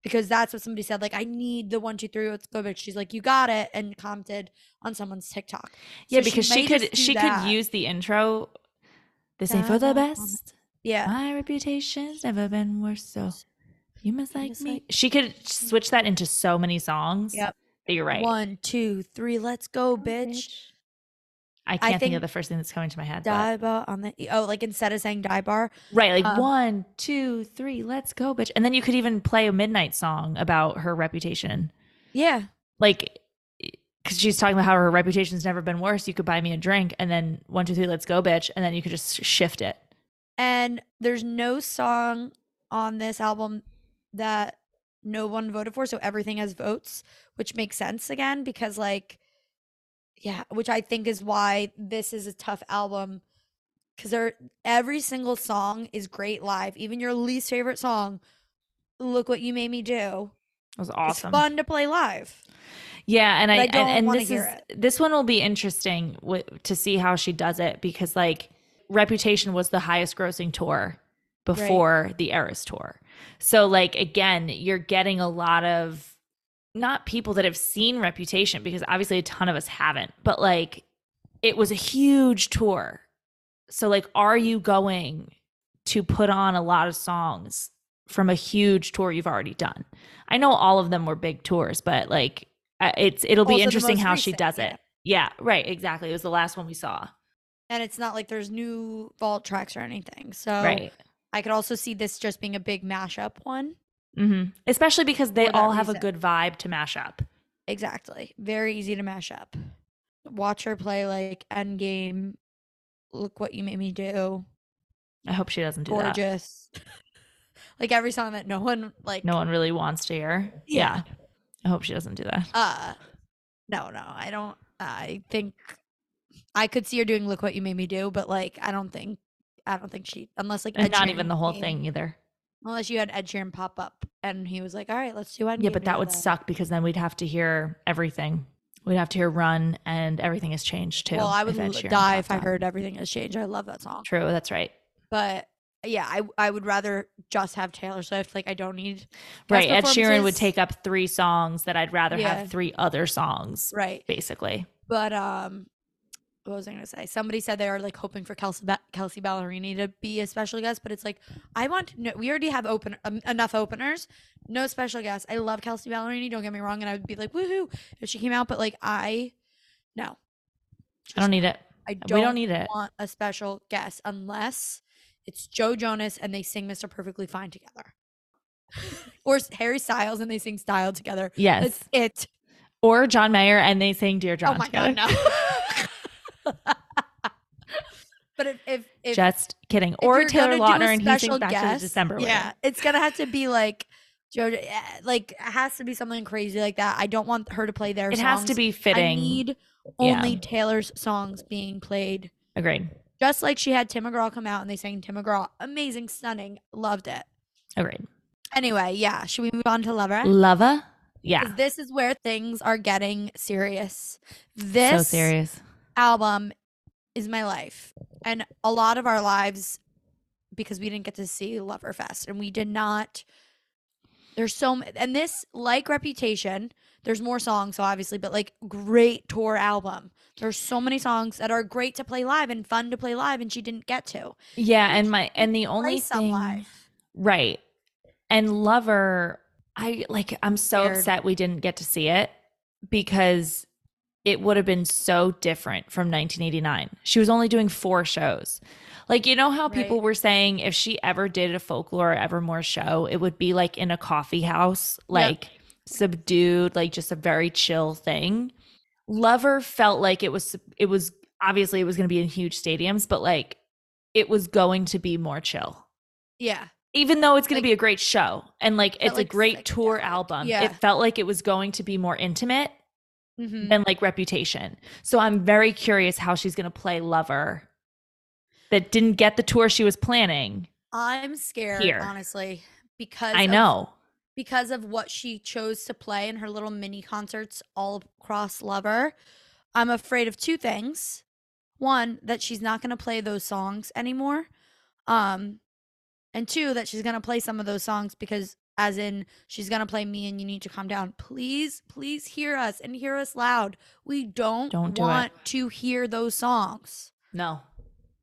Because that's what somebody said. Like, I need the one, two, three, let's go, bitch. She's like, you got it, and commented on someone's TikTok. Yeah, So because she, may could she that. could use the intro. This ain't for the best. Yeah. My reputation's never been worse, so you must like must me. like- She could switch that into so many songs. Yep. That you're right. One, two, three, let's go, bitch. I can't think, think of the first thing that's coming to my head. Die bar on the oh, like instead of saying die bar, Right, like Um, one, two, three, let's go, bitch. And then you could even play a midnight song about her reputation. yeah, Like, because she's talking about how her reputation's never been worse. You could buy me a drink, and then one, two, three, let's go, bitch. And then you could just shift it. and there's no song on this album that no one voted for, so everything has votes, which makes sense again because like, yeah, which I think is why this is a tough album because there every single song is great live, even your least favorite song. Look what you made me do. It was It's awesome. fun to play live. Yeah, and I, I don't and, and this hear is this one will be interesting w- to see how she does it because like Reputation was the highest grossing tour before the Eras tour. So like again, you're getting a lot of not people that have seen Reputation because obviously a ton of us haven't, but like it was a huge tour. So like are you going to put on a lot of songs from a huge tour you've already done? I know all of them were big tours, but like uh, it's it'll be Also the interesting how she recent, does yeah. it. Yeah, right, exactly. It was the last one we saw. And it's not like there's new vault tracks or anything. So right. I could also see this just being a big mashup one. Hmm Especially because they all have a good vibe to mash up. Exactly. Very easy to mash up. Watch her play like Endgame. Look what you made me do. I hope she doesn't do that. Gorgeous. like every song that no one like No one really wants to hear. Yeah. Yeah. I hope she doesn't do that. uh no, no. I don't I think I could see her doing look what you made me do, but like I don't think I don't think she unless like And not even the whole came- thing either. Unless you had Ed Sheeran pop up and he was like, "All right, let's do it." Yeah, but that would suck because then we'd have to hear everything. We'd have to hear "Run" and everything has changed too. Well, I would if Ed l- Sheeran die if I up. heard everything has changed. I love that song. True, that's right. But yeah, I I would rather just have Taylor Swift. Like I don't need Right, Ed Sheeran would take up three songs that I'd rather Yeah. have three other songs, right. basically. But um, what was I gonna say? Somebody said they are like hoping for Kelsey ba- Kelsea Ballerini to be a special guest, but it's like I want no. We already have open um, enough openers, no special guests. I love Kelsea Ballerini. Don't get me wrong, and I would be like woohoo if she came out. But like I, no, I don't need it. I don't, we don't need it. want a special guest unless it's Joe Jonas and they sing Mr. Perfectly Fine together. or Harry Styles and they sing Style together. Yes. That's it. Or John Mayer and they sing Dear John oh my together. god, no. but if if, if Just kidding. if Or Taylor gonna do a Lautner and he special sings Back to December. Yeah, it's gonna have to be like Joe. yeah, Like it has to be something crazy like that. I don't want her to play their It songs. has to be I fitting. need Yeah. only Taylor's songs being played. Agreed. Just like she had Tim McGraw come out and they sang Tim McGraw. Amazing, stunning. Loved it. Agreed. Anyway, yeah. Should we move on to Lover? Lover? Yeah. This is where things are getting serious. This so serious. Album is my life. And a lot of our lives, because we didn't get to see Loverfest and we did not. There's so and this like Reputation. There's more songs, so obviously, but like great tour album. There's so many songs that are great to play live and fun to play live, and she didn't get to Yeah, and my and the only thing live. Right. And Lover, I like I'm so Scared. upset we didn't get to see it because it would have been so different from 1989. She was only doing four shows. Like you know how people Right. were saying if she ever did a folklore or evermore show, it would be like in a coffee house, like subdued, like just a very chill thing. Lover felt like it was it was obviously it was going to be in huge stadiums, but like it was going to be more chill Yeah, even though it's going Like- to be a great show and like it's like, a great tour album Yeah. it felt like it was going to be more intimate Mhm. than like reputation so i'm very curious how she's going to play lover that didn't get the tour she was planning I'm scared, Here. honestly, because i of- know because of what she chose to play in her little mini concerts all across Lover. I'm afraid of two things. One, that she's not going to play those songs anymore. Um and two, that she's going to play some of those songs because as in she's to play me and you need to calm down. Please, please hear us and hear us loud. We don't, Don't do it. want to hear those songs. no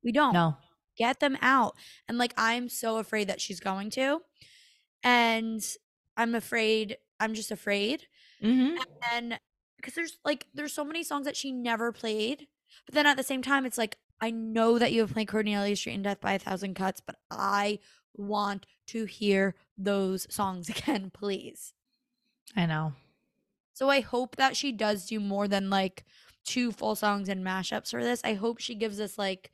We don't no get them out. And like I'm so afraid that she's going to. And I'm afraid I'm just afraid. hmm And because there's like there's so many songs that she never played. But then at the same time it's like I know that you have played Cornelia Street and Death by a Thousand Cuts, but I want to hear those songs again, please. i know So I hope that she does do more than like two full songs and mashups for this. I hope she gives us like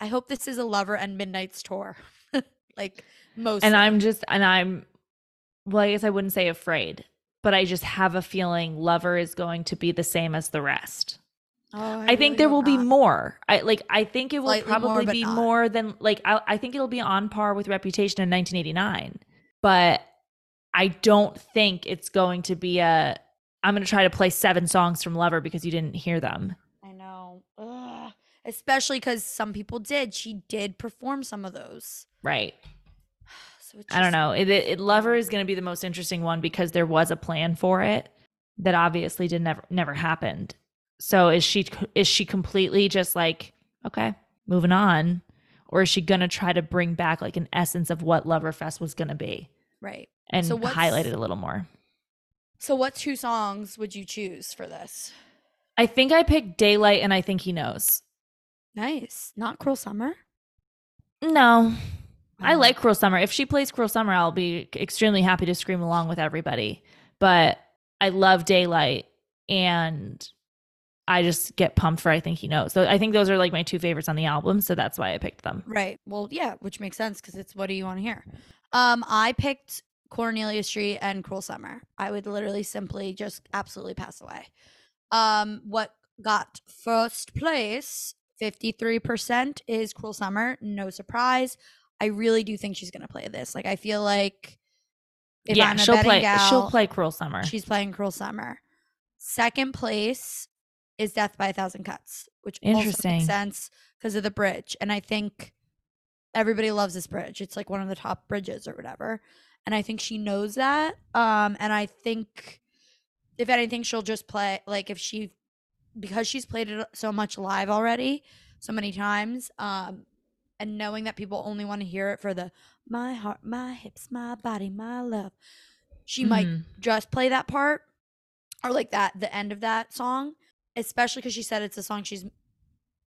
I hope this is a Lover and Midnights tour. like most and i'm just and i'm well i guess i wouldn't say afraid but i just have a feeling lover is going to be the same as the rest Oh, I, think there will be more. I like. I think it will Slightly probably but be not. more than like. I, I think it'll be on par with Reputation in 1989, but I don't think it's going to be a. I'm going to try to play seven songs from Lover because you didn't hear them. I know. Ugh. Especially because some people did. She did perform some of those. Right. So it's I don't know. It, it, Lover is going to be the most interesting one because there was a plan for it that obviously did never never happened. So is she is she completely just like okay, moving on, or is she going to try to bring back like an essence of what Loverfest was going to be Right. and So what's- highlight it a little more? So what two songs would you choose for this? I think I picked Daylight, and I think he knows. Nice. Not Cruel Summer. No, I like Cruel Summer. If she plays Cruel Summer, I'll be extremely happy to scream along with everybody. But I love Daylight and I just get pumped for I think he knows. So I think those are like my two favorites on the album, so that's why I picked them. Right. Well, yeah, which makes sense because it's what do you want to hear? Um, I picked Cornelia Street and Cruel Summer. I would literally simply just absolutely pass away. Um, what got first place, 53% is Cruel Summer. No surprise. I really do think she's gonna play this. Like I feel like if yeah, I'm a she'll play. gal, she'll play Cruel Summer. She's playing Cruel Summer. Second place is Death by a Thousand Cuts, which also Interesting. makes sense because of the bridge. And I think everybody loves this bridge. It's like one of the top bridges or whatever. And I think she knows that. Um, and I think if anything, she'll just play like if she because she's played it so much live already, so many times, um, and knowing that people only want to hear it for the my heart, my hips, my body, my love. She might Mhm. just play that part or like that the end of that song especially because she said it's a song she's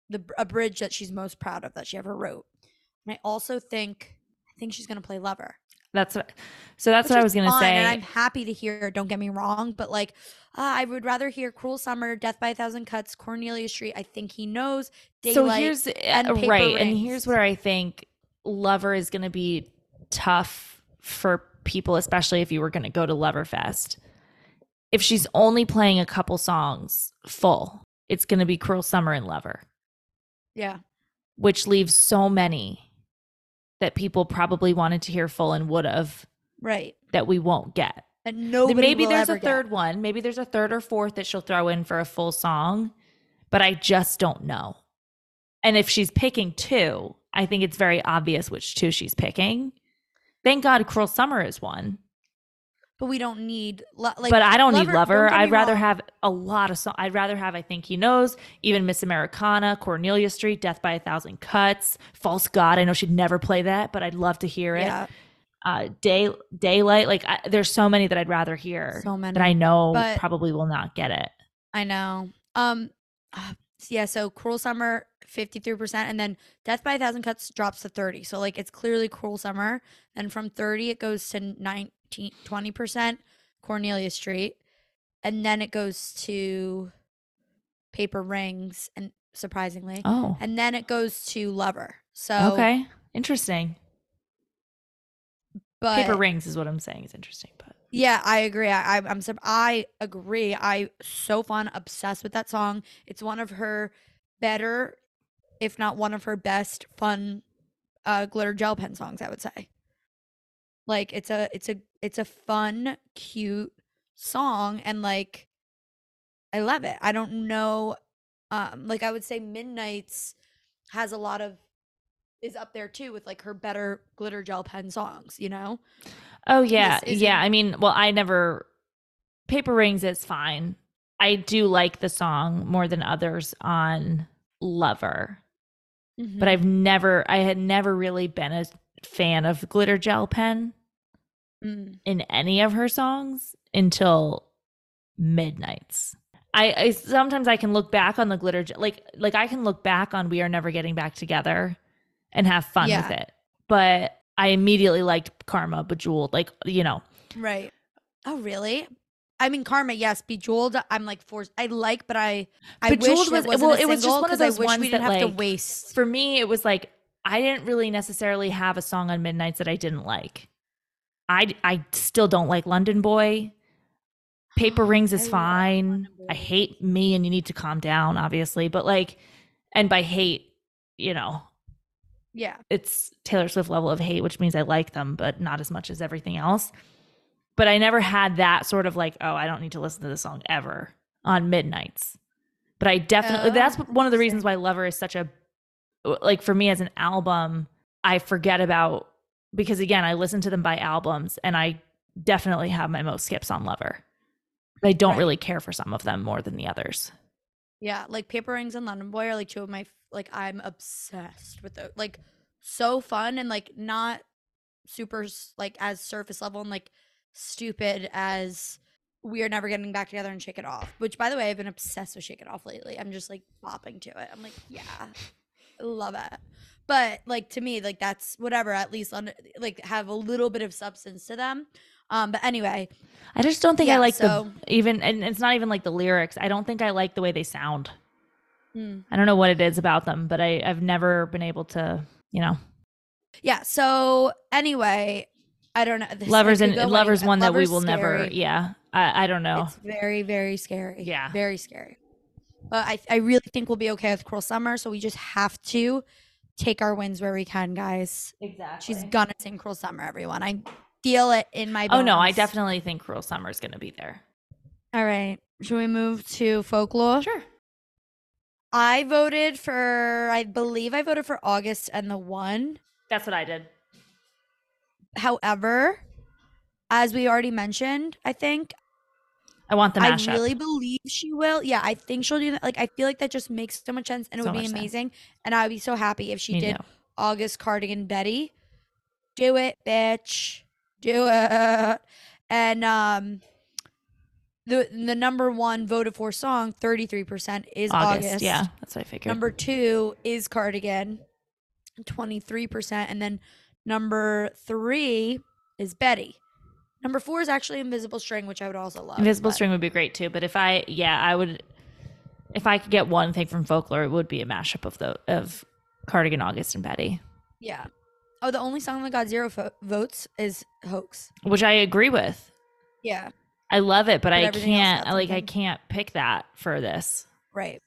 the a bridge that she's most proud of that she ever wrote and i also think i think she's gonna play lover That's what. So that's which what I was gonna fine, say. and i'm happy to hear don't get me wrong but like uh, i would rather hear cruel summer death by a thousand cuts cornelia street i think he knows so here's and uh, Paper right, and here's where I think Lover is going to be tough for people, especially if you were going to go to Loverfest. If she's only playing a couple songs full, it's going to be Cruel Summer and Lover, yeah which leaves so many that people probably wanted to hear full and would have right that we won't get. and nobody maybe there's a third get. one. Maybe there's a third or fourth that she'll throw in for a full song, but I just don't know. And if she's picking two, I think it's very obvious which two she's picking. Thank God Cruel Summer is one. But we don't need lo- like but I don't Lover- need Lover. don't I'd rather wrong. have a lot of songs. I'd rather have I Think He Knows, even Miss Americana, Cornelia Street, Death by a Thousand Cuts, False God. I know she'd never play that, but I'd love to hear it. yeah Uh, Day Daylight. Like I, there's so many that I'd rather hear. So many. that I know But- probably will not get it. I know. Um, uh, yeah. So Cruel Summer, fifty three percent, and then Death by a Thousand Cuts drops to thirty. So like it's clearly Cruel Summer. and from thirty, it goes to 19, 20 percent Cornelia Street, and then it goes to Paper Rings, and surprisingly, Oh, and then it goes to Lover. So okay, interesting. but Paper rings is what I'm saying is interesting, but Yeah, I agree. I, I'm I agree. I so fun, obsessed with that song. It's one of her better, if not one of her best, fun, uh, glitter gel pen songs. I would say. Like it's a it's a it's a fun, cute song, and like, I love it. I don't know, um, like I would say, Midnights has a lot of is up there too with like her better glitter gel pen songs. You know. oh yeah, yeah. I mean, well, I never Paper rings is fine. I do like the song more than others on Lover, but Mm-hmm. I've never, I had never really been a fan of glitter gel pen Mm. in any of her songs until Midnights. I, I sometimes I can look back on the glitter Gel- like like I can look back on We Are Never Getting Back Together and have fun Yeah. with it. But I immediately liked Karma, Bejeweled, like you know. Right. Oh, really? I mean, Karma, yes. Bejeweled, I'm like forced. I like, but I, I Bejeweled wish was- it wasn't well, it was just one of I wish ones we didn't that, have to like, waste. For me, it was like I didn't really necessarily have a song on Midnights that I didn't like. I I still don't like London Boy. Paper Rings is love fine. I hate me and you need to calm down, obviously. But like, and by hate, you know, Yeah. it's Taylor Swift level of hate, which means I like them, but not as much as everything else. But I never had that sort of like, oh, I don't need to listen to this song ever on Midnights. But I definitely, Oh, that's one of the reasons why Lover is such a, like for me as an album, I forget about, because again, I listen to them by albums and I definitely have my most skips on Lover. I don't Right. really care for some of them more than the others. Yeah. Like Paper Rings and London Boy are like two of my, like, I'm obsessed with those. Like, so fun and like not super, like, as surface level and like stupid as we are never getting back together and shake it off. Which, by the way, I've been obsessed with shake it off lately. I'm just like bopping to it. I'm like, yeah, love it. But like to me, like that's whatever. At least on like have a little bit of substance to them. Um, but anyway, I just don't think I like so- the even, and it's not even like the lyrics. I don't think I like the way they sound. mm, I don't know what it is about them, but I, I've never been able to, you know, yeah. So anyway, I don't know. This, lovers and lovers one that we Lover's will never. Yeah, I, I don't know. It's very, very scary. Yeah. Very scary. But I, I really think we'll be okay with Cruel Summer. So we just have to take our wins where we can, guys. Exactly. She's gonna sing Cruel Summer, everyone. I feel it in my Oh no, I definitely think Cruel Summer is to be there. All right. Should we move to folklore? Sure. I voted for I believe I voted for August and the one. That's what I did. However, as we already mentioned, I think I want the I really believe she will. Yeah, I think she'll do that. Like I feel like that just makes so much sense and it So would be much sense. amazing. And I would be so happy if she Me did too. August Cardigan Betty. Do it, bitch. Do it. And um the the number one voted for song, 33% is August. August. Yeah, that's what I figured. Number two is Cardigan, 23%. And then number three is Betty. Number four is actually Invisible String, which I would also love. Invisible but- String would be great too. But if I, yeah, I would. If I could get one thing from folklore, it would be a mashup of the of Cardigan, August, and Betty, Yeah. Oh, the only song that got zero fo- votes is Hoax. which I agree with. Yeah. I love it, but, But I can't. Like, I can't pick that for this. Right.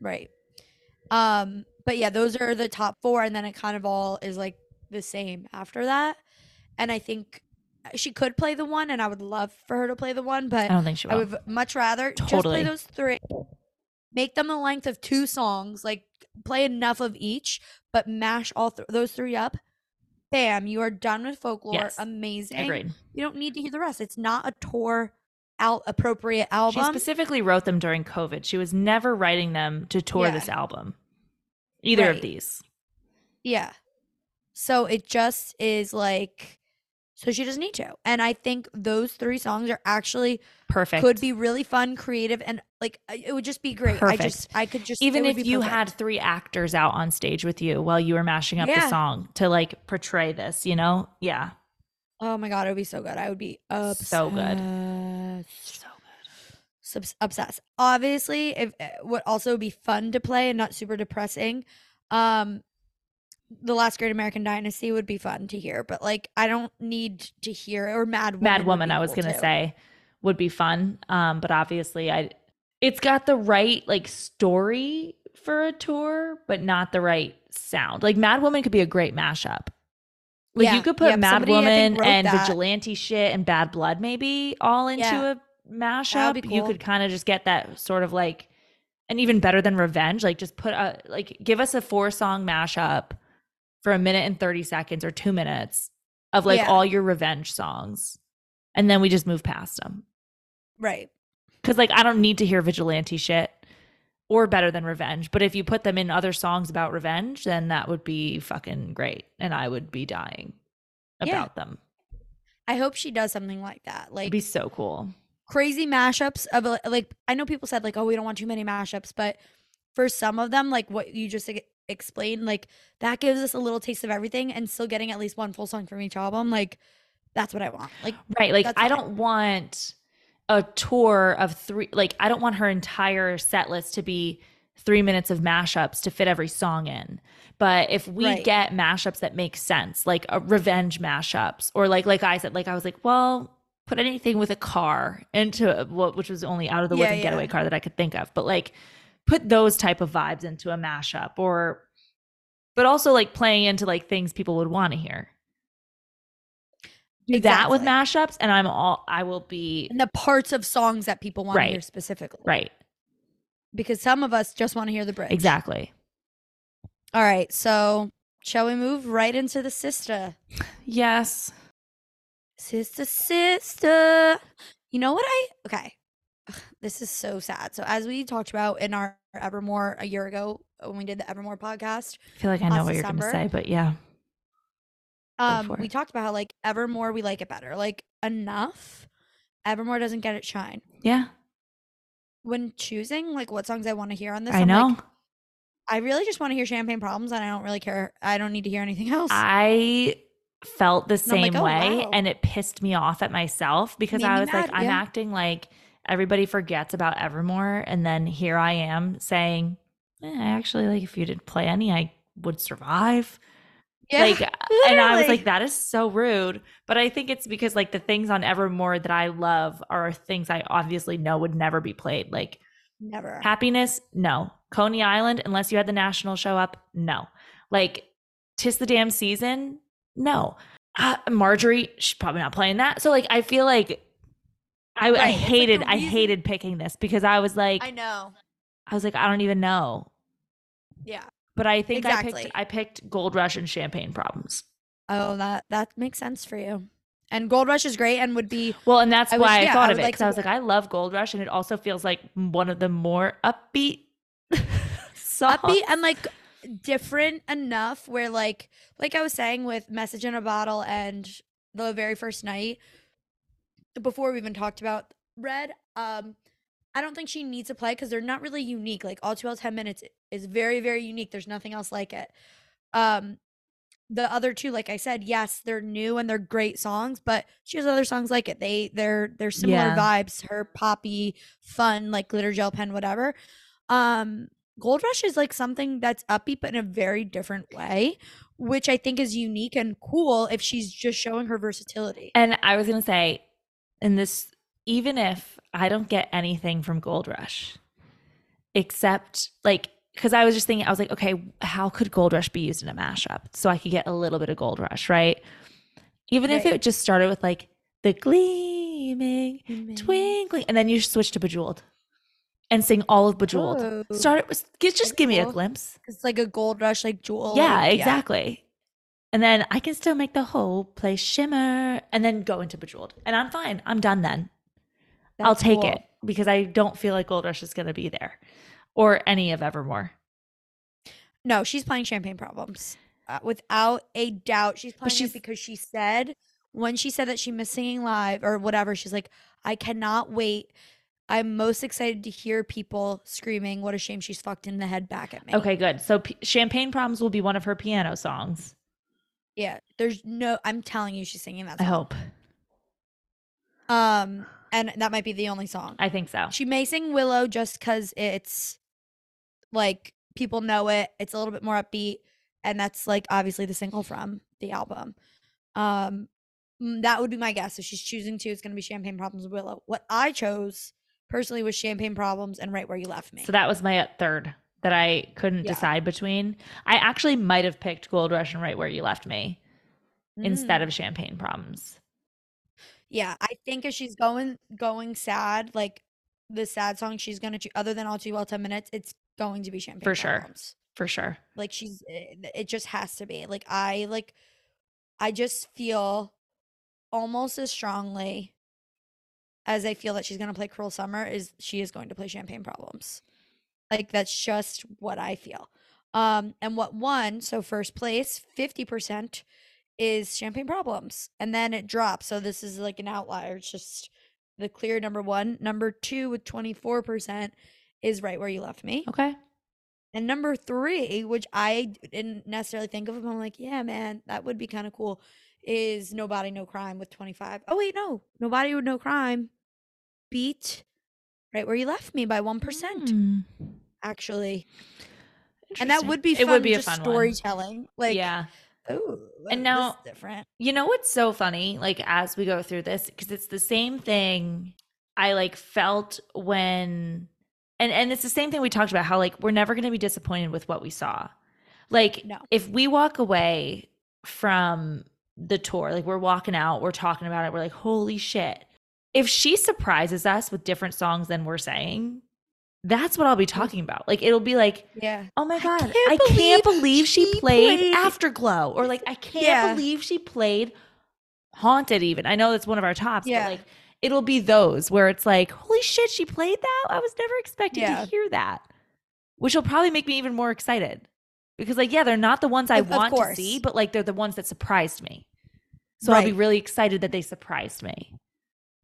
Right. Um, but yeah, those are the top four, and then it kind of all is like the same after that. And I think she could play the one, and I would love for her to play the one, but I don't think she would I would much rather just play those three. Make them the length of two songs, like play enough of each, but mash all th- those three up. Bam, you are done with folklore. Yes. Amazing. Agreed. You don't need to hear the rest. It's not a tour out appropriate album. She specifically wrote them during COVID. She was never writing them to tour Yeah. this album. Either of these. Yeah. So it just is like so she doesn't need to. And I think those three songs are actually Perfect. could be really fun, creative, and like it would just be great. I just I could just even if you perfect. had three actors out on stage with you while you were mashing up the song to like portray this, you know? Yeah. Oh my god, it would be so good. I would be obsessed. So good. So Subs- obsessed. Obviously, if uh, would also be fun to play and not super depressing. Um the last great American Dynasty would be fun to hear, but like I don't need to hear or Mad Woman. Mad Woman, I was cool gonna too. say, would be fun. Um, but obviously I it's got the right like story for a tour, but not the right sound. Like Mad Woman could be a great mashup. Like Yeah, you could put yep, Mad somebody, Woman and that. vigilante shit and Bad Blood maybe all into Yeah. a mashup. be You could kind of just get that sort of like and even better than Revenge, like just put a like give us a four song mashup for a minute and 30 seconds or 2 minutes of like Yeah. all your revenge songs. And then we just move past them. Right. Cuz like I don't need to hear vigilante shit or better than revenge, but if you put them in other songs about revenge, then that would be fucking great and I would be dying Yeah. about them. I hope she does something like that. It'd Like be so cool. crazy mashups of like I know people said like oh we don't want too many mashups, but for some of them like what you just explained like that gives us a little taste of everything and still getting at least one full song from each album like that's what I want. Like Right. Like I don't want a tour of three like I don't want her entire set list to be three minutes of mashups to fit every song in. But if we Right. get mashups that make sense, like a revenge mashups, or like like I said, like I was like, well, put anything with a car into what which was only out of the Yeah, woods and yeah. getaway car that I could think of. But like put those type of vibes into a mashup or but also like playing into like things people would want to hear do that with mashups and i'm all i will be and the parts of songs that people want to hear specifically. right Because some of us just want to hear the bridge. exactly All right. So shall we move right into the sister? yes Sister, sister. You know what I okay. This is so sad. So as we talked about in our Evermore a year ago when we did the Evermore podcast, i feel like i know what you're going to say but yeah um, we talked about how like Evermore we like it better. Like enough. Evermore doesn't get it shine. yeah When choosing like what songs I want to hear on this, i I'm know like, I really just want to hear Champagne Problems and I don't really care. I don't need to hear anything else. i felt the And I'm like, same "Oh, way wow." and it pissed me off at myself because Made i was like mad, i'm yeah. acting like everybody forgets about evermore and then here i am saying eh, actually like if you didn't play any i would survive yeah. like and i was like that is so rude but i think it's because like the things on evermore that i love are things i obviously know would never be played like never. happiness no coney island unless you had the national show up no Like, tis the damn season. No, uh, Marjorie, she's probably not playing that. So like, I feel like I, I Right, like the hated, I hated picking this because I was like, I know. I was like, I don't even know. Yeah. But I think I picked, I picked Gold Rush and Champagne Problems. Oh, that that makes sense for you. And Gold Rush is great and would be Well, and that's I was- why I yeah, thought I of it like because I was like, I love Gold Rush, and it also feels like one of the more upbeat songs. upbeat and like different enough where like like I was saying with Message in a Bottle and the very first night before we even talked about Red, um I don't think she needs to play because they're not really unique. Like all 12 10 minutes is very, very unique. There's nothing else like it. Um the other two, like I said, yes, they're new and they're great songs, but she has other songs like it. They they're they're similar Yeah. vibes, her poppy, fun, like glitter gel pen, whatever. Um Gold Rush is like something that's upbeat but in a very different way, which I think is unique and cool if she's just showing her versatility. And I was gonna say, in this, even if I don't get anything from Gold Rush, except like, because I was just thinking, I was like, okay, how could Gold Rush be used in a mashup so I could get a little bit of Gold Rush, right? Even if it just started with like the gleaming, twinkling, and then you switch to Bejeweled and sing all of Bejeweled. Oh. Start it with just, just give me a glimpse. It's like a Gold Rush, like jewel. Yeah, exactly. And then I can still make the whole place shimmer and then go into Bejeweled. And I'm fine. I'm done then. I'll take cool. it because I don't feel like Gold Rush is going to be there or any of Evermore. No, she's playing Champagne Problems. Uh, without a doubt. She's playing she's- it because she said, when she said that she missed singing live or whatever, she's like, I cannot wait. I'm most excited to hear people screaming, What a shame she's fucked in the head back at me. Okay, good. So P- Champagne Problems will be one of her piano songs. Yeah. There's no, I'm telling you, she's singing that I hope. Um, and that might be the only song. I think so. She may sing Willow just because it's like people know it. It's a little bit more upbeat, and that's like obviously the single from the album. Um, mm, that would be my guess. If she's choosing to, it's going to be Champagne Problems with Willow. What I chose personally was Champagne Problems and Right Where You Left Me. So that was my uh, third that I couldn't Yeah. decide between. I actually might have picked Gold Rush and Right Where You Left Me instead Mm. of Champagne Problems. yeah, I think if she's going going sad, like the sad song she's gonna choose, other than All Too Well Ten Minutes, it's going to be Champagne For sure. For sure. like she's it, it just has to be like i like i just feel almost as strongly as i feel that she's going to play cruel summer is she is going to play champagne problems like that's just what i feel um and what won so first place 50% is champagne problems and then it drops so this is like an outlier it's just the clear number one number two with 24% is right where you left me Okay. and number three, which I didn't necessarily think of, but I'm like, yeah, man, that would be kind of cool, is Nobody No Crime with 25. Oh, wait, no. Nobody with No Crime beat Right Where You Left Me by 1%, Hmm. Actually. And that would be fun, it would be a fun one. storytelling. Like, yeah. And now- different. You know what's so funny? Like as we go through this, because it's the same thing I like felt when and and it's the same thing we talked about how like we're never going to be disappointed with what we saw. Like No. if we walk away from the tour, like we're walking out, we're talking about it, we're like, holy shit. If she surprises us with different songs than we're saying, that's what I'll be mm. talking about. Like it'll be like, Yeah. Oh my I god! can't I can't believe believe she, she played, played- Afterglow, or like I can't Yeah. believe she played Haunted. Even I know that's one of our tops, Yeah. but like it'll be those where it's like, holy shit, she played that. I was never expecting Yeah. to hear that, which will probably make me even more excited because like yeah, they're not the ones I Of- of want to see, but like they're the ones that surprised me. So I'll be really excited that they surprised me.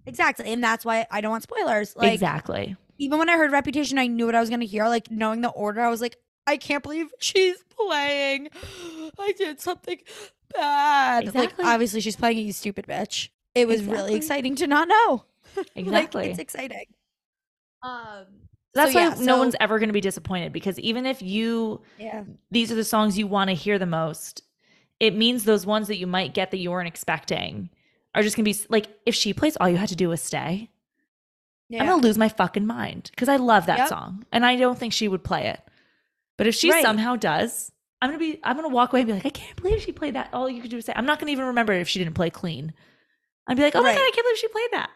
Exactly. And that's why I don't want spoilers. Like, exactly. Even when I heard Reputation, I knew what I was gonna hear. Like knowing the order, I was like, I can't believe she's playing. I did something bad. Exactly. Like obviously she's playing it, you stupid bitch. It was Exactly. really exciting to not know. Exactly. like, it's exciting. Um. That's so why yeah, no one's ever going to be disappointed because even if you Yeah. these are the songs you want to hear the most, it means those ones that you might get that you weren't expecting are just going to be like if she plays all you had to do was stay, Yeah. I'm to lose my fucking mind because I love that Yep. song and I don't think she would play it. But if she Right. somehow does, I'm gonna be I'm gonna walk away and be like, I can't believe she played that. All you could do is say, I'm not gonna even remember if she didn't play clean. I'd be like, oh my god, I can't believe she played that.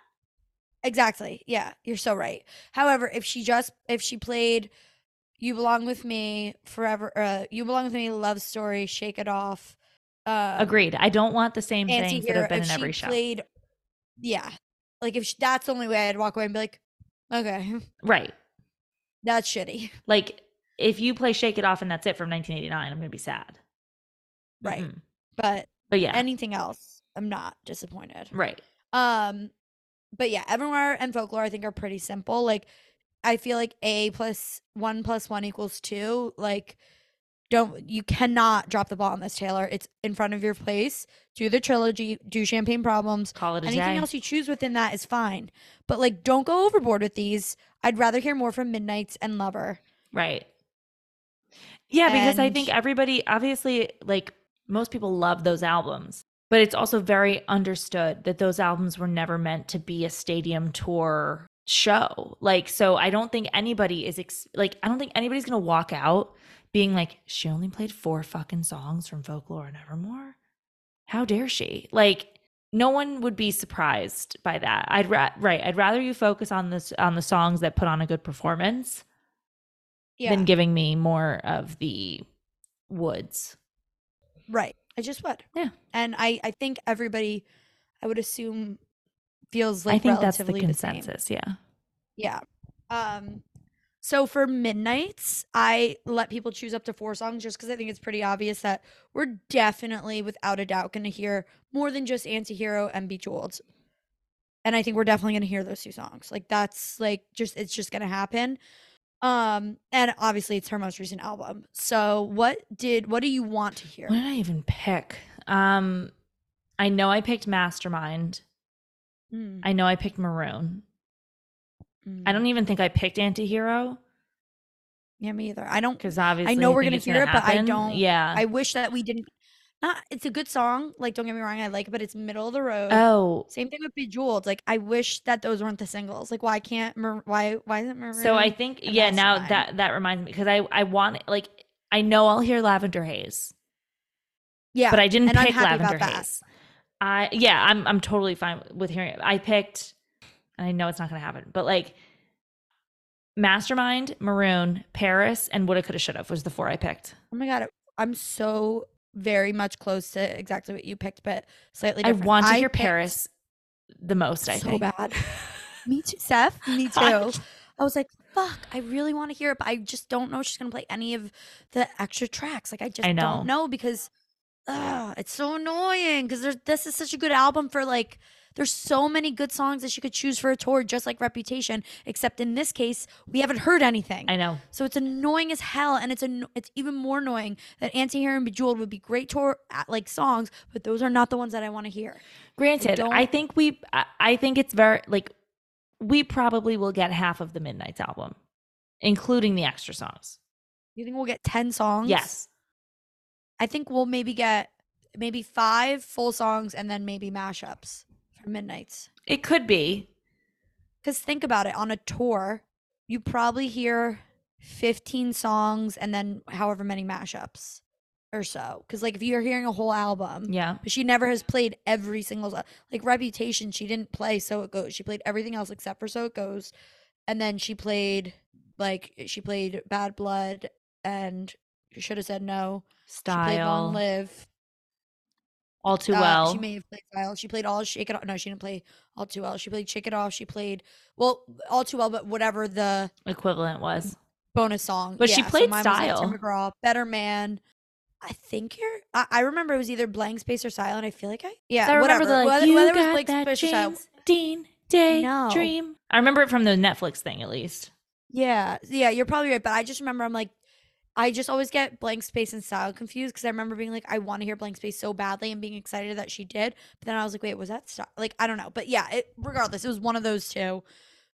Exactly. Yeah, you're so right. However, if she just if she played You Belong with Me, Forever uh You Belong with Me, Love Story, Shake It Off, uh Agreed. I don't want the same things that have been in every show. played Yeah. Like if she, that's the only way I'd walk away and be like, okay, right. that's shitty. Like if you play Shake It Off and that's it from 1989, I'm gonna be sad. Right. Mm-mm. But But yeah. anything else, I'm not disappointed. right. Um, but yeah, Evermore and Folklore I think are pretty simple. Like, I feel like A plus one plus one equals two. Like, don't you cannot drop the ball on this, Taylor. It's in front of your place. Do the trilogy. Do Champagne Problems. Call it a Anything day. else you choose within that is fine. But like, don't go overboard with these. I'd rather hear more from Midnights and Lover. Right. Yeah, because I think everybody obviously like most people love those albums, but it's also very understood that those albums were never meant to be a stadium tour show. Like so I don't think anybody is ex- like I don't think anybody's going to walk out being like she only played four fucking songs from Folklore and Evermore. How dare she? Like no one would be surprised by that. I'd ra- right, I'd rather you focus on this on the songs that put on a good performance Yeah, than giving me more of the woods. right. I just would. Yeah. And I, I think everybody, I would assume, feels like I think that's the consensus. Yeah. Yeah. Um so for midnights, I let people choose up to four songs just because I think it's pretty obvious that we're definitely, without a doubt, gonna hear more than just Antihero and Bejeweled. And I think we're definitely gonna hear those two songs. Like that's like just it's just gonna happen. Um, and obviously it's her most recent album. So what did what do you want to hear? What did I even pick? Um, I know I picked Mastermind. Mm, I know I picked Maroon. I mm. don't even think I picked Antihero Yeah, me either. I don't because obviously I know we're gonna hear it, but I don't- Yeah. I wish that we didn't not it's a good song. Like don't get me wrong, I like it, but it's middle of the road. oh, Same thing with Bejeweled. Like I wish that those weren't the singles. Like why can't why why isn't Maroon? so I think yeah. Now that that reminds me because I I want like I know I'll hear Lavender Haze. yeah, but I didn't pick Lavender. Haze. I yeah, I'm I'm totally fine with hearing it. I picked, and I know it's not going to happen, but like Mastermind, Maroon, Paris, and Woulda, Coulda, Shoulda was the four I picked. Oh my god, I'm so very much close to exactly what you picked, but slightly I different. want to hear Paris the most. I so think. bad. Me too, Steph. Me too. I was like, fuck, I really want to hear it, but I just don't know if she's gonna play any of the extra tracks. Like I just I know. don't know because ugh, it's so annoying because this is such a good album for like there's so many good songs that she could choose for a tour, just like Reputation. Except in this case, we haven't heard anything. I know. So it's annoying as hell, and it's an, it's even more annoying that Anti-Hero and Bejeweled would be great tour uh, like songs, but those are not the ones that I want to hear. Granted, I think we. I- think it's very like we probably will get half of the Midnights album, including the extra songs. You think we'll get ten songs? Yes. I think we'll maybe get maybe five full songs and then maybe mashups Midnights. It could be. Because think about it, on a tour, you probably hear 15 songs and then however many mashups or so. Because like if you're hearing a whole album, Yeah. but she never has played every single like Reputation. She didn't play So It Goes. She played everything else except for So It Goes, and then she played like she played Bad Blood and should have said no. She played Long Live. All too Uh, well. She may have played Style. She played all Shake It Off. No, she didn't play All Too Well. She played Shake It Off. She played well All Too Well, but whatever the equivalent was. bonus song. But she Yeah, so played like, Style. McGraw, Better Man. I think you're. I, I remember it was either Blank Space or Silent. I feel like I. Yeah, I remember whatever. the like, whether, you whether got Blank that Space or Silent. James Dean day No. dream. I remember it from the Netflix thing at least. Yeah, yeah, you're probably right. But I just remember I'm like, I just always get blank space and style confused because I remember being like, I want to hear blank space so badly and being excited that she did. But then I was like, wait, was that style? Like, I don't know. But yeah, it, regardless, it was one of those two.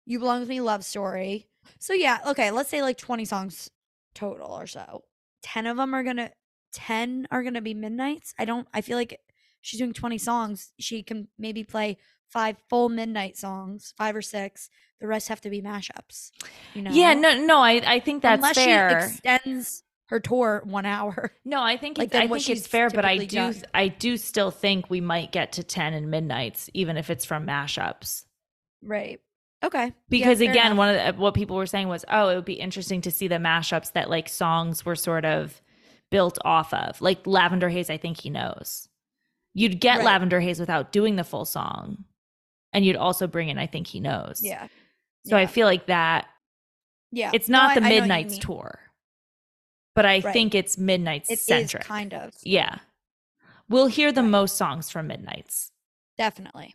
You belong with me, love story. So yeah, okay, let's say like 20 songs total or so. 10 of them are gonna, 10 are gonna be midnights. I don't. I feel like she's doing 20 songs. She can maybe play five full midnight songs, five or six. The rest have to be mashups. You know? Yeah, no, no, I, I think that's Unless fair. she extends her tour one hour. No, I think Like, it's, I think it's fair, but I do done. I do still think we might get to ten and midnights, even if it's from mashups. Right. Okay. Because fair again, enough. one of the, what people were saying was, oh, it would be interesting to see the mashups that like songs were sort of built off of, like Lavender Haze. I think he knows. You'd get Right. Lavender Haze without doing the full song, and you'd also bring in I think he knows. Yeah. So I feel like that Yeah. it's not I- the I what Midnights mean. tour, but I Right. think it's Midnights It centric. kind of. Yeah. We'll hear the Right. most songs from Midnights. Definitely.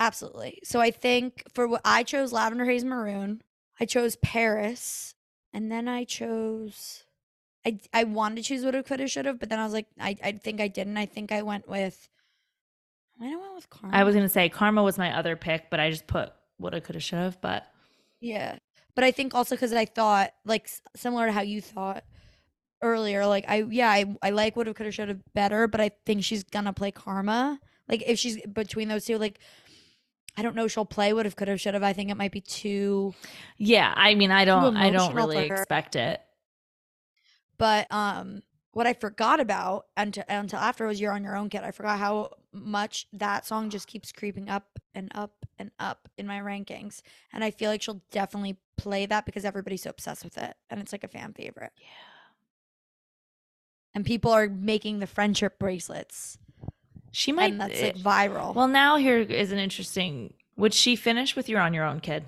Absolutely. So I think for what I chose Lavender Haze Maroon, I chose Paris, and then I chose I I wanted to choose would have could have should have, but then I was like I I think I didn't. I think I went with I might have went with Karma. I was going to say Karma was my other pick, but I just put woulda, coulda, should have. But Yeah. But I think also because I thought, like, similar to how you thought earlier, like, I, yeah, I, I like would have, could have, should have better, but I think she's to play Karma. Like, if she's between those two, like, I don't know, she'll play would have, could have, should have. I think it might be too, yeah, I mean, I don't, I don't really expect it. but, um, what I forgot about until, until after was You're on Your Own Kid. I forgot how much that song just keeps creeping up and up and up in my rankings. And I feel like she'll definitely play that because everybody's so obsessed with it. And it's like a fan favorite. Yeah. and people are making the friendship bracelets She might. and that's like eh, viral well, now here is an interesting. Would she finish with "You're on Your Own, Kid"?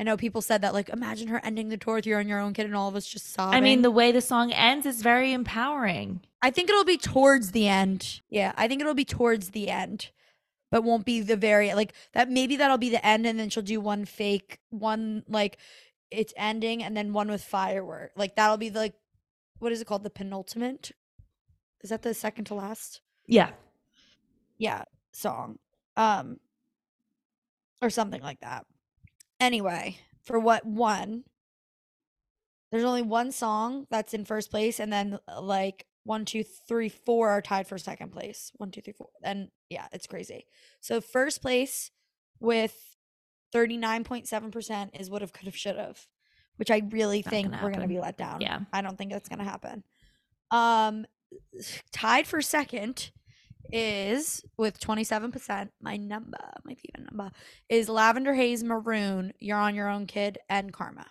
I know people said that like imagine her ending the tour with you're on your own kid and all of us just sobbing I mean, the way the song ends is very empowering. i think it'll be towards the end. Yeah i think it'll be towards the end but won't be the very like that maybe that'll be the end and then she'll do one fake one like it's ending and then one with firework. Like that'll be the, like what is it called? The penultimate? Is that the second to last? Yeah. yeah song um or something like that anyway for what one there's only one song that's in first place and then uh, like one two three four are tied for second place. One two three four and yeah it's crazy. So first place with 39.7% is would have could have should have which i really Not think gonna we're gonna be let down. Yeah. i don't think that's gonna happen. Um tied for second is with 27%, my number, my favorite number, is Lavender Haze Maroon, You're on Your Own Kid, and Karma.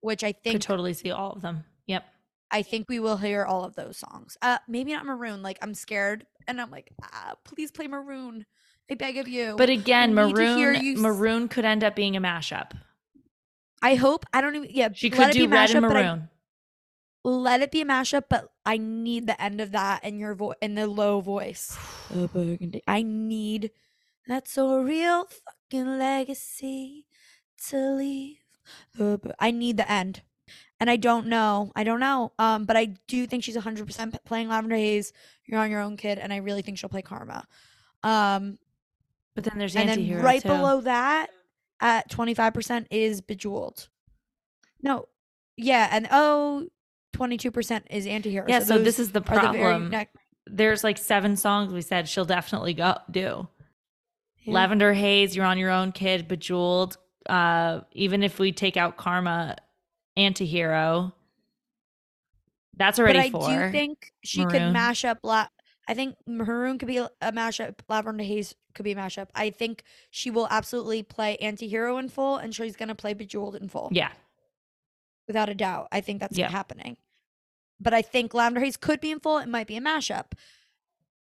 Which I Could think totally see all of them. Yep. I think we will hear all of those songs. Uh maybe not Maroon. Like I'm scared and I'm like, ah, please play Maroon. I beg of you. But again, I need to hear Maroon you Maroon could end up being a mashup. I hope I don't even yeah, She could do red and mashup, but I- maroon. Let it be a mashup, but I need the end of that in your voice in the low voice. The burgundy. I need that's a real fucking legacy to leave. The bur- I need the end. And I don't know. I don't know. Um, but I do think she's 100% playing Lavender Haze. You're on your own, kid, and I really think she'll play Karma. Um, But then there's and then right too. below that, at 25% is Bejeweled. No, yeah, and oh, 22% is Antihero. Yeah, so this is the are the problem. There's like seven songs we said she'll definitely go do. yeah. Lavender Haze, You're on Your Own, Kid, Bejeweled. Uh, even if we take out Karma, Antihero, that's already but I four. do think she could mash up. La- I think Maroon could be a a mashup. Lavender Haze could be a mashup. I think she will absolutely play Antihero in full, and she's gonna play Bejeweled in full. yeah, without a doubt. I think that's Yeah. happening. But I think Lavender Haze could be in full. It might be a mashup.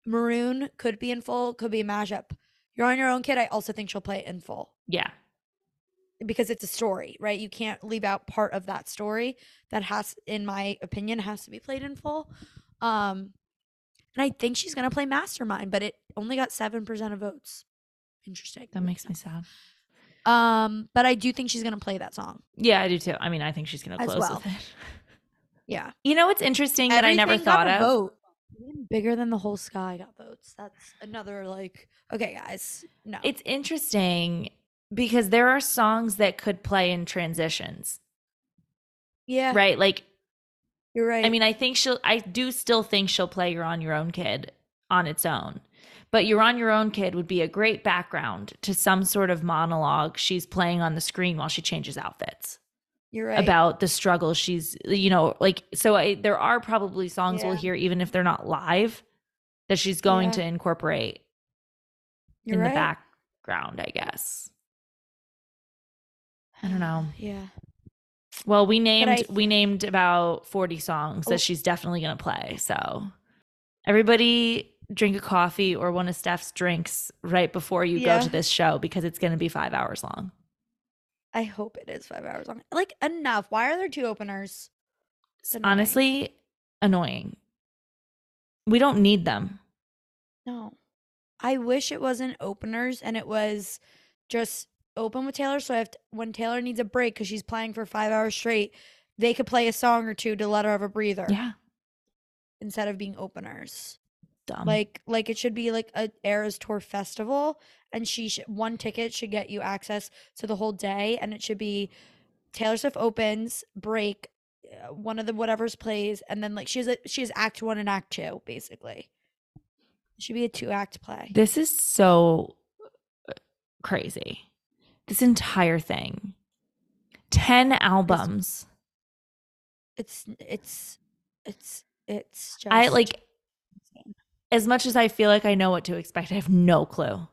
Maroon could be in full. Could be a mashup. You're on your own, kid. I also think she'll play it in full yeah. because it's a story, right? You can't leave out part of that story that has, in my opinion, has to be played in full. Um, and I think she's gonna play Mastermind, but it only got seven percent of votes. Interesting. That makes me sad. Um, but I do think she's gonna play that song. Yeah, I do too. I mean, I think she's gonna close well. with it. Yeah. You know what's interesting that I never Everything thought a of? Vote. Even bigger than the whole sky got votes. That's another like. Okay, guys. No. It's interesting because there are songs that could play in transitions, yeah. right? Like, You're right. I mean, I think she'll, I do still think she'll play You're on Your Own Kid on its own. But You're on Your Own Kid would be a great background to some sort of monologue she's playing on the screen while she changes outfits. You're right. about the struggle she's you know like so I, there are probably songs we'll hear even if they're not live that she's going Yeah. to incorporate You're in right. the background i guess i don't know Yeah. well we named I- we named about 40 songs Oh. that she's definitely going to play so everybody drink a coffee or one of steph's drinks right before you Yeah. go to this show because it's going to be five hours long I hope it is five hours long. Like enough. Why are there two openers? Annoying. honestly annoying we don't need them No. I wish it wasn't openers and it was just open with Taylor Swift. When Taylor needs a break because she's playing for five hours straight, they could play a song or two to let her have a breather yeah instead of being openers. Dumb Like like it should be like a Eras Tour festival and she should one ticket should get you access to the whole day and it should be Taylor Swift opens, break, uh, one of the whatever's plays and then like she has a she has act 1 and act 2 basically. It should be a two act play. This is so uh, crazy. This entire thing. 10 albums. It's it's it's it's just I like. As much as I feel like I know what to expect, I have no clue.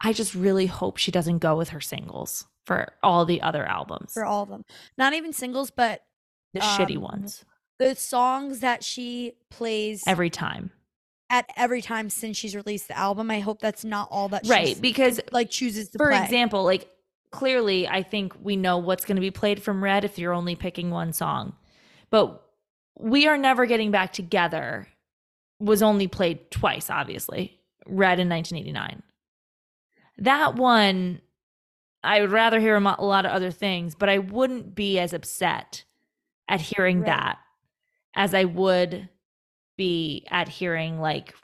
I just really hope she doesn't go with her singles for all the other albums. for all of them. Not even singles, but the shitty um, ones. the songs that she plays Every time. at every time since she's released the album. I hope that's not all that Right. Because like chooses to for play. example, like clearly, I think we know what's going to be played from Red if you're only picking one song. But we are never getting back together was only played twice, obviously. Red in 1989. That one, I would rather hear a lot of other things, but I wouldn't be as upset at hearing Right. that as I would be at hearing like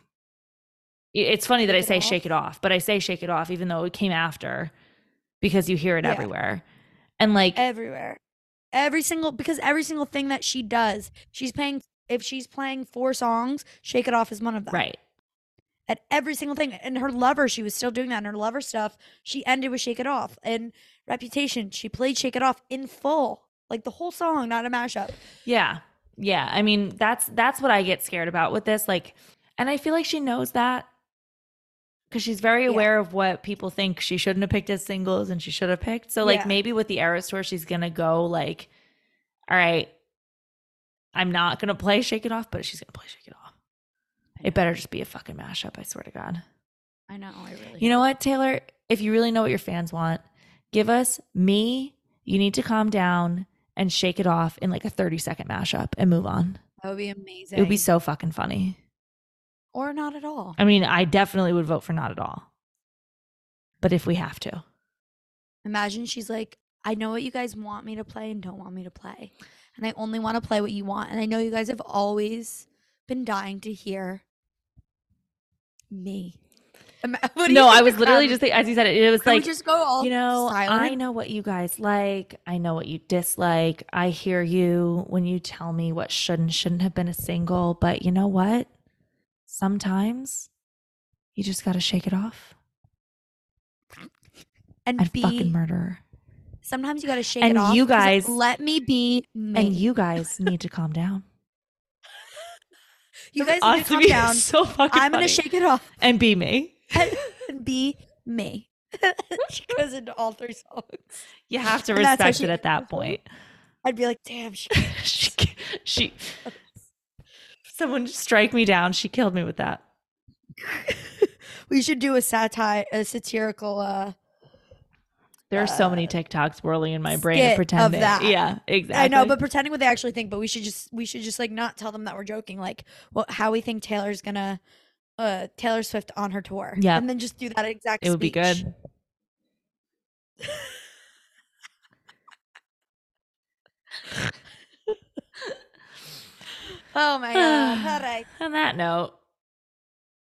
it's funny that I Shake say shake it off, but I say shake it off even though it came after because you hear it Yeah. everywhere. And like everywhere. Every single because every single thing that she does, she's playing if she's playing four songs, Shake It Off is one of them. right. At every single thing. And her lover, she was still doing that. And her lover stuff, she ended with Shake It Off. And Reputation, she played Shake It Off in full. Like the whole song, not a mashup. Yeah. Yeah. I mean, that's that's what I get scared about with this. Like, and I feel like she knows that because she's very Yeah. aware of what people think she shouldn't have picked as singles and she should have picked. So, like, Yeah. maybe with the Eras tour, she's gonna go like, all right, I'm not gonna play Shake It Off, but she's gonna play Shake It Off. It better just be a fucking mashup. I swear to God. I know, I really You know what, Taylor? If you really know what your fans want, give us me. You need to calm down and shake it off in like a 30 second mashup and move on. that would be amazing. It would be so fucking funny. or not at all. I mean, I definitely would vote for not at all. But if we have to, Imagine she's like, I know what you guys want me to play and don't want me to play. And I only want to play what you want. And I know you guys have always been dying to hear me. What no, I was literally just as you said it, it was Can we like, just go all you know, I know what you guys like. I know what you dislike. I hear you when you tell me what should and shouldn't have been a single. But you know what? Sometimes you just got to shake it off and and be fucking murder. Sometimes you gotta shake And it off. You guys- let me be me. And you guys need to calm down. you guys need to calm down. So fucking I'm gonna funny. shake it off and be me. and be me. she goes into all three songs. You have to And respect she- it at that point. I'd be like, damn, she she, she, someone strike me down. She killed me with that. we should do a satire, a satirical uh There are so many Uh, TikToks whirling in my brain skit of of pretending. that. Yeah, exactly. I know, but pretending what they actually think. But we should just we should just like not tell them that we're joking. Like what how we think Taylor's gonna uh Taylor Swift on her tour. Yeah. and then just do that exact. it would be good. Oh my god! All right. On that note,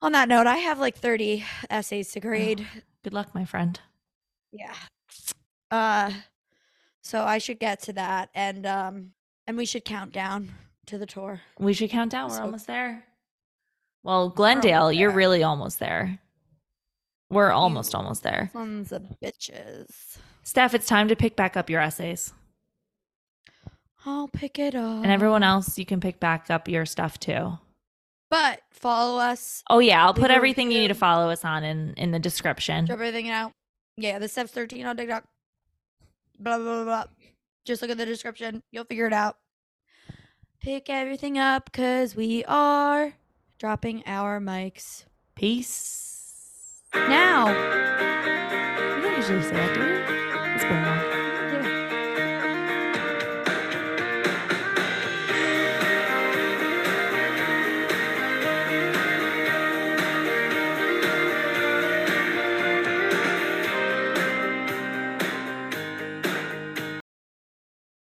On that note, I have like thirty essays to grade. good luck, my friend. Yeah. Uh, so I should get to that, and um, and we should count down to the tour. We should count down. We're So- almost there. Well, Glendale, you're there. really almost there. We're almost almost there. Sons of bitches. Steph, it's time to pick back up your essays. I'll pick it up. And everyone else, you can pick back up your stuff too. But follow us. Oh yeah, I'll put everything you need to follow us on in in the description. Drop everything out. Yeah, the Stephs 13 on TikTok. Blah, blah, blah. Just look at the description. You'll figure it out. Pick everything up because we are dropping our mics Peace. now.